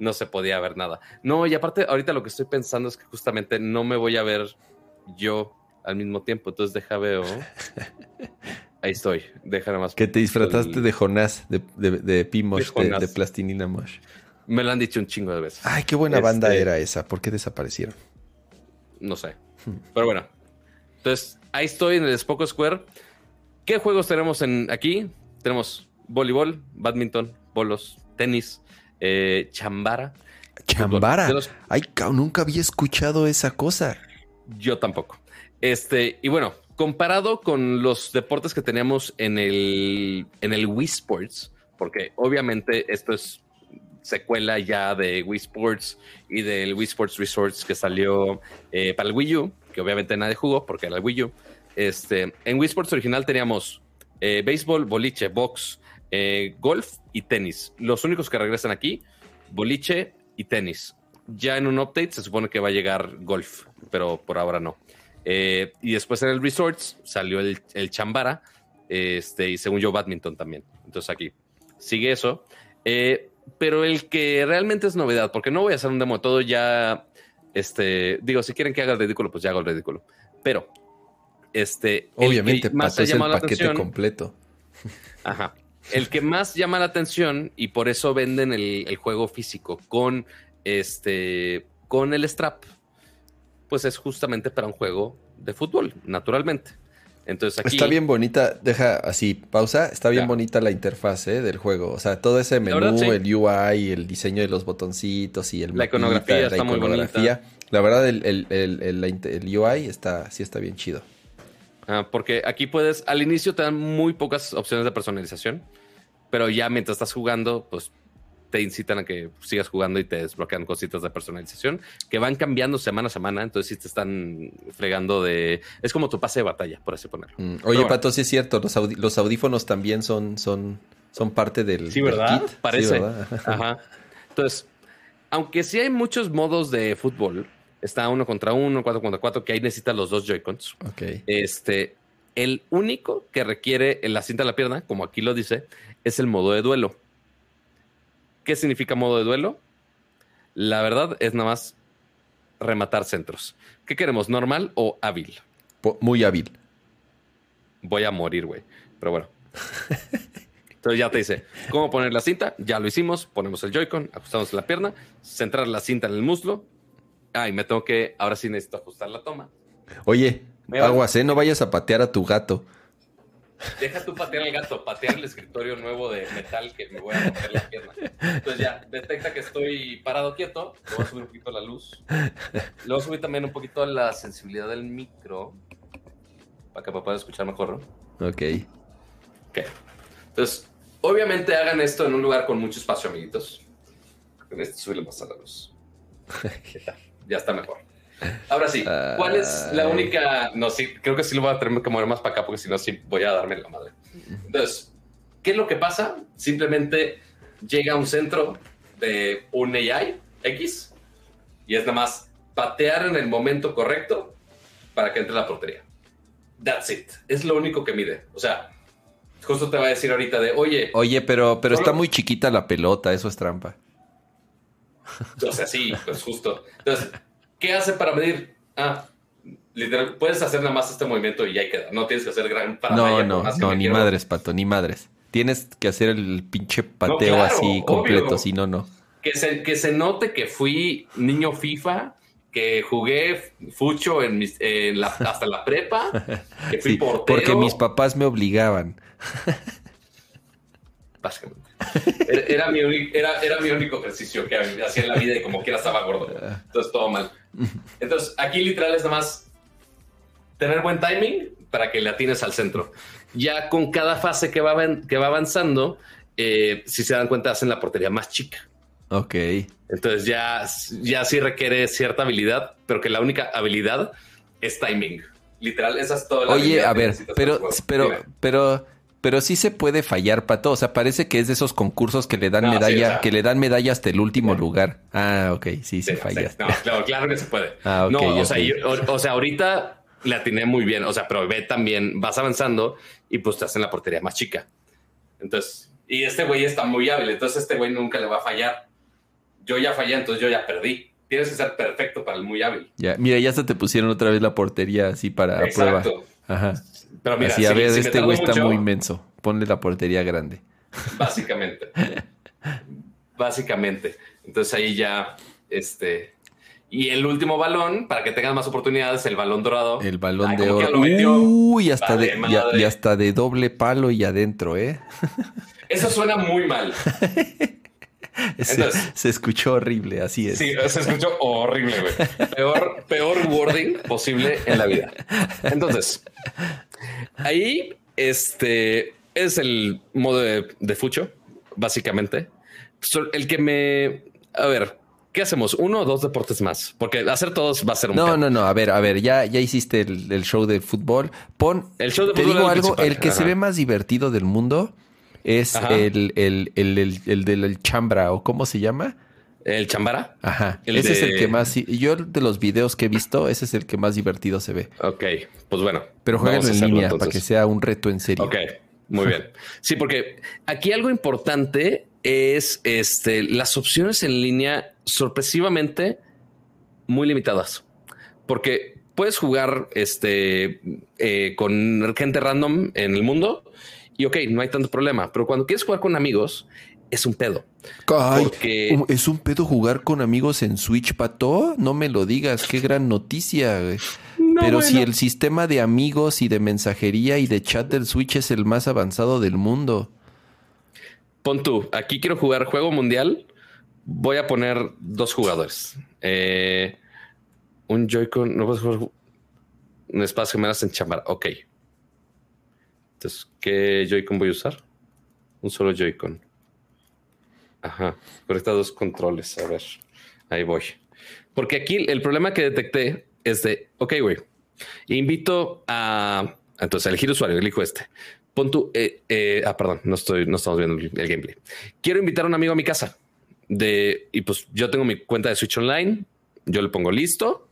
no se podía ver nada. No, y aparte, ahorita lo que estoy pensando es que justamente no me voy a ver yo al mismo tiempo, entonces deja veo. Ahí estoy, deja nada más. Que te disfrutaste de Jonás, de, de, de Pimosh, de, Plastinina Mosh. Me lo han dicho un chingo de veces. Ay, qué buena banda este, era esa. ¿Por qué desaparecieron? No sé. Hmm. Pero bueno. Entonces, ahí estoy en el Spoco Square. ¿Qué juegos tenemos en aquí? Tenemos voleibol, badminton, bolos, tenis, eh, chambara. Chambara. Ay, nunca había escuchado esa cosa. Yo tampoco. Este, y bueno, comparado con los deportes que teníamos en el, en el Wii Sports, porque obviamente esto es secuela ya de Wii Sports y del Wii Sports Resorts que salió eh, para el Wii U, que obviamente nadie jugó porque era el Wii U. Este, en Wii Sports original teníamos eh, béisbol, boliche, box, eh, golf y tenis. Los únicos que regresan aquí, boliche y tenis. Ya en un update se supone que va a llegar golf, pero por ahora no. Eh, y después en el Resorts salió el, el, Chambara, este, y según yo, badminton también. Entonces aquí sigue eso. Eh, pero el que realmente es novedad, porque no voy a hacer un demo de todo, ya, este, digo, si quieren que haga el ridículo, pues ya hago el ridículo. Pero, este, obviamente, más el paquete completo. Ajá. El que más llama la atención y por eso venden el, juego físico con este con el strap, pues es justamente para un juego de fútbol, naturalmente. Entonces aquí está bien bonita, deja así, pausa, está bien bonita la interfaz ¿eh? del juego, o sea, todo ese menú, el UI, el diseño de los botoncitos y el la iconografía está muy bonita. La verdad el, el, UI está sí está bien chido. Ah, porque aquí puedes, al inicio te dan muy pocas opciones de personalización, pero ya mientras estás jugando, pues te incitan a que sigas jugando y te desbloquean cositas de personalización que van cambiando semana a semana. Entonces, sí te están fregando de. Es como tu pase de batalla, por así ponerlo. Mm, oye, Pato, sí es cierto. Los, audífonos también son, son, son parte del. Sí, ¿verdad? Parece. Ajá. Entonces, aunque sí hay muchos modos de fútbol, está uno contra uno, cuatro contra cuatro, que ahí necesitas los dos Joy-Cons. Este. El único que requiere la cinta de la pierna, como aquí lo dice, es el modo de duelo. ¿Qué significa modo de duelo? La verdad es nada más rematar centros. ¿Qué queremos, normal o hábil? Muy hábil. Voy a morir, güey. Pero bueno. Entonces ya te dice, ¿cómo poner la cinta? Ya lo hicimos, ponemos el Joy-Con, ajustamos la pierna, centrar la cinta en el muslo. Ay, me tengo que, ahora sí necesito ajustar la toma. Oye, aguas, ¿eh? No vayas a patear a tu gato. Deja tú patear al gato, patear el escritorio nuevo de metal que me voy a romper la pierna. Entonces ya, detecta que estoy parado quieto, le voy a subir un poquito la luz. Le voy a subir también un poquito la sensibilidad del micro para que pueda escuchar mejor. Ok. Ok. Entonces, obviamente hagan esto en un lugar con mucho espacio, amiguitos. Con este subirle más a la luz. Ya está mejor. Ahora sí, ¿cuál es la única? No, sí, creo que sí lo voy a tener que mover más para acá porque si no, sí voy a darme la madre. Entonces, ¿qué es lo que pasa? Simplemente llega a un centro de un AI X y es nada más patear en el momento correcto para que entre la portería. That's it. Es lo único que mide. O sea, justo te va a decir ahorita de, oye. Oye, pero, pero está muy chiquita la pelota, eso es trampa. O sea, sí, pues justo. Entonces, ¿Qué hace para medir? Ah, literal, puedes hacer nada más este movimiento y ya queda. No tienes que hacer gran No, no, no, ni madres, pato, ni madres. Tienes que hacer el pinche pateo así completo, si no, no. Que se, que se note que fui niño FIFA, que jugué fucho en, hasta la prepa, que fui portero. Porque mis papás me obligaban. Básicamente. Era, mi, era, era mi único ejercicio que hacía en la vida y como quiera estaba gordo. Entonces todo mal. Entonces aquí literal es nada más tener buen timing para que le atines al centro. Ya con cada fase que va, que va avanzando, eh, si se dan cuenta, hacen la portería más chica. Ok. Entonces ya, ya sí requiere cierta habilidad, pero que la única habilidad es timing. Literal, esa es toda la Oye, a ver, pero, pero, pero, pero sí se puede fallar, Pato. O sea, parece que es de esos concursos que le dan medalla, que le dan medalla hasta el último lugar. Ah, ok, sí, sí, fallas. No, claro, claro que se puede. Ah, no, o, sea, o, sea, ahorita la atiné muy bien. O sea, pero ve también, vas avanzando y pues te hacen la portería más chica. Entonces, y este güey está muy hábil, entonces este güey nunca le va a fallar. Yo ya fallé, entonces yo ya perdí tienes que ser perfecto para el muy hábil. Ya, mira, ya se te pusieron otra vez la portería así para prueba. Ajá. Pero mira, así, a ver, este güey está muy inmenso. Ponle la portería grande. Básicamente. básicamente. Entonces ahí ya, este. Y el último balón, para que tengas más oportunidades, el balón dorado. El balón de oro. Uy, hasta de, y, hasta de doble palo y adentro, ¿eh? Eso suena muy mal. se, escuchó horrible, así es. Sí, se escuchó horrible, güey. Peor, peor wording posible en la vida. Entonces, ahí este es el modo de, fucho, básicamente. El que me. A ver, ¿Qué hacemos? ¿Uno o dos deportes más? Porque hacer todos va a ser un No, no, no. A ver, a ver, ya, ya hiciste el, show de fútbol. Pon. El show de te digo algo, el que se ve más divertido del mundo es el, el, el, el, del chambra, o cómo se llama. ¿El chambara? Ajá. ese es el que más. Yo de los videos que he visto, ese es el que más divertido se ve. Ok, pues bueno. Pero jueguen en línea para que sea un reto en serio. Ok, muy bien. Sí, porque aquí algo importante es este, las opciones en línea sorpresivamente muy limitadas. Porque puedes jugar este, eh, con gente random en el mundo y ok, no hay tanto problema, pero cuando quieres jugar con amigos, es un pedo. porque... ¿Es un pedo jugar con amigos en Switch, Pato? No me lo digas, qué gran noticia. pero si el sistema de amigos y de mensajería y de chat del Switch es el más avanzado del mundo. Pon tú, aquí quiero jugar juego mundial. Voy a poner dos jugadores. Eh, un Joy-Con, no puedo jugar un espacio que me hacen chamar. Ok, entonces, ¿qué Joy-Con voy a usar? Un solo Joy-Con. Ajá, conecta dos controles. A ver, ahí voy. Porque aquí el problema que detecté es de, ok, güey, invito a, entonces, a elegir usuario, elijo este. Pon tu, eh, eh, ah, perdón, no estoy, no estamos viendo el, gameplay. Quiero invitar a un amigo a mi casa de, y pues yo tengo mi cuenta de Switch Online, yo le pongo listo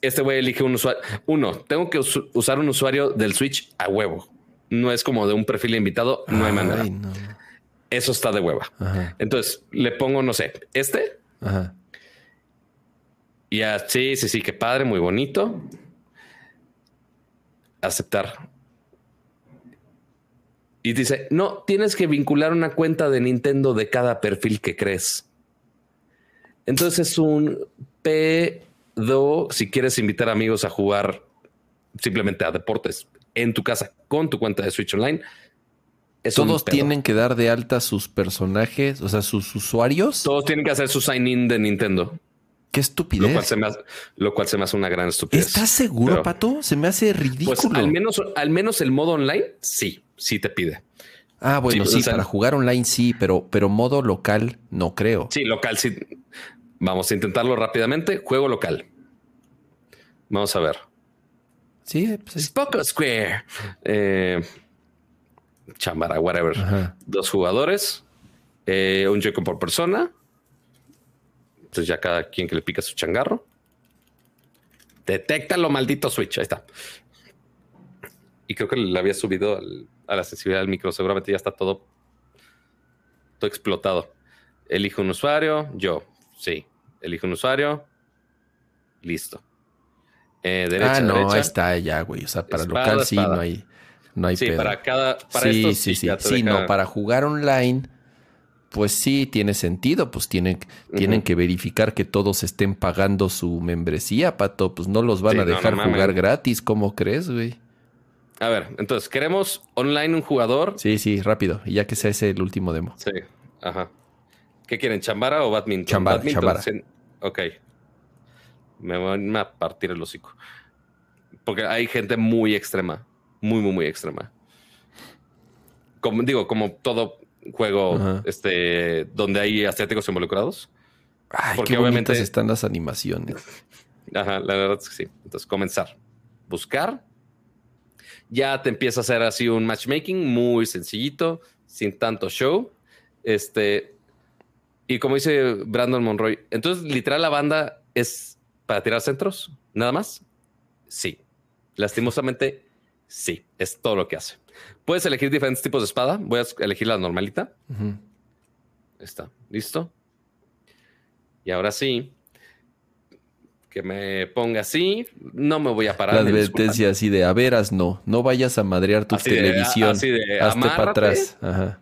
este güey elige un usuario. Uno, tengo que usar un usuario del Switch a huevo. No es como de un perfil invitado, no hay manera. Eso está de hueva. Entonces le pongo, no sé, este. Ajá. Y así, sí, sí, qué padre, muy bonito. Aceptar. Y dice, no, tienes que vincular una cuenta de Nintendo de cada perfil que crees. Entonces es un P si quieres invitar amigos a jugar simplemente a deportes en tu casa con tu cuenta de Switch Online. Todos tienen que dar de alta sus personajes, o sea, sus usuarios. Todos tienen que hacer su sign-in de Nintendo. Qué estupidez. Lo cual, se me hace, una gran estupidez. ¿Estás seguro, Pato? Se me hace ridículo. Pues al menos, al menos el modo online, sí, sí te pide. Ah, bueno, sí, para jugar online sí, pero, pero modo local no creo. Sí, local sí. Vamos a intentarlo rápidamente. Juego local. Vamos a ver. Sí, pues Square. Eh, chambara, whatever. Dos jugadores. Eh, un joy por persona. Entonces ya cada quien que le pica su changarro. Detecta lo maldito Switch. Ahí está. Y creo que le había subido a la sensibilidad del micro. Seguramente ya está todo, todo explotado. Elijo un usuario. Yo. Sí. Elijo un usuario. Listo. Eh, derecha, ah, no, está ya, güey. O sea, para local sí no hay, no hay sí, para cada. sí, sí, sí. Sí, no, para jugar online, pues sí tiene sentido. Pues tienen, tienen que verificar que todos estén pagando su membresía, pato. Pues no los van a dejar jugar gratis. ¿Cómo crees, güey? A ver, entonces, ¿queremos online un jugador? Sí, sí, rápido. Y ya que sea ese el último demo. Sí, ajá. ¿Qué quieren, chambara o badminton? Chambara, badminton, chambara. Ok. Me van a partir el hocico. Porque hay gente muy extrema. Muy, muy, muy extrema. Como digo, como todo juego Ajá. este, donde hay asiáticos involucrados. Ay, Porque qué obviamente- están las animaciones. Ajá, la verdad es que sí. Entonces, comenzar. Buscar. Ya te empieza a hacer así un matchmaking muy sencillito, sin tanto show. Este. Y como dice Brandon Monroy, entonces literal la banda es para tirar centros, nada más. Sí. Lastimosamente, sí. Es todo lo que hace. Puedes elegir diferentes tipos de espada. Voy a elegir la normalita. Está. ¿Listo? Y ahora sí. Que me ponga así. No me voy a parar. La advertencia así de a veras no, no vayas a madrear tu Así de- televisión. así de, Hazte para atrás. Ajá.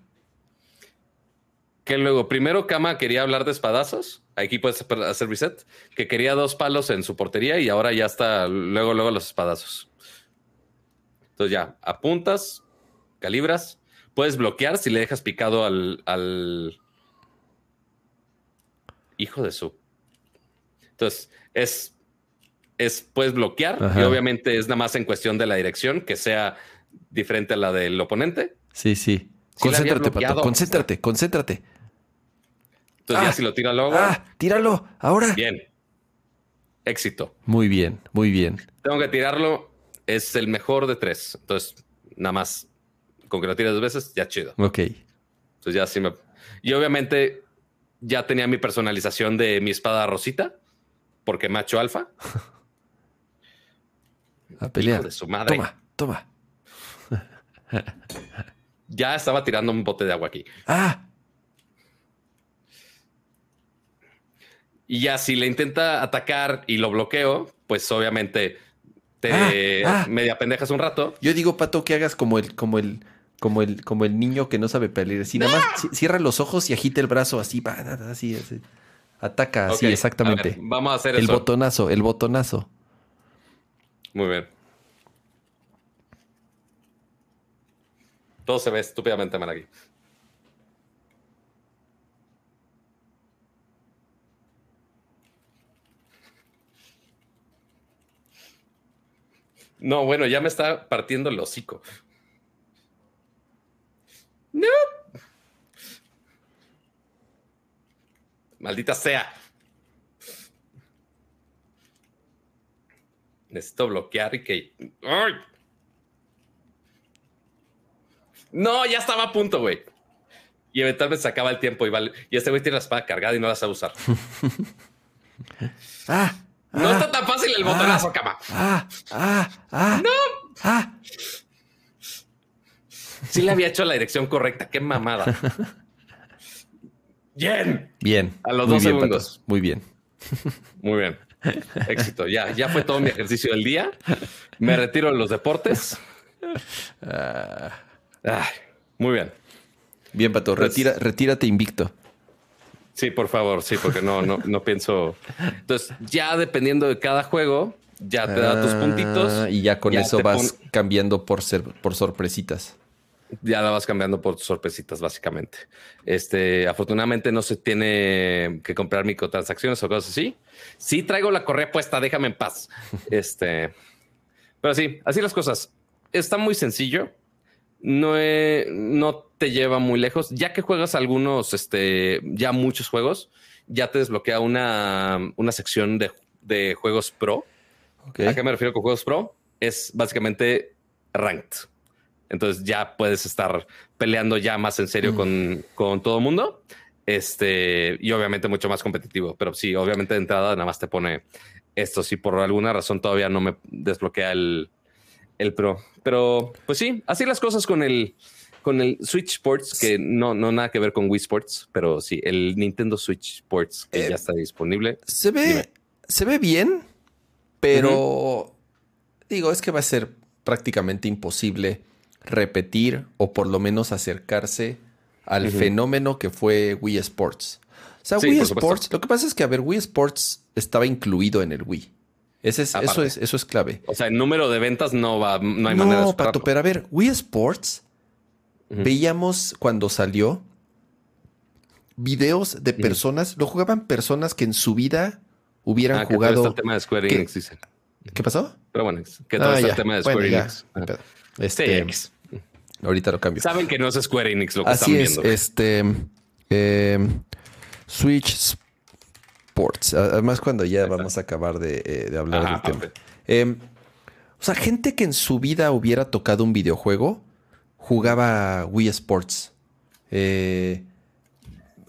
Que luego, primero Kama quería hablar de espadazos. Aquí puedes hacer reset. Que quería dos palos en su portería y ahora ya está luego, luego los espadazos. Entonces ya, apuntas, calibras. Puedes bloquear si le dejas picado al, al hijo de su. Entonces, es, es puedes bloquear Ajá. y obviamente es nada más en cuestión de la dirección que sea diferente a la del oponente. Sí, sí. Concéntrate, bloqueado. Pato. Concéntrate, concéntrate. Entonces, Ah. ya si lo tira luego, Ah, tíralo, ahora. bien. Éxito. Muy bien, muy bien. Tengo que tirarlo. Es el mejor de tres. Entonces, nada más con que lo tires dos veces, ya chido. Ok. Entonces, ya sí me. Y obviamente, ya tenía mi personalización de mi espada rosita, porque macho alfa. A pelear. Hijo de su madre. Toma, toma. Ya estaba tirando un bote de agua aquí. Ah, Y ya si le intenta atacar y lo bloqueo, pues obviamente te Ah, ah. media pendejas un rato. yo digo, Pato, que hagas como el, como el, como el, como el niño que no sabe pelear. Así nada más ci- cierra los ojos y agita el brazo así, así, así. Ataca, así, exactamente. a ver, vamos a hacer el eso. botonazo, el botonazo. Muy bien. Todo se ve estúpidamente mal aquí. No, bueno, ya me está partiendo el hocico. No. Maldita sea. Necesito bloquear y que. ¡Ay! No, ya estaba a punto, güey. Y eventualmente se acaba el tiempo y, vale- y este güey tiene la espada cargada y no la sabe usar. Ah, No ah, está tan fácil el botonazo, cama. ah, ah, ah. No. Ah, Sí le había hecho la dirección correcta. Qué mamada. Bien. bien. A los Muy dos bien, segundos. Pato, Muy bien. Muy bien. Éxito. Ya, ya fue todo mi ejercicio del día. Me retiro de los deportes. Ah, Ay, muy bien. bien, Pato. Pues- Retira, retírate invicto. Sí, por favor, sí, porque no, no, no pienso. Entonces, ya dependiendo de cada juego, ya te da tus Ah, puntitos. Y ya con ya eso vas pon- cambiando por, ser, por sorpresitas. Ya la vas cambiando por sorpresitas, básicamente. Este, afortunadamente no se tiene que comprar microtransacciones o cosas así. Sí traigo la correa puesta, déjame en paz. Este, pero sí, así las cosas. Está muy sencillo. No, he- no te lleva muy lejos. Ya que juegas algunos, este, ya muchos juegos, ya te desbloquea una, una sección de, de juegos pro. ¿A qué me refiero con juegos pro? Es básicamente ranked. Entonces ya puedes estar peleando ya más en serio Mm. con, con todo el mundo. Este, y obviamente mucho más competitivo. Pero sí, obviamente de entrada nada más te pone esto. Si por alguna razón todavía no me desbloquea el, el pro. Pero pues sí, así las cosas con el, con el Switch Sports, que no, no nada que ver con Wii Sports, pero sí, el Nintendo Switch Sports que Eh, ya está disponible. Se ve, Dime. se ve bien, pero digo, es que va a ser prácticamente imposible repetir o por lo menos acercarse al fenómeno que fue Wii Sports. O sea, Sí, Wii. Sports, lo que pasa es que, a ver, Wii Sports estaba incluido en el Wii. Ese es, eso, es, eso es clave. O sea, el número de ventas no va, no hay manera de No, Pato, pero a ver, Wii Sports, veíamos cuando salió videos de personas, lo jugaban personas que en su vida hubieran Ah, que jugado. todo este tema de Square que- Enix, dicen. ¿Qué pasó? Pero bueno, que todo Ah, este tema de Square Enix. Sí, Este, X. ahorita lo cambio. Saben que no es Square Enix lo que Así están es, viendo. este eh, Switch Sports. Además, cuando ya vamos a acabar de, eh, de hablar Ajá, del tema. Eh, o sea, gente que en su vida hubiera tocado un videojuego, jugaba Wii Sports. Eh,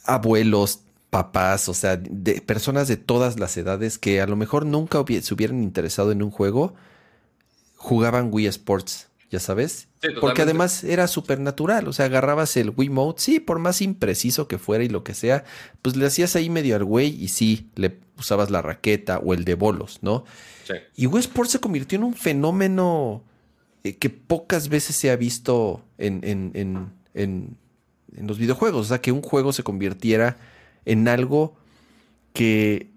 abuelos, papás, o sea, de personas de todas las edades que a lo mejor nunca se hubieran interesado en un juego, jugaban Wii Sports, ya sabes. Sí, Porque además era súper natural, o sea, agarrabas el Wiimote, sí, por más impreciso que fuera y lo que sea, pues le hacías ahí medio al güey y sí, le usabas la raqueta o el de bolos, ¿no? Sí. Y Wii Sports se convirtió en un fenómeno que pocas veces se ha visto en, en- en- en- en los videojuegos. O sea, que un juego se convirtiera en algo que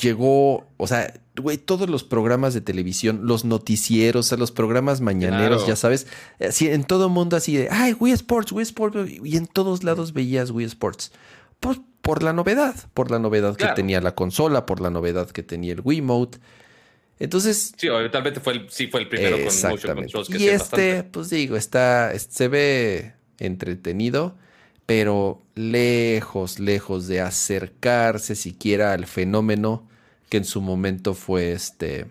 llegó, o sea, güey, todos los programas de televisión, los noticieros, o sea, los programas mañaneros, Claro. ya sabes, así en todo mundo así de, ay, Wii Sports, Wii Sports, y en todos lados veías Wii Sports. Pues por la novedad, por la novedad Claro. que tenía la consola, por la novedad que tenía el Wiimote. Entonces, Sí, tal vez fue el, sí fue el primero con motion controls que Y este, bastante. pues digo, está, es- se ve entretenido, pero lejos, lejos de acercarse siquiera al fenómeno que en su momento fue este,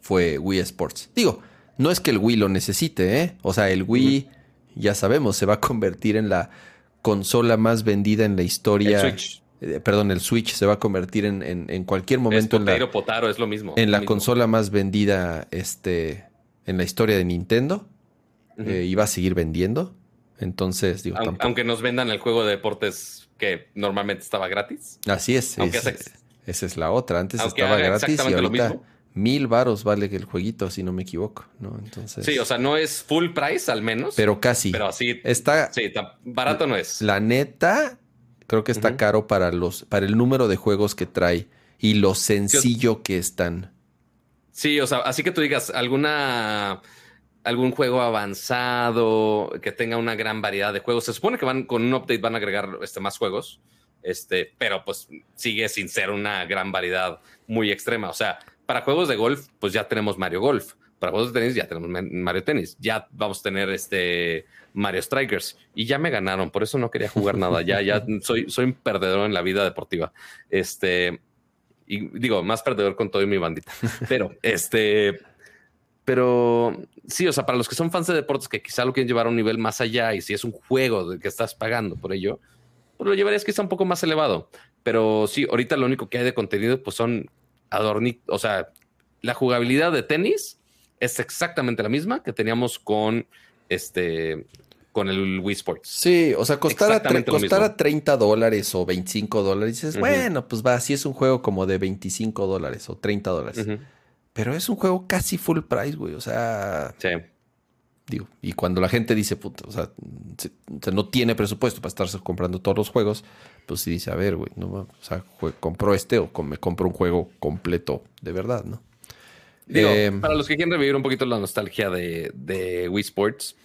fue Wii Sports. Digo, no es que el Wii lo necesite, ¿eh? O sea, el Wii, ya sabemos, se va a convertir en la consola más vendida en la historia. El Switch. Eh, perdón, el Switch se va a convertir en, en- en cualquier Es momento en la, Potaro, es lo mismo. en la mismo. consola más vendida este, en la historia de Nintendo. Eh, y va a seguir vendiendo. Entonces, digo, Aun- tampoco- Aunque nos vendan el juego de deportes que normalmente estaba gratis. Así es. aunque esa es la otra. Antes aunque estaba gratis y ahorita mismo. mil varos vale el jueguito, si no me equivoco. ¿no? Entonces, Sí, o sea, no es full price al menos. pero casi. pero así. Está, Sí, barato no es. la neta, creo que está caro para los, para el número de juegos que trae y lo sencillo que están. Sí, o sea, así que tú digas alguna algún juego avanzado que tenga una gran variedad de juegos. Se supone que van con un update van a agregar este más juegos, este, pero pues sigue sin ser una gran variedad muy extrema. O sea, para juegos de golf, pues ya tenemos Mario Golf. Para juegos de tenis ya tenemos Ma- Mario Tennis. Ya vamos a tener este Mario Strikers y ya me ganaron. Por eso no quería jugar nada. Ya, ya soy, soy un perdedor en la vida deportiva. Este y digo más perdedor con todo y mi bandita. Pero este, pero sí, o sea, para los que son fans de deportes que quizá lo quieren llevar a un nivel más allá y si es un juego de que estás pagando por ello, pues lo llevarías quizá un poco más elevado. Pero sí, ahorita lo único que hay de contenido pues son adornitos, o sea, la jugabilidad de tenis es exactamente la misma que teníamos con este con el Wii Sports. Sí, o sea, costara, costara mismo. 30 dólares o 25 dólares. Dices, bueno, pues va, si es un juego como de 25 dólares o 30 dólares. Pero es un juego casi full price, güey. O sea, Sí. digo, y cuando la gente dice, puta, o sea, se- no tiene presupuesto para estarse comprando todos los juegos, pues sí dice, a ver, güey, no, o sea, compró este o me compro un juego completo de verdad, ¿no? Digo, Eh, para los que quieren revivir un poquito la nostalgia de, de Wii Sports,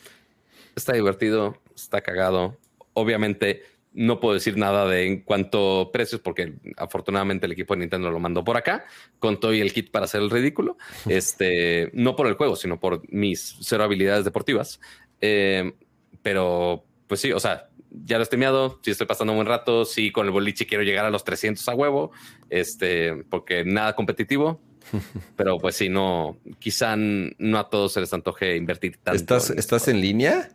está divertido, está cagado. Obviamente, no puedo decir nada de en cuanto a precios, porque afortunadamente el equipo de Nintendo lo mandó por acá, con todo y el kit para hacer el ridículo. Este, no por el juego, sino por mis cero habilidades deportivas. Eh, pero, pues sí, o sea, ya lo he streameado, sí estoy pasando un buen rato, sí con el boliche quiero llegar a los 300 a huevo, este, porque nada competitivo, pero pues sí, no, quizá no a todos se les antoje invertir tanto. ¿Estás, en ¿Estás en línea?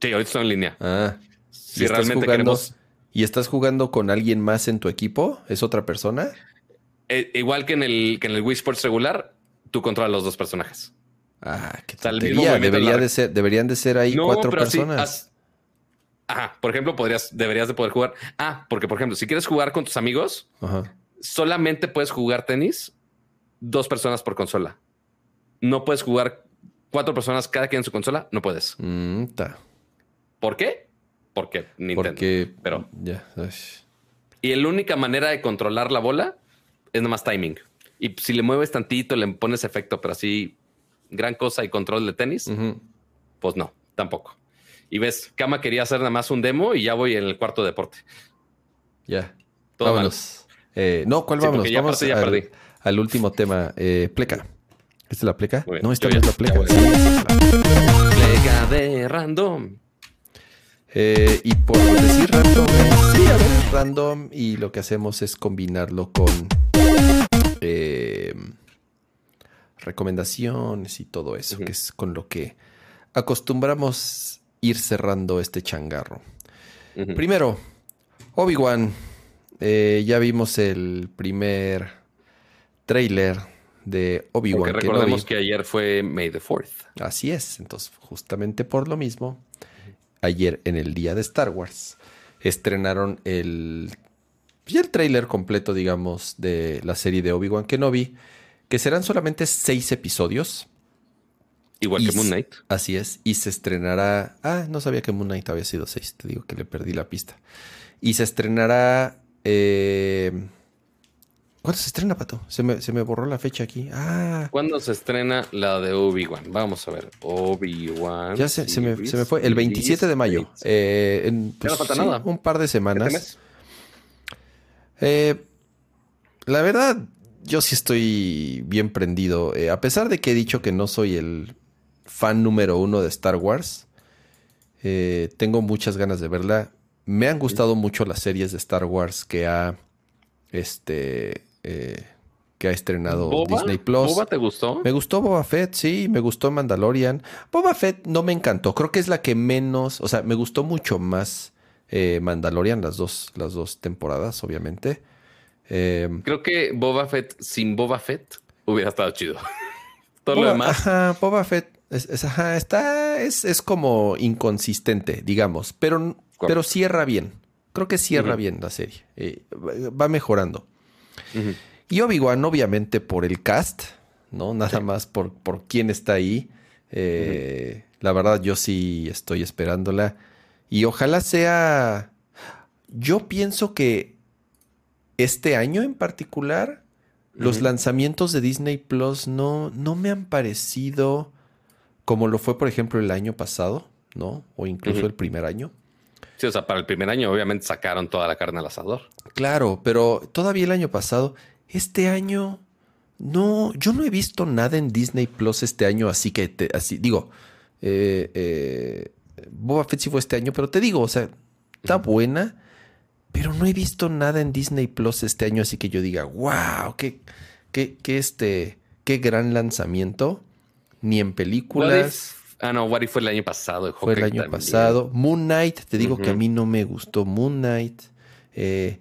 Sí, ahorita estoy en línea. Ah. Si ¿Y estás realmente jugando- queremos, ¿Y estás jugando con alguien más en tu equipo? ¿Es otra persona? eh, igual que en el que en el Wii Sports regular, tú controlas los dos personajes. Ah, qué movimiento Debería de ser, deberían de ser ahí cuatro pero personas. Ajá, por ejemplo, podrías, deberías de poder jugar. Ah, porque por ejemplo, si quieres jugar con tus amigos, Ajá. solamente puedes jugar tenis dos personas por consola. No puedes jugar cuatro personas cada quien en su consola. No puedes. Mm, ta. ¿Por qué? Porque Nintendo. Porque. pero- Ya. Y la única manera de controlar la bola es nomás timing. Y si le mueves tantito, le pones efecto, pero así gran cosa y control de tenis, pues no, tampoco. Y ves, Kama quería hacer nada más un demo y ya voy en el cuarto deporte. Ya. Vámonos. Eh, no, ¿cuál vámonos? Vamos al, al, último tema. Eh, pleca. ¿Esta es la pleca? No, esta no es la pleca. pleca de random. Eh, y por decir random, sí, a ver, random. Y lo que hacemos es combinarlo con eh, recomendaciones y todo eso, que es con lo que acostumbramos ir cerrando este changarro. Primero, Obi-Wan. Eh, ya vimos el primer trailer de Obi-Wan. Recordemos que ayer fue May the 4th. Así es, entonces justamente por lo mismo, ayer en el día de Star Wars estrenaron el, el trailer completo, digamos, de la serie de Obi-Wan Kenobi, que serán solamente seis episodios. Igual que Moon Knight. Así es. Y se estrenará. Ah, no sabía que Moon Knight había sido seis. Te digo que le perdí la pista. Y se estrenará. Eh... ¿Cuándo se estrena, Pato? Se me, borró la fecha aquí. Ah. ¿Cuándo se estrena la de Obi-Wan? Vamos a ver. Obi-Wan. Ya se, me, fue. El 27 de mayo. Eh, en, no falta pues, nada. Un par de semanas. Eh, la verdad, yo sí estoy bien prendido. Eh, a pesar de que he dicho que no soy el fan número uno de Star Wars, eh, tengo muchas ganas de verla. Me han gustado mucho las series de Star Wars que ha este que ha estrenado Disney Plus. ¿Boba te gustó? Me gustó Boba Fett, sí, me gustó Mandalorian. Boba Fett no me encantó, creo que es la que menos, o sea, me gustó mucho más Mandalorian, las dos, las dos temporadas, obviamente. Em, Creo que Boba Fett sin Boba Fett hubiera estado chido. Todo lo demás. Ajá, Boba Fett es, está, es, como inconsistente, digamos, pero, pero cierra bien. Creo que cierra bien la serie. Eh, va mejorando. Y Obi-Wan, obviamente, por el cast, ¿no? Nada más por, por quién está ahí. Eh, la verdad, yo sí estoy esperándola. Y ojalá sea. Yo pienso que este año en particular, los lanzamientos de Disney Plus no, no me han parecido como lo fue, por ejemplo, el año pasado, ¿no? O incluso el primer año. Sí, o sea, para el primer año obviamente sacaron toda la carne al asador. Claro, pero todavía el año pasado, este año, no, yo no he visto nada en Disney Plus este año, así que, así, digo, eh, eh, Boba Fett sí fue este año, pero te digo, o sea, está buena pero no he visto nada en Disney Plus este año, así que yo diga, wow, qué, qué, qué, este, qué gran lanzamiento. Ni en películas. Ah, no, What fue el año pasado. Fue el año pasado. Moon Knight, te digo que a mí no me gustó Moon Knight. Eh,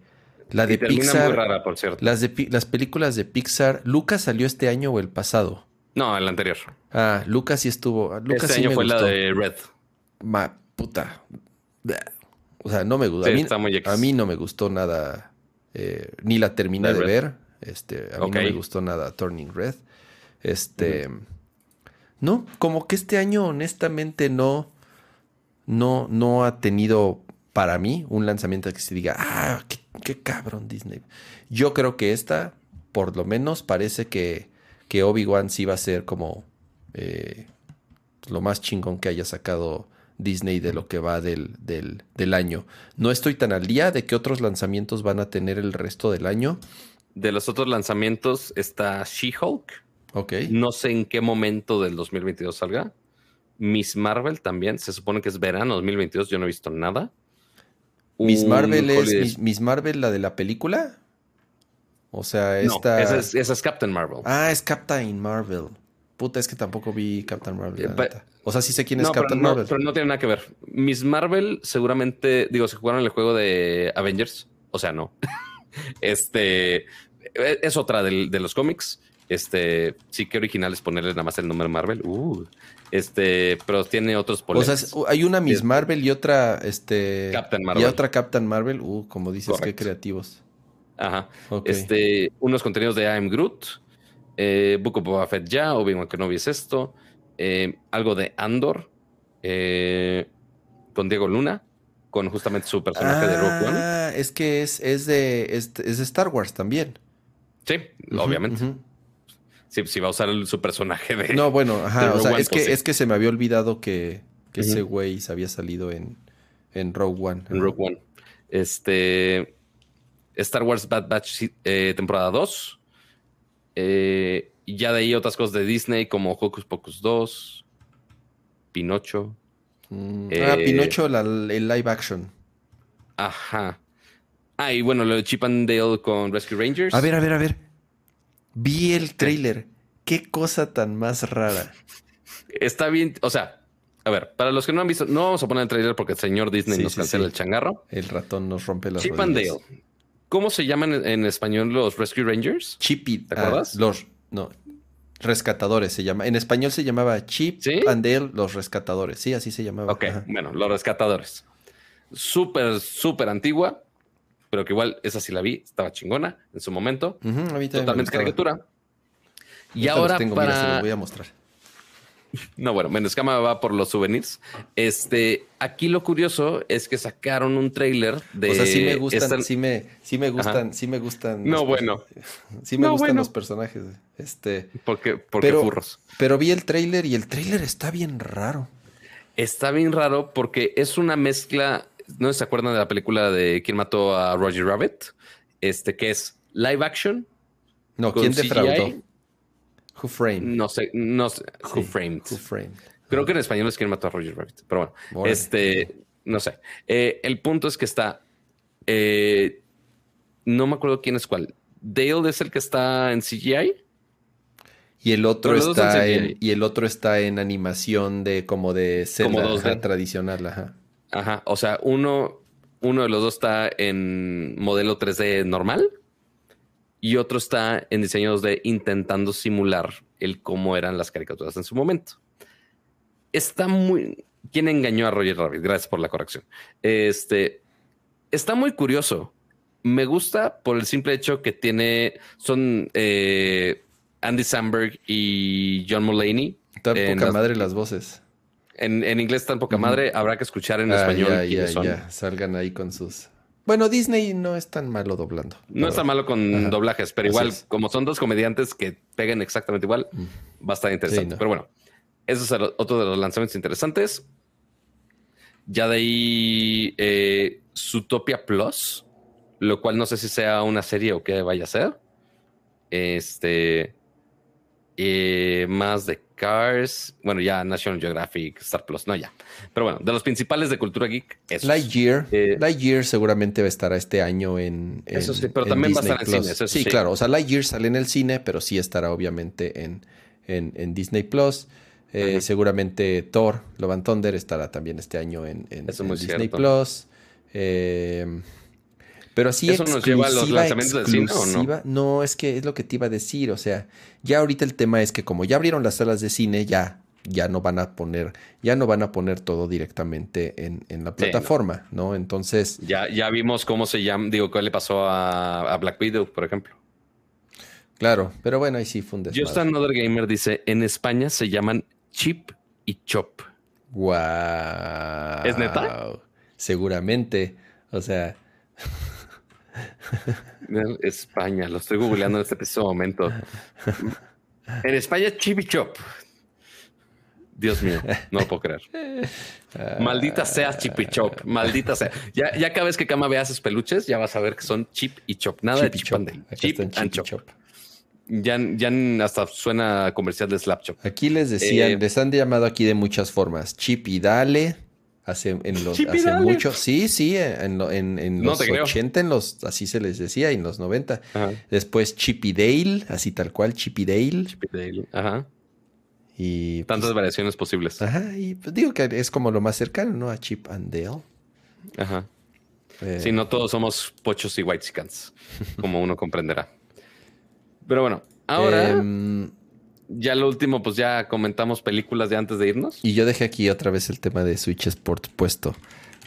la de Pixar. Muy rara, por cierto. Las, de, las películas de Pixar. ¿Lucas salió este año o el pasado? No, el anterior. Ah, Lucas sí estuvo. Lucas este año fue la de Red. Ma, puta. O sea, no me gustó. a, mí, no me gustó nada. Eh, ni la terminé de, ver. Este, a mí no me gustó nada Turning Red. Este. No, como que este año, honestamente, no. No, no ha tenido para mí un lanzamiento que se diga, ah, qué, cabrón Disney. Yo creo que esta, por lo menos, parece que, que Obi-Wan sí va a ser como eh, lo más chingón que haya sacado Disney de lo que va del, del, año. No estoy tan al día de qué otros lanzamientos van a tener el resto del año. De los otros lanzamientos está She-Hulk. Ok. No sé en qué momento del 2022 salga. Miss Marvel también. Se supone que es verano 2022. Yo no he visto nada. Miss Marvel es Miss, Marvel la de la película. O sea, esta. esa, es, esa es Captain Marvel. Ah, es Captain Marvel. Puta, es que tampoco vi Captain Marvel. Eh, o sea, sí sé quién es Captain Marvel. Pero no tiene nada que ver. Miss Marvel seguramente, digo, se jugaron el juego de Avengers. O sea, no. este e, es otra de los cómics. Este sí que original es ponerle nada más el nombre Marvel. Uh, este, pero tiene otros poderes. O sea, hay una Miss Marvel y otra, este, Captain Marvel. Y otra Captain Marvel. Uh, como dices, qué creativos. Ajá. Este, unos contenidos de I Am Groot eh, Book of Boba Fett ya, Obi-Wan Kenobi es esto, eh, algo de Andor, eh, con Diego Luna, con justamente su personaje de Rogue One. Ah, es que es, es, de, es, de Star Wars también. Sí, obviamente. Sí va a usar su personaje de. No, bueno, ajá. O sea, es, que, es que se me había olvidado que, ese güey se había salido en, en Rogue One. En Rogue One. Este. Star Wars Bad Batch eh, temporada 2. Eh, y ya de ahí otras cosas de Disney como Hocus Pocus 2, Pinocho. Mm, ah, eh, Pinocho, el live action. Ajá. Ah, y bueno, lo de Chip and Dale con Rescue Rangers. A ver, a ver, a ver. Vi el trailer. Qué cosa tan más rara. Está bien, o sea, a ver, para los que no han visto, no vamos a poner el trailer porque el señor Disney nos cancela el changarro. El ratón nos rompe las Chip and Dale. ¿Cómo se llaman en, español los Rescue Rangers? Chippy. ¿Te acuerdas? Ah, los, no, rescatadores se llama. En español se llamaba Chip and Dale, los rescatadores. Sí, así se llamaba. Ok, bueno, los rescatadores. Súper, súper antigua, pero que igual esa sí la vi, estaba chingona en su momento. Totalmente caricatura. Y ahora para... voy a mostrar. No, bueno, menos cama va por los souvenirs. Este, aquí lo curioso es que sacaron un trailer de. O sea, sí me gustan, sí me, sí me gustan, sí me gustan. No, bueno. Sí me gustan los personajes. Este. Porque, porque pero, furros. Pero vi el trailer y el trailer está bien raro. Está bien raro porque es una mezcla. ¿No se acuerdan de la película de quién mató a Roger Rabbit? Este, que es live action. No, ¿quién defraudó? Who Framed. No sé, no sé. Who Framed. Who Framed. Creo que en español es quien mató a Roger Rabbit, pero bueno, este, no sé. Eh, el punto es que está, eh, no me acuerdo quién es cuál. Dale es el que está en CGI. Y el otro está en, y el otro está en animación de como de Zelda tradicional, ajá. Ajá, o sea, uno, uno de los dos está en modelo 3D normal y otro está en diseños de intentando simular el cómo eran las caricaturas en su momento. Está muy... ¿Quién engañó a Roger Rabbit? Gracias por la corrección. Este está muy curioso. Me gusta por el simple hecho que tiene son eh, Andy Samberg y John Mulaney. Tan poca madre las voces. En, inglés tan poca madre. Habrá que escuchar en ah, español. Ya, ya, Salgan ahí con sus bueno, Disney no es tan malo doblando. No es tan malo con doblajes, pero igual, como son dos comediantes que pegan exactamente igual, va a estar interesante. Pero bueno, eso es otro de los lanzamientos interesantes. Ya de ahí, eh, Zootopia Plus, lo cual no sé si sea una serie o qué vaya a ser. Este. Eh, más de Cars, bueno, ya National Geographic, Star Plus, no ya. Pero bueno, de los principales de cultura geek, es Lightyear. Eh, Lightyear seguramente va a estar este año en, Eso sí, pero también va a estar en cine. sí, claro. O sea, Lightyear sale en el cine, pero sí estará obviamente en, en, Disney Plus. Eh, seguramente Thor, Love and Thunder estará también este año en, Disney Plus. Eh, pero así ¿Eso nos lleva a los lanzamientos de cine o no? No, es que es lo que te iba a decir. O sea, ya ahorita el tema es que como ya abrieron las salas de cine, ya, ya no van a poner, ya no van a poner todo directamente en, la plataforma, no. Entonces. Ya, ya vimos cómo se llama, digo, qué le pasó a, Black Widow, por ejemplo. Claro, pero bueno, ahí sí fundes. Just Another Gamer dice: en España se llaman Chip y Chop. Wow. ¿Es neta? Seguramente. O sea. España, lo estoy googleando en este preciso momento. En España, Chibichop. Dios mío, no lo puedo creer. Maldita sea Chipichop, maldita sea. Ya, ya cada vez que Cama veas esos peluches, ya vas a ver que son chip y chop, nada de chip, chip and chop. Ya, ya hasta suena comercial de Slapchop. Aquí les decían, eh, les han llamado aquí de muchas formas. Chip y dale, Hace, en los, hace mucho, sí, sí, en, en, los 80, en los, así se les decía, en los 90. Después Chippy Dale, así tal cual, Chippy Dale. Chippy Dale, ajá. Y tantas pues, variaciones posibles. Ajá, y pues digo que es como lo más cercano, ¿no? A Chip and Dale. Ajá. Eh, sí, no todos somos pochos y white chickens, como uno comprenderá. Pero bueno, ahora. Em, ya lo último, pues ya comentamos películas de antes de irnos. Y yo dejé aquí otra vez el tema de Switch Sport puesto.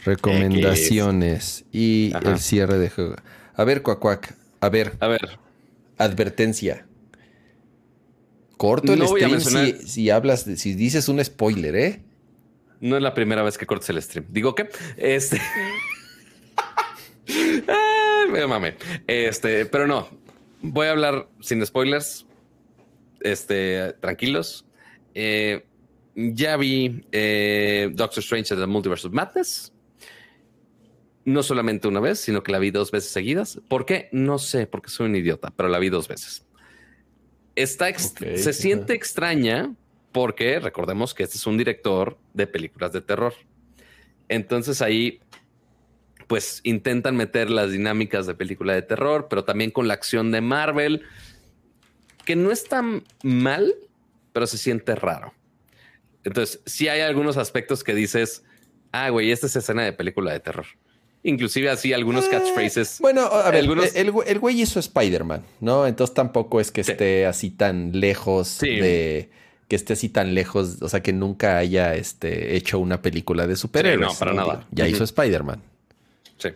Recomendaciones y el cierre de juego. A ver, Cuacuac. A ver. A ver. Advertencia. Corto el stream si, hablas, si dices un spoiler, ¿eh? No es la primera vez que cortes el stream. Digo que, este. ah, me mame. Este, pero no. Voy a hablar sin spoilers este, tranquilos. Eh, ya vi eh, Doctor Strange de the Multiverse of Madness. No solamente una vez, sino que la vi dos veces seguidas. ¿Por qué? No sé, porque soy un idiota, pero la vi dos veces. Está se siente extraña porque recordemos que este es un director de películas de terror. Entonces ahí pues intentan meter las dinámicas de película de terror, pero también con la acción de Marvel, que no es tan mal, pero se siente raro. Entonces, sí hay algunos aspectos que dices, ah, güey, esta es escena de película de terror. Inclusive así algunos eh, catchphrases. Bueno, a ver, el, güey hizo Spider-Man, ¿no? Entonces tampoco es que esté así tan lejos de que esté así tan lejos, o sea, que nunca haya este, hecho una película de superhéroes. no, para nada. Ya hizo Spider-Man. Sí.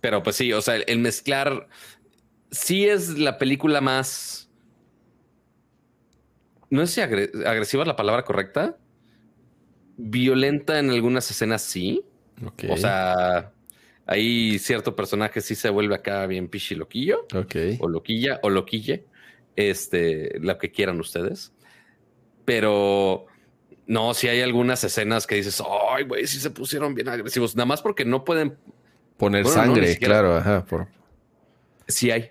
Pero pues sí, o sea, el, mezclar sí es la película más. No sé si agresiva es la palabra correcta. Violenta en algunas escenas, sí. O sea, hay cierto personaje sí se vuelve acá bien pichi loquillo. O loquilla o loquille. Este, lo que quieran ustedes. Pero no, si hay algunas escenas que dices, ay, güey, sí se pusieron bien agresivos. Nada más porque no pueden poner sangre, claro, ajá. Por... Sí hay.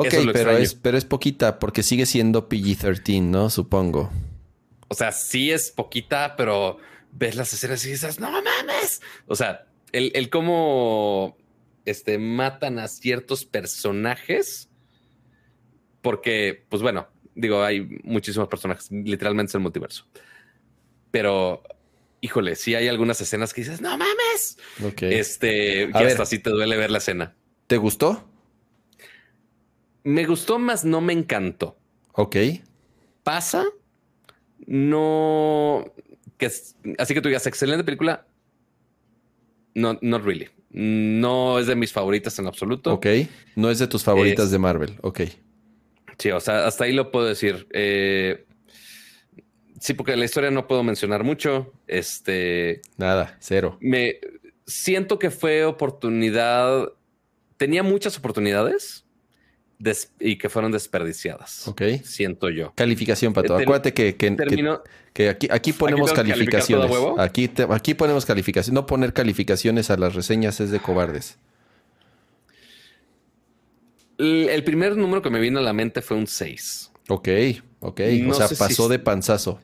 Ok, pero, es, pero es poquita porque sigue siendo PG-13, ¿no? Supongo. O sea, sí es poquita, pero ves las escenas y dices, no mames. O sea, el, el cómo este, matan a ciertos personajes. Porque, pues bueno, digo, hay muchísimos personajes, literalmente es el multiverso. Pero, híjole, sí hay algunas escenas que dices, no mames. Este, que hasta así te duele ver la escena. ¿Te gustó? Me gustó, más no me encantó. Ok. Pasa, no. Que así que tú digas, excelente película. No, not really. No es de mis favoritas en absoluto. Ok. No es de tus favoritas de Marvel. Ok. Sí, o sea, hasta ahí lo puedo decir. Eh, Sí, porque la historia no puedo mencionar mucho. Este. Nada, cero. Me siento que fue oportunidad. Tenía muchas oportunidades y que fueron desperdiciadas. Ok. Siento yo. Calificación, Pato. Acuérdate que, que, aquí, aquí ponemos calificaciones. Aquí, aquí ponemos calificaciones. No poner calificaciones a las reseñas es de cobardes. El primer número que me vino a la mente fue un 6. Ok, ok. o sea, pasó de panzazo.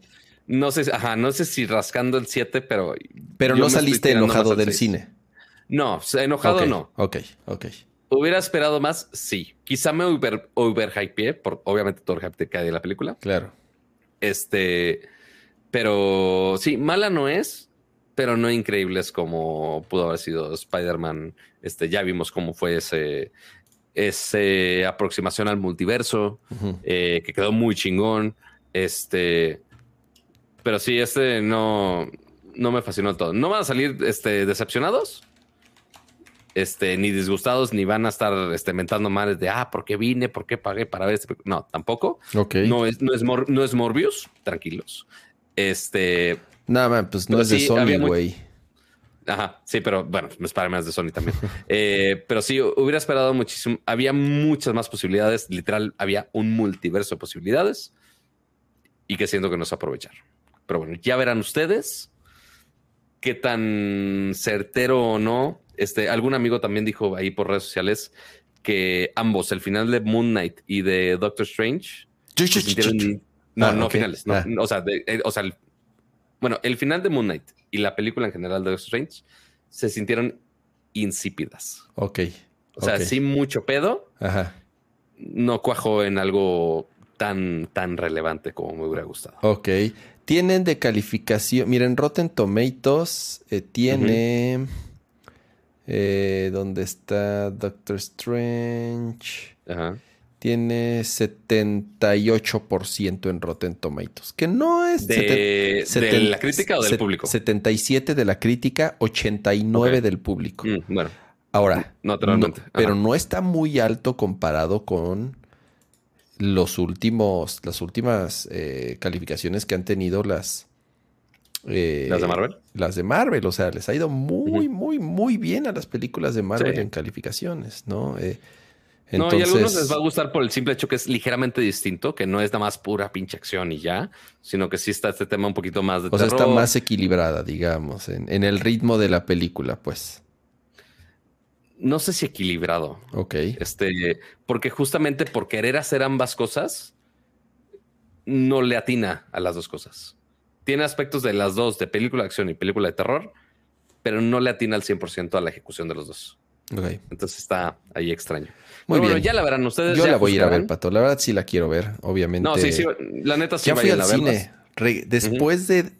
No sé, ajá, no sé si rascando el 7, pero. Pero no saliste enojado del cine. No, enojado no. Ok, ok. ¿Hubiera esperado más? Sí. Quizá me over, hypeé, por obviamente todo el hype hay de la película. Claro. Este. Pero sí, mala no es, pero no increíble es como pudo haber sido Spider-Man. Este, ya vimos cómo fue ese, esa aproximación al multiverso, eh, que quedó muy chingón. Este, pero sí, este no, no me fascinó todo. No van a salir este, decepcionados, este, ni disgustados, ni van a estar este, mentando mal de, ah, ¿por qué vine? ¿Por qué pagué para ver este? No, tampoco. No es, no es, no es Morbius, tranquilos. Este. Nada, pues no es de Sony, güey. Ajá, sí, pero bueno, me espera más de Sony también. Eh, pero sí, hubiera esperado muchísimo. Había muchas más posibilidades. Literal, había un multiverso de posibilidades y que siento que no se aprovecharon. Pero bueno, ya verán ustedes qué tan certero o no. Este, algún amigo también dijo ahí por redes sociales que ambos, el final de Moon Knight y de Doctor Strange, no, no finales, no, o sea, eh, o sea, bueno, el final de Moon Knight y la película en general de Doctor Strange se sintieron insípidas. Ok. O sea, sí mucho pedo. Ajá. No cuajo en algo tan, tan relevante como me hubiera gustado. Ok. Tienen de calificación. Miren, Rotten Tomatoes eh, tiene. Eh, ¿Dónde está Doctor Strange? Ajá tiene 78% en Rotten Tomatoes, que no es... ¿De, la crítica o del público? 77 de la crítica, 89 del público. Mm, bueno. Ahora, naturalmente. pero no está muy alto comparado con los últimos, las últimas eh, calificaciones que han tenido las... Eh, ¿Las de Marvel? Las de Marvel, o sea, les ha ido muy, muy, muy bien a las películas de Marvel en calificaciones, ¿no? Eh, no, y a algunos les va a gustar por el simple hecho que es ligeramente distinto, que no es nada más pura pinche acción y ya, sino que sí está este tema un poquito más de O sea, está más equilibrada, digamos, en, el ritmo de la película, pues. No sé si equilibrado. Ok. Este, porque justamente por querer hacer ambas cosas, no le atina a las dos cosas. Tiene aspectos de las dos, de película de acción y película de terror, pero no le atina al 100% a la ejecución de los dos. Ok. Entonces está ahí extraño. Muy bien. ya la verán ustedes. Yo la voy a ir a ver, Pato. La verdad sí la quiero ver, obviamente. No, sí, sí. La neta sí ya fui al cine. Después de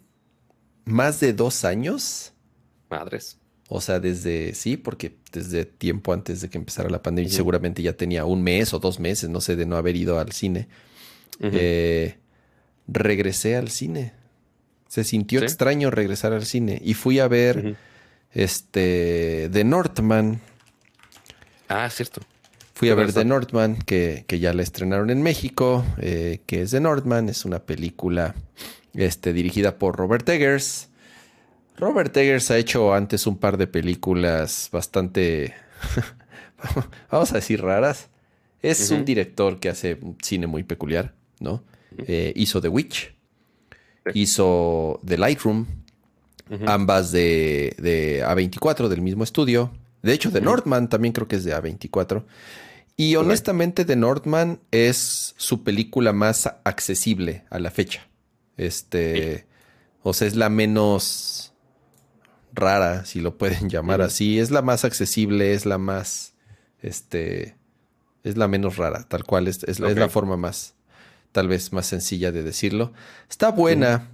más de dos años. Madres. O sea, desde, sí, porque desde tiempo antes de que empezara la pandemia, seguramente ya tenía un mes o dos meses, no sé, de no haber ido al cine. Eh, regresé al cine. Se sintió extraño regresar al cine. Y fui a ver este The Northman. Ah, cierto. Fui a ver The Northman, que, que, ya la estrenaron en México, eh, que es The Northman, es una película este, dirigida por Robert Eggers. Robert Eggers ha hecho antes un par de películas bastante, vamos a decir, raras. Es un director que hace cine muy peculiar, ¿no? Eh, hizo The Witch, hizo The Lightroom, ambas de, de, A24 del mismo estudio. De hecho, The Northman también creo que es de A24. Y honestamente, The Northman es su película más accesible a la fecha. Este, o sea, es la menos rara, si lo pueden llamar así. Es la más accesible, es la más, este, es la menos rara, tal cual. Es, es, la forma más, tal vez más sencilla de decirlo. Está buena.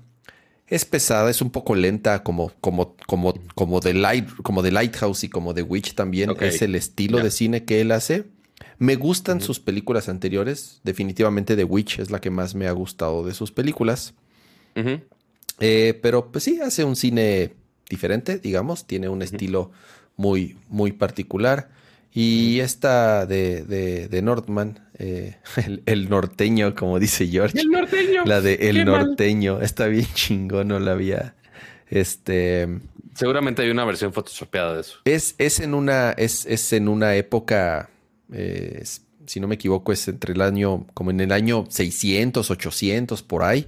Es pesada, es un poco lenta, como, como, como, como, de Light, como de Lighthouse y como de Witch también. Es el estilo de cine que él hace. Me gustan sus películas anteriores. Definitivamente The Witch es la que más me ha gustado de sus películas. Eh, pero pues sí, hace un cine diferente, digamos. Tiene un estilo muy, muy particular. Y esta de, de, de Northman, eh, el, norteño, como dice George. El norteño. La de El norteño. Está bien chingón, no la había. Este. Seguramente hay una versión photoshopeada de eso. Es, es en una. Es, es en una época eh, si no me equivoco, es entre el año, como en el año 600, 800, por ahí.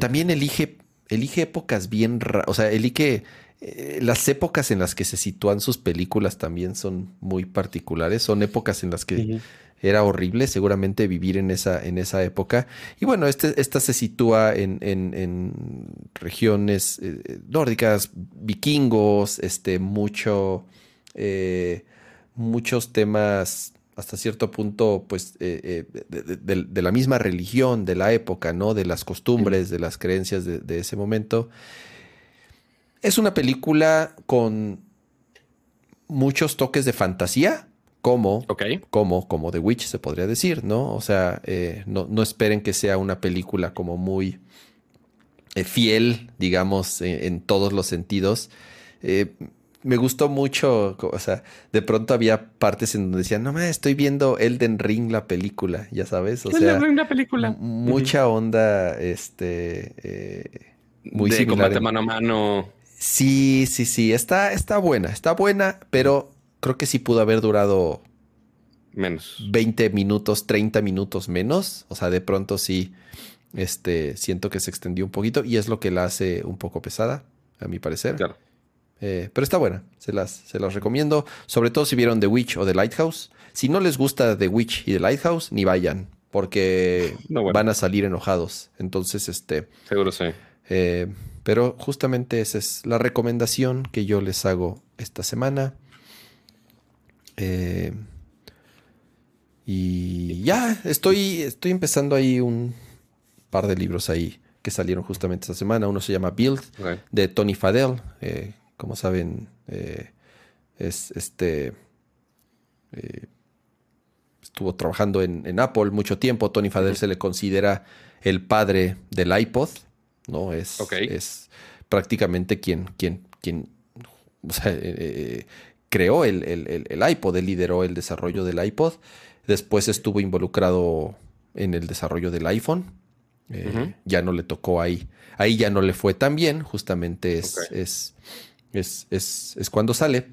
También elige, elige épocas bien, o sea, elige eh, las épocas en las que se sitúan sus películas también son muy particulares. Son épocas en las que era horrible seguramente vivir en esa, en esa época. Y bueno, este, esta se sitúa en, en, regiones eh, nórdicas, vikingos, este, mucho, muchos temas hasta cierto punto, pues, eh, eh, de, la misma religión de la época, ¿no? De las costumbres, de las creencias de, ese momento. Es una película con muchos toques de fantasía, como, como, como The Witch se podría decir, ¿no? O sea, eh, no, no, esperen que sea una película como muy fiel, digamos, en todos los sentidos me gustó mucho, o sea, de pronto había partes en donde decían, no me estoy viendo Elden Ring la película, ya sabes, o Elden Ring la película. Mucha onda, este, eh, muy de combate mano a mano. Sí, sí, sí, está, está buena, está buena, pero creo que sí pudo haber durado menos. 20 minutos, 30 minutos menos, o sea, de pronto sí, este, siento que se extendió un poquito y es lo que la hace un poco pesada, a mi parecer. Claro. Eh, pero está buena, se las, se las recomiendo. Sobre todo si vieron The Witch o The Lighthouse. Si no les gusta The Witch y The Lighthouse, ni vayan, porque van a salir enojados. Entonces, este. Seguro sí. Eh, pero justamente esa es la recomendación que yo les hago esta semana. Eh, y ya, estoy, estoy empezando ahí un par de libros ahí que salieron justamente esta semana. Uno se llama Build, de Tony Fadell, como saben, eh, es este. Eh, estuvo trabajando en, Apple mucho tiempo. Tony Fadell se le considera el padre del iPod, ¿no? Es, es prácticamente quien, quien, quien eh, creó el, el, iPod, él lideró el desarrollo del iPod. Después estuvo involucrado en el desarrollo del iPhone. Ya no le tocó ahí. Ahí ya no le fue tan bien. Justamente es, es es, es, cuando sale.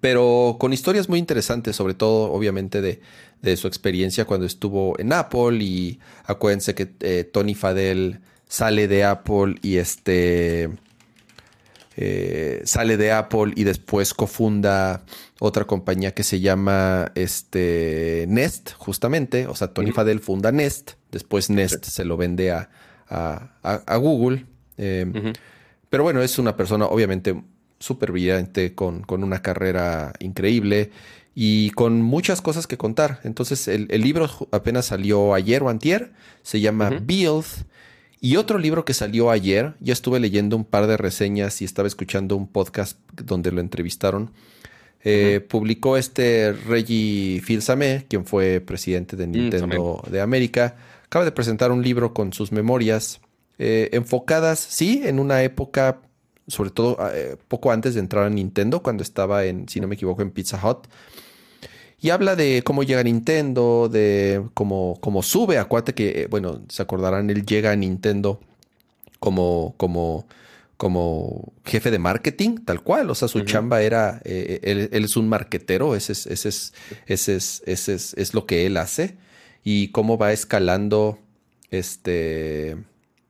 pero con historias muy interesantes, sobre todo, obviamente, de, su experiencia cuando estuvo en Apple. Y acuérdense que eh, Tony Fadell sale de Apple y este. Eh, sale de Apple y después cofunda otra compañía que se llama este, Nest, justamente. O sea, Tony Fadell funda Nest, después Nest se lo vende a, a, Google. Eh, pero bueno, es una persona obviamente súper brillante, con, con, una carrera increíble y con muchas cosas que contar. Entonces, el, libro apenas salió ayer o antier, se llama Build. Y otro libro que salió ayer, ya estuve leyendo un par de reseñas y estaba escuchando un podcast donde lo entrevistaron. Eh, publicó este Reggie Fils-Aimé, quien fue presidente de mm, Nintendo de América. Acaba de presentar un libro con sus memorias eh, enfocadas, sí, en una época sobre todo eh, poco antes de entrar a Nintendo, cuando estaba en, si no me equivoco, en Pizza Hut. Y habla de cómo llega Nintendo, de cómo, cómo sube. Acuérdate que, eh, bueno, se acordarán, él llega a Nintendo como, como, como jefe de marketing, tal cual. O sea, su chamba era, eh, él, es un marquetero, ese es, ese es, ese es, ese es, es lo que él hace. Y cómo va escalando este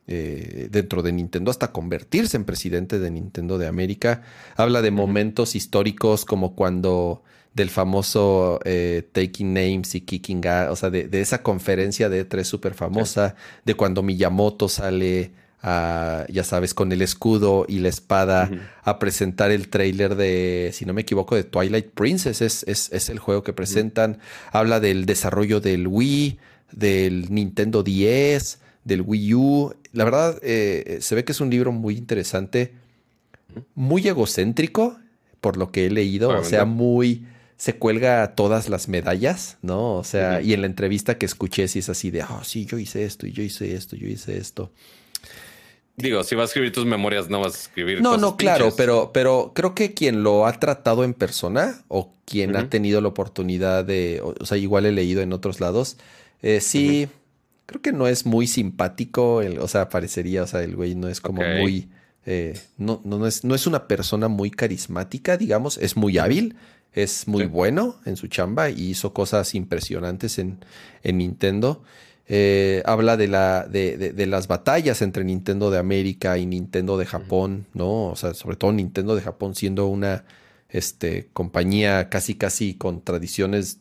eh, dentro de Nintendo hasta convertirse en presidente de Nintendo de América. Habla de momentos históricos como cuando del famoso eh, Taking Names y Kicking o sea, de, esa conferencia de E3 súper famosa, de cuando Miyamoto sale a, ya sabes, con el escudo y la espada a presentar el trailer de, si no me equivoco, de Twilight Princess, es, es, el juego que presentan. Habla del desarrollo del Wii, del Nintendo 10, del Wii U. La verdad, eh, se ve que es un libro muy interesante, muy egocéntrico, por lo que he leído, o sea, muy se cuelga todas las medallas, ¿no? O sea, y en la entrevista que escuché, si es así de, oh, sí, yo hice esto, y yo hice esto, yo hice esto. Digo, si vas a escribir tus memorias, no vas a escribir. No, no, claro, pero, pero creo que quien lo ha tratado en persona o quien ha tenido la oportunidad de, o, sea, igual he leído en otros lados, eh, sí creo que no es muy simpático, o sea, parecería, o sea, el güey no es como muy, eh, no, no, es, no es una persona muy carismática, digamos, es muy hábil, es muy bueno en su chamba y hizo cosas impresionantes en, en Nintendo. Eh, habla de, la, de, de, las batallas entre Nintendo de América y Nintendo de Japón, ¿no? O sea, sobre todo Nintendo de Japón siendo una este, compañía casi, casi con tradiciones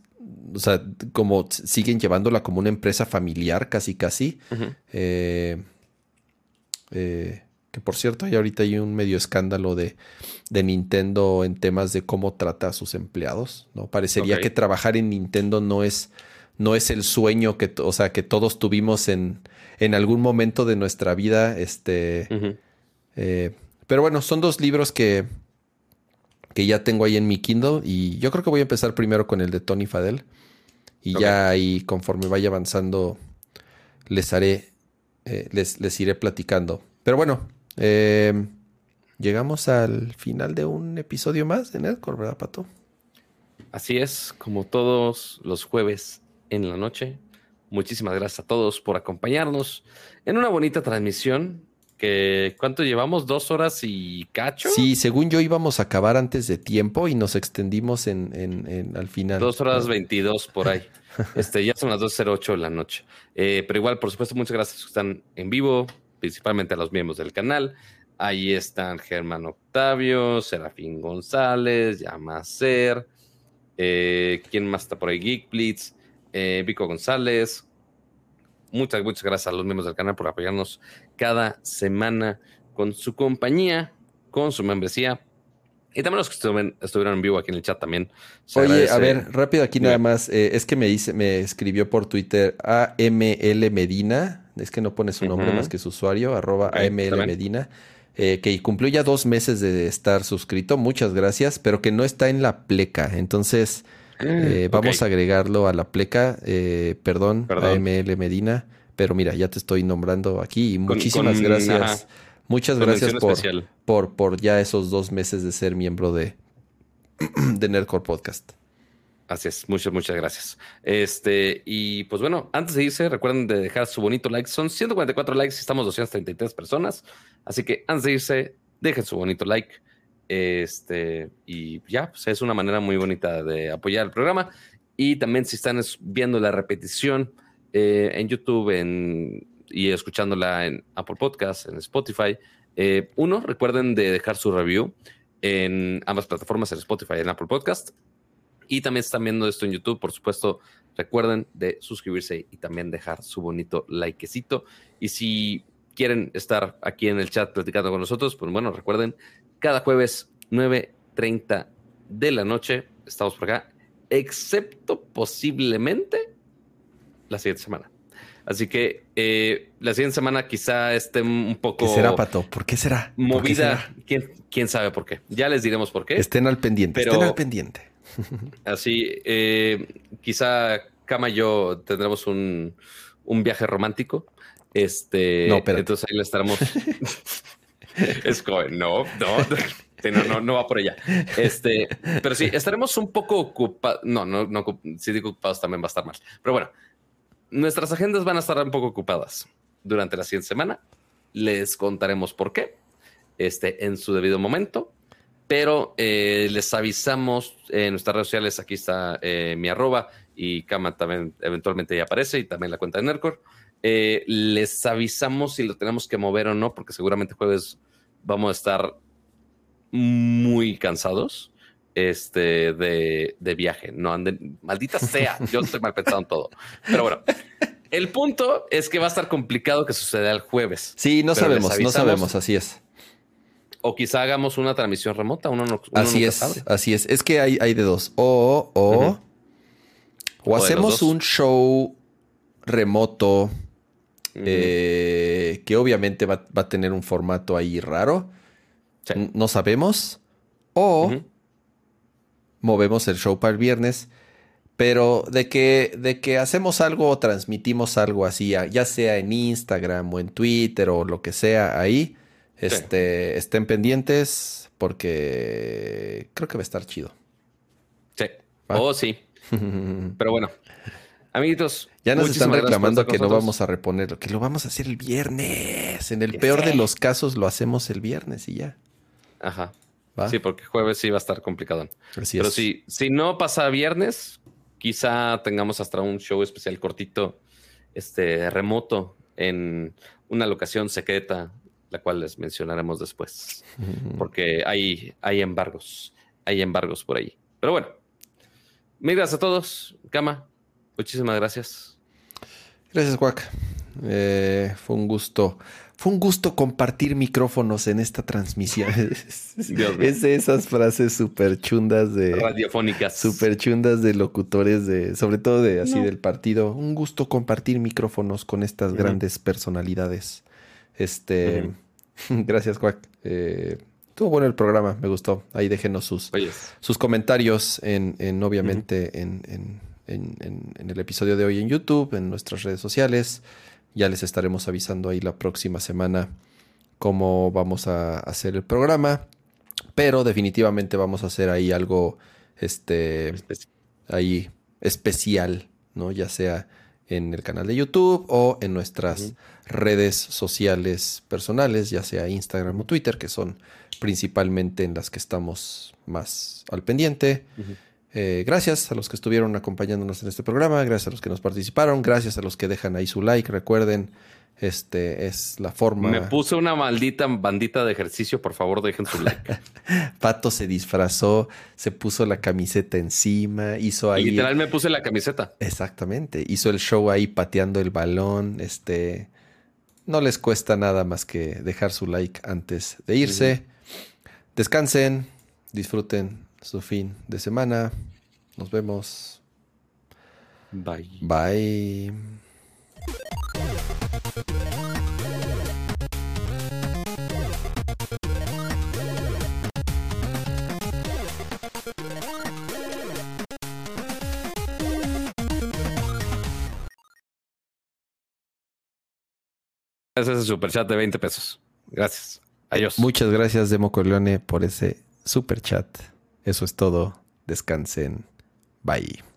o sea, como siguen llevándola como una empresa familiar, casi, casi. Eh, eh, que por cierto, hay ahorita hay un medio escándalo de, de, Nintendo en temas de cómo trata a sus empleados. ¿no? Parecería que trabajar en Nintendo no es, no es el sueño que, o sea, que todos tuvimos en, en algún momento de nuestra vida. Este. Eh, pero bueno, son dos libros que, que ya tengo ahí en mi Kindle y yo creo que voy a empezar primero con el de Tony Fadell y ya ahí conforme vaya avanzando les haré, eh, les, les, iré platicando. Pero bueno, em, llegamos al final de un episodio más de Nerdcore, ¿verdad, Pato? Así es, como todos los jueves en la noche. Muchísimas gracias a todos por acompañarnos en una bonita transmisión ¿cuánto llevamos? ¿Dos horas y cacho? Sí, según yo íbamos a acabar antes de tiempo y nos extendimos en, en, al final. Dos horas veintidós por ahí. este, ya son las 2.08 de la noche. Eh, pero igual, por supuesto, muchas gracias que están en vivo, principalmente a los miembros del canal. Ahí están Germán Octavio, Serafín González, Yamacer. Eh, ¿Quién más está por ahí? Geekblitz, eh, Vico González, Muchas, muchas gracias a los miembros del canal por apoyarnos cada semana con su compañía, con su membresía. Y también los que estuvieron, en vivo aquí en el chat también. Oye, a ver, rápido aquí nada más. Eh, es que me dice, me escribió por Twitter AML Medina. Es que no pone su nombre más que su usuario, arroba AML Medina. Eh, que cumplió ya dos meses de estar suscrito. Muchas gracias, pero que no está en la pleca. Entonces, eh, vamos a agregarlo a la pleca. Eh, perdón, AML Medina. Pero mira, ya te estoy nombrando aquí y muchísimas gracias. Muchas gracias por, por, por, ya esos dos meses de ser miembro de, de Nerdcore Podcast. Así es, muchas, muchas gracias. Este, y pues bueno, antes de irse, recuerden de dejar su bonito like. Son 144 likes y estamos 233 personas. Así que antes de irse, dejen su bonito like Este, y ya, pues es una manera muy bonita de apoyar el programa. Y también si están viendo la repetición eh, en YouTube y escuchándola en Apple Podcasts, en Spotify, eh, uno, recuerden de dejar su review en ambas plataformas, en Spotify y en Apple Podcast. Y también están viendo esto en YouTube, por supuesto, recuerden de suscribirse y también dejar su bonito likecito. Y si quieren estar aquí en el chat platicando con nosotros, pues bueno, recuerden, cada jueves 9.30 de la noche estamos por acá, excepto posiblemente la siguiente semana. Así que eh, la siguiente semana quizá esté un poco. ¿Qué será, Pato? ¿Por qué será? Movida. ¿Quién, sabe por qué? Ya les diremos por qué. Estén al pendiente. estén al pendiente. Así, eh, quizá Cama y yo tendremos un, viaje romántico. Este, no, pero entonces ahí le estaremos. es como, no, no, no, no, va por allá. Este, pero sí, estaremos un poco ocupados. No, no, no, si digo ocupados también va a estar mal. Pero bueno, nuestras agendas van a estar un poco ocupadas durante la siguiente semana. Les contaremos por qué, este, en su debido momento. Pero eh, les avisamos en nuestras redes sociales. Aquí está eh, mi arroba y Kama también eventualmente ya aparece y también la cuenta de Nercor. Eh, les avisamos si lo tenemos que mover o no, porque seguramente jueves vamos a estar muy cansados este, de, de viaje. No anden, maldita sea, yo estoy mal pensado en todo. Pero bueno, el punto es que va a estar complicado que suceda el jueves. Sí, no sabemos, no sabemos, así es. O quizá hagamos una transmisión remota, uno no. así es, así es. Es que hay, hay de dos. O, o, o, hacemos un show remoto eh, que obviamente va, a tener un formato ahí raro. No sabemos. O movemos el show para el viernes. Pero de que, de que hacemos algo o transmitimos algo así, ya sea en Instagram o en Twitter o lo que sea ahí, este, estén pendientes porque creo que va a estar chido. Sí. Oh, sí. Pero bueno, amiguitos. Ya nos están reclamando que no vamos a reponerlo, que lo vamos a hacer el viernes. En el peor de los casos lo hacemos el viernes y ya. Ajá. Sí, porque jueves sí va a estar complicado. Pero Si, si no pasa viernes, quizá tengamos hasta un show especial cortito, este remoto, en una locación secreta, la cual les mencionaremos después. Porque hay, hay embargos, hay embargos por ahí. Pero bueno, mil gracias a todos. Cama, muchísimas gracias. Gracias, Juac. Eh, fue un gusto fue un gusto compartir micrófonos en esta transmisión. es de esas frases súper chundas de... Radiofónicas. Súper chundas de locutores, de, sobre todo de así del partido. Un gusto compartir micrófonos con estas grandes personalidades. Este... Gracias, Juac. Eh, estuvo bueno el programa, me gustó. Ahí déjenos sus, sus comentarios en, en obviamente, en, en, en el episodio de hoy en YouTube, en nuestras redes sociales. Ya les estaremos avisando ahí la próxima semana cómo vamos a hacer el programa. Pero definitivamente vamos a hacer ahí algo este ahí especial, ¿no? Ya sea en el canal de YouTube o en nuestras redes sociales personales, ya sea Instagram o Twitter, que son principalmente en las que estamos más al pendiente. Eh, gracias a los que estuvieron acompañándonos en este programa, gracias a los que nos participaron, gracias a los que dejan ahí su like. Recuerden, este es la forma. Me puse una maldita bandita de ejercicio, por favor, dejen su like. Pato se disfrazó, se puso la camiseta encima, hizo ahí. literal me puse la camiseta. Exactamente, hizo el show ahí pateando el balón. Este no les cuesta nada más que dejar su like antes de irse. Descansen, disfruten su fin de semana. Nos vemos. Bye. Bye. El super chat de 20 pesos. Gracias. Adiós. Muchas gracias, Demo Corleone, por ese super chat. Eso es todo. Descansen. Bye.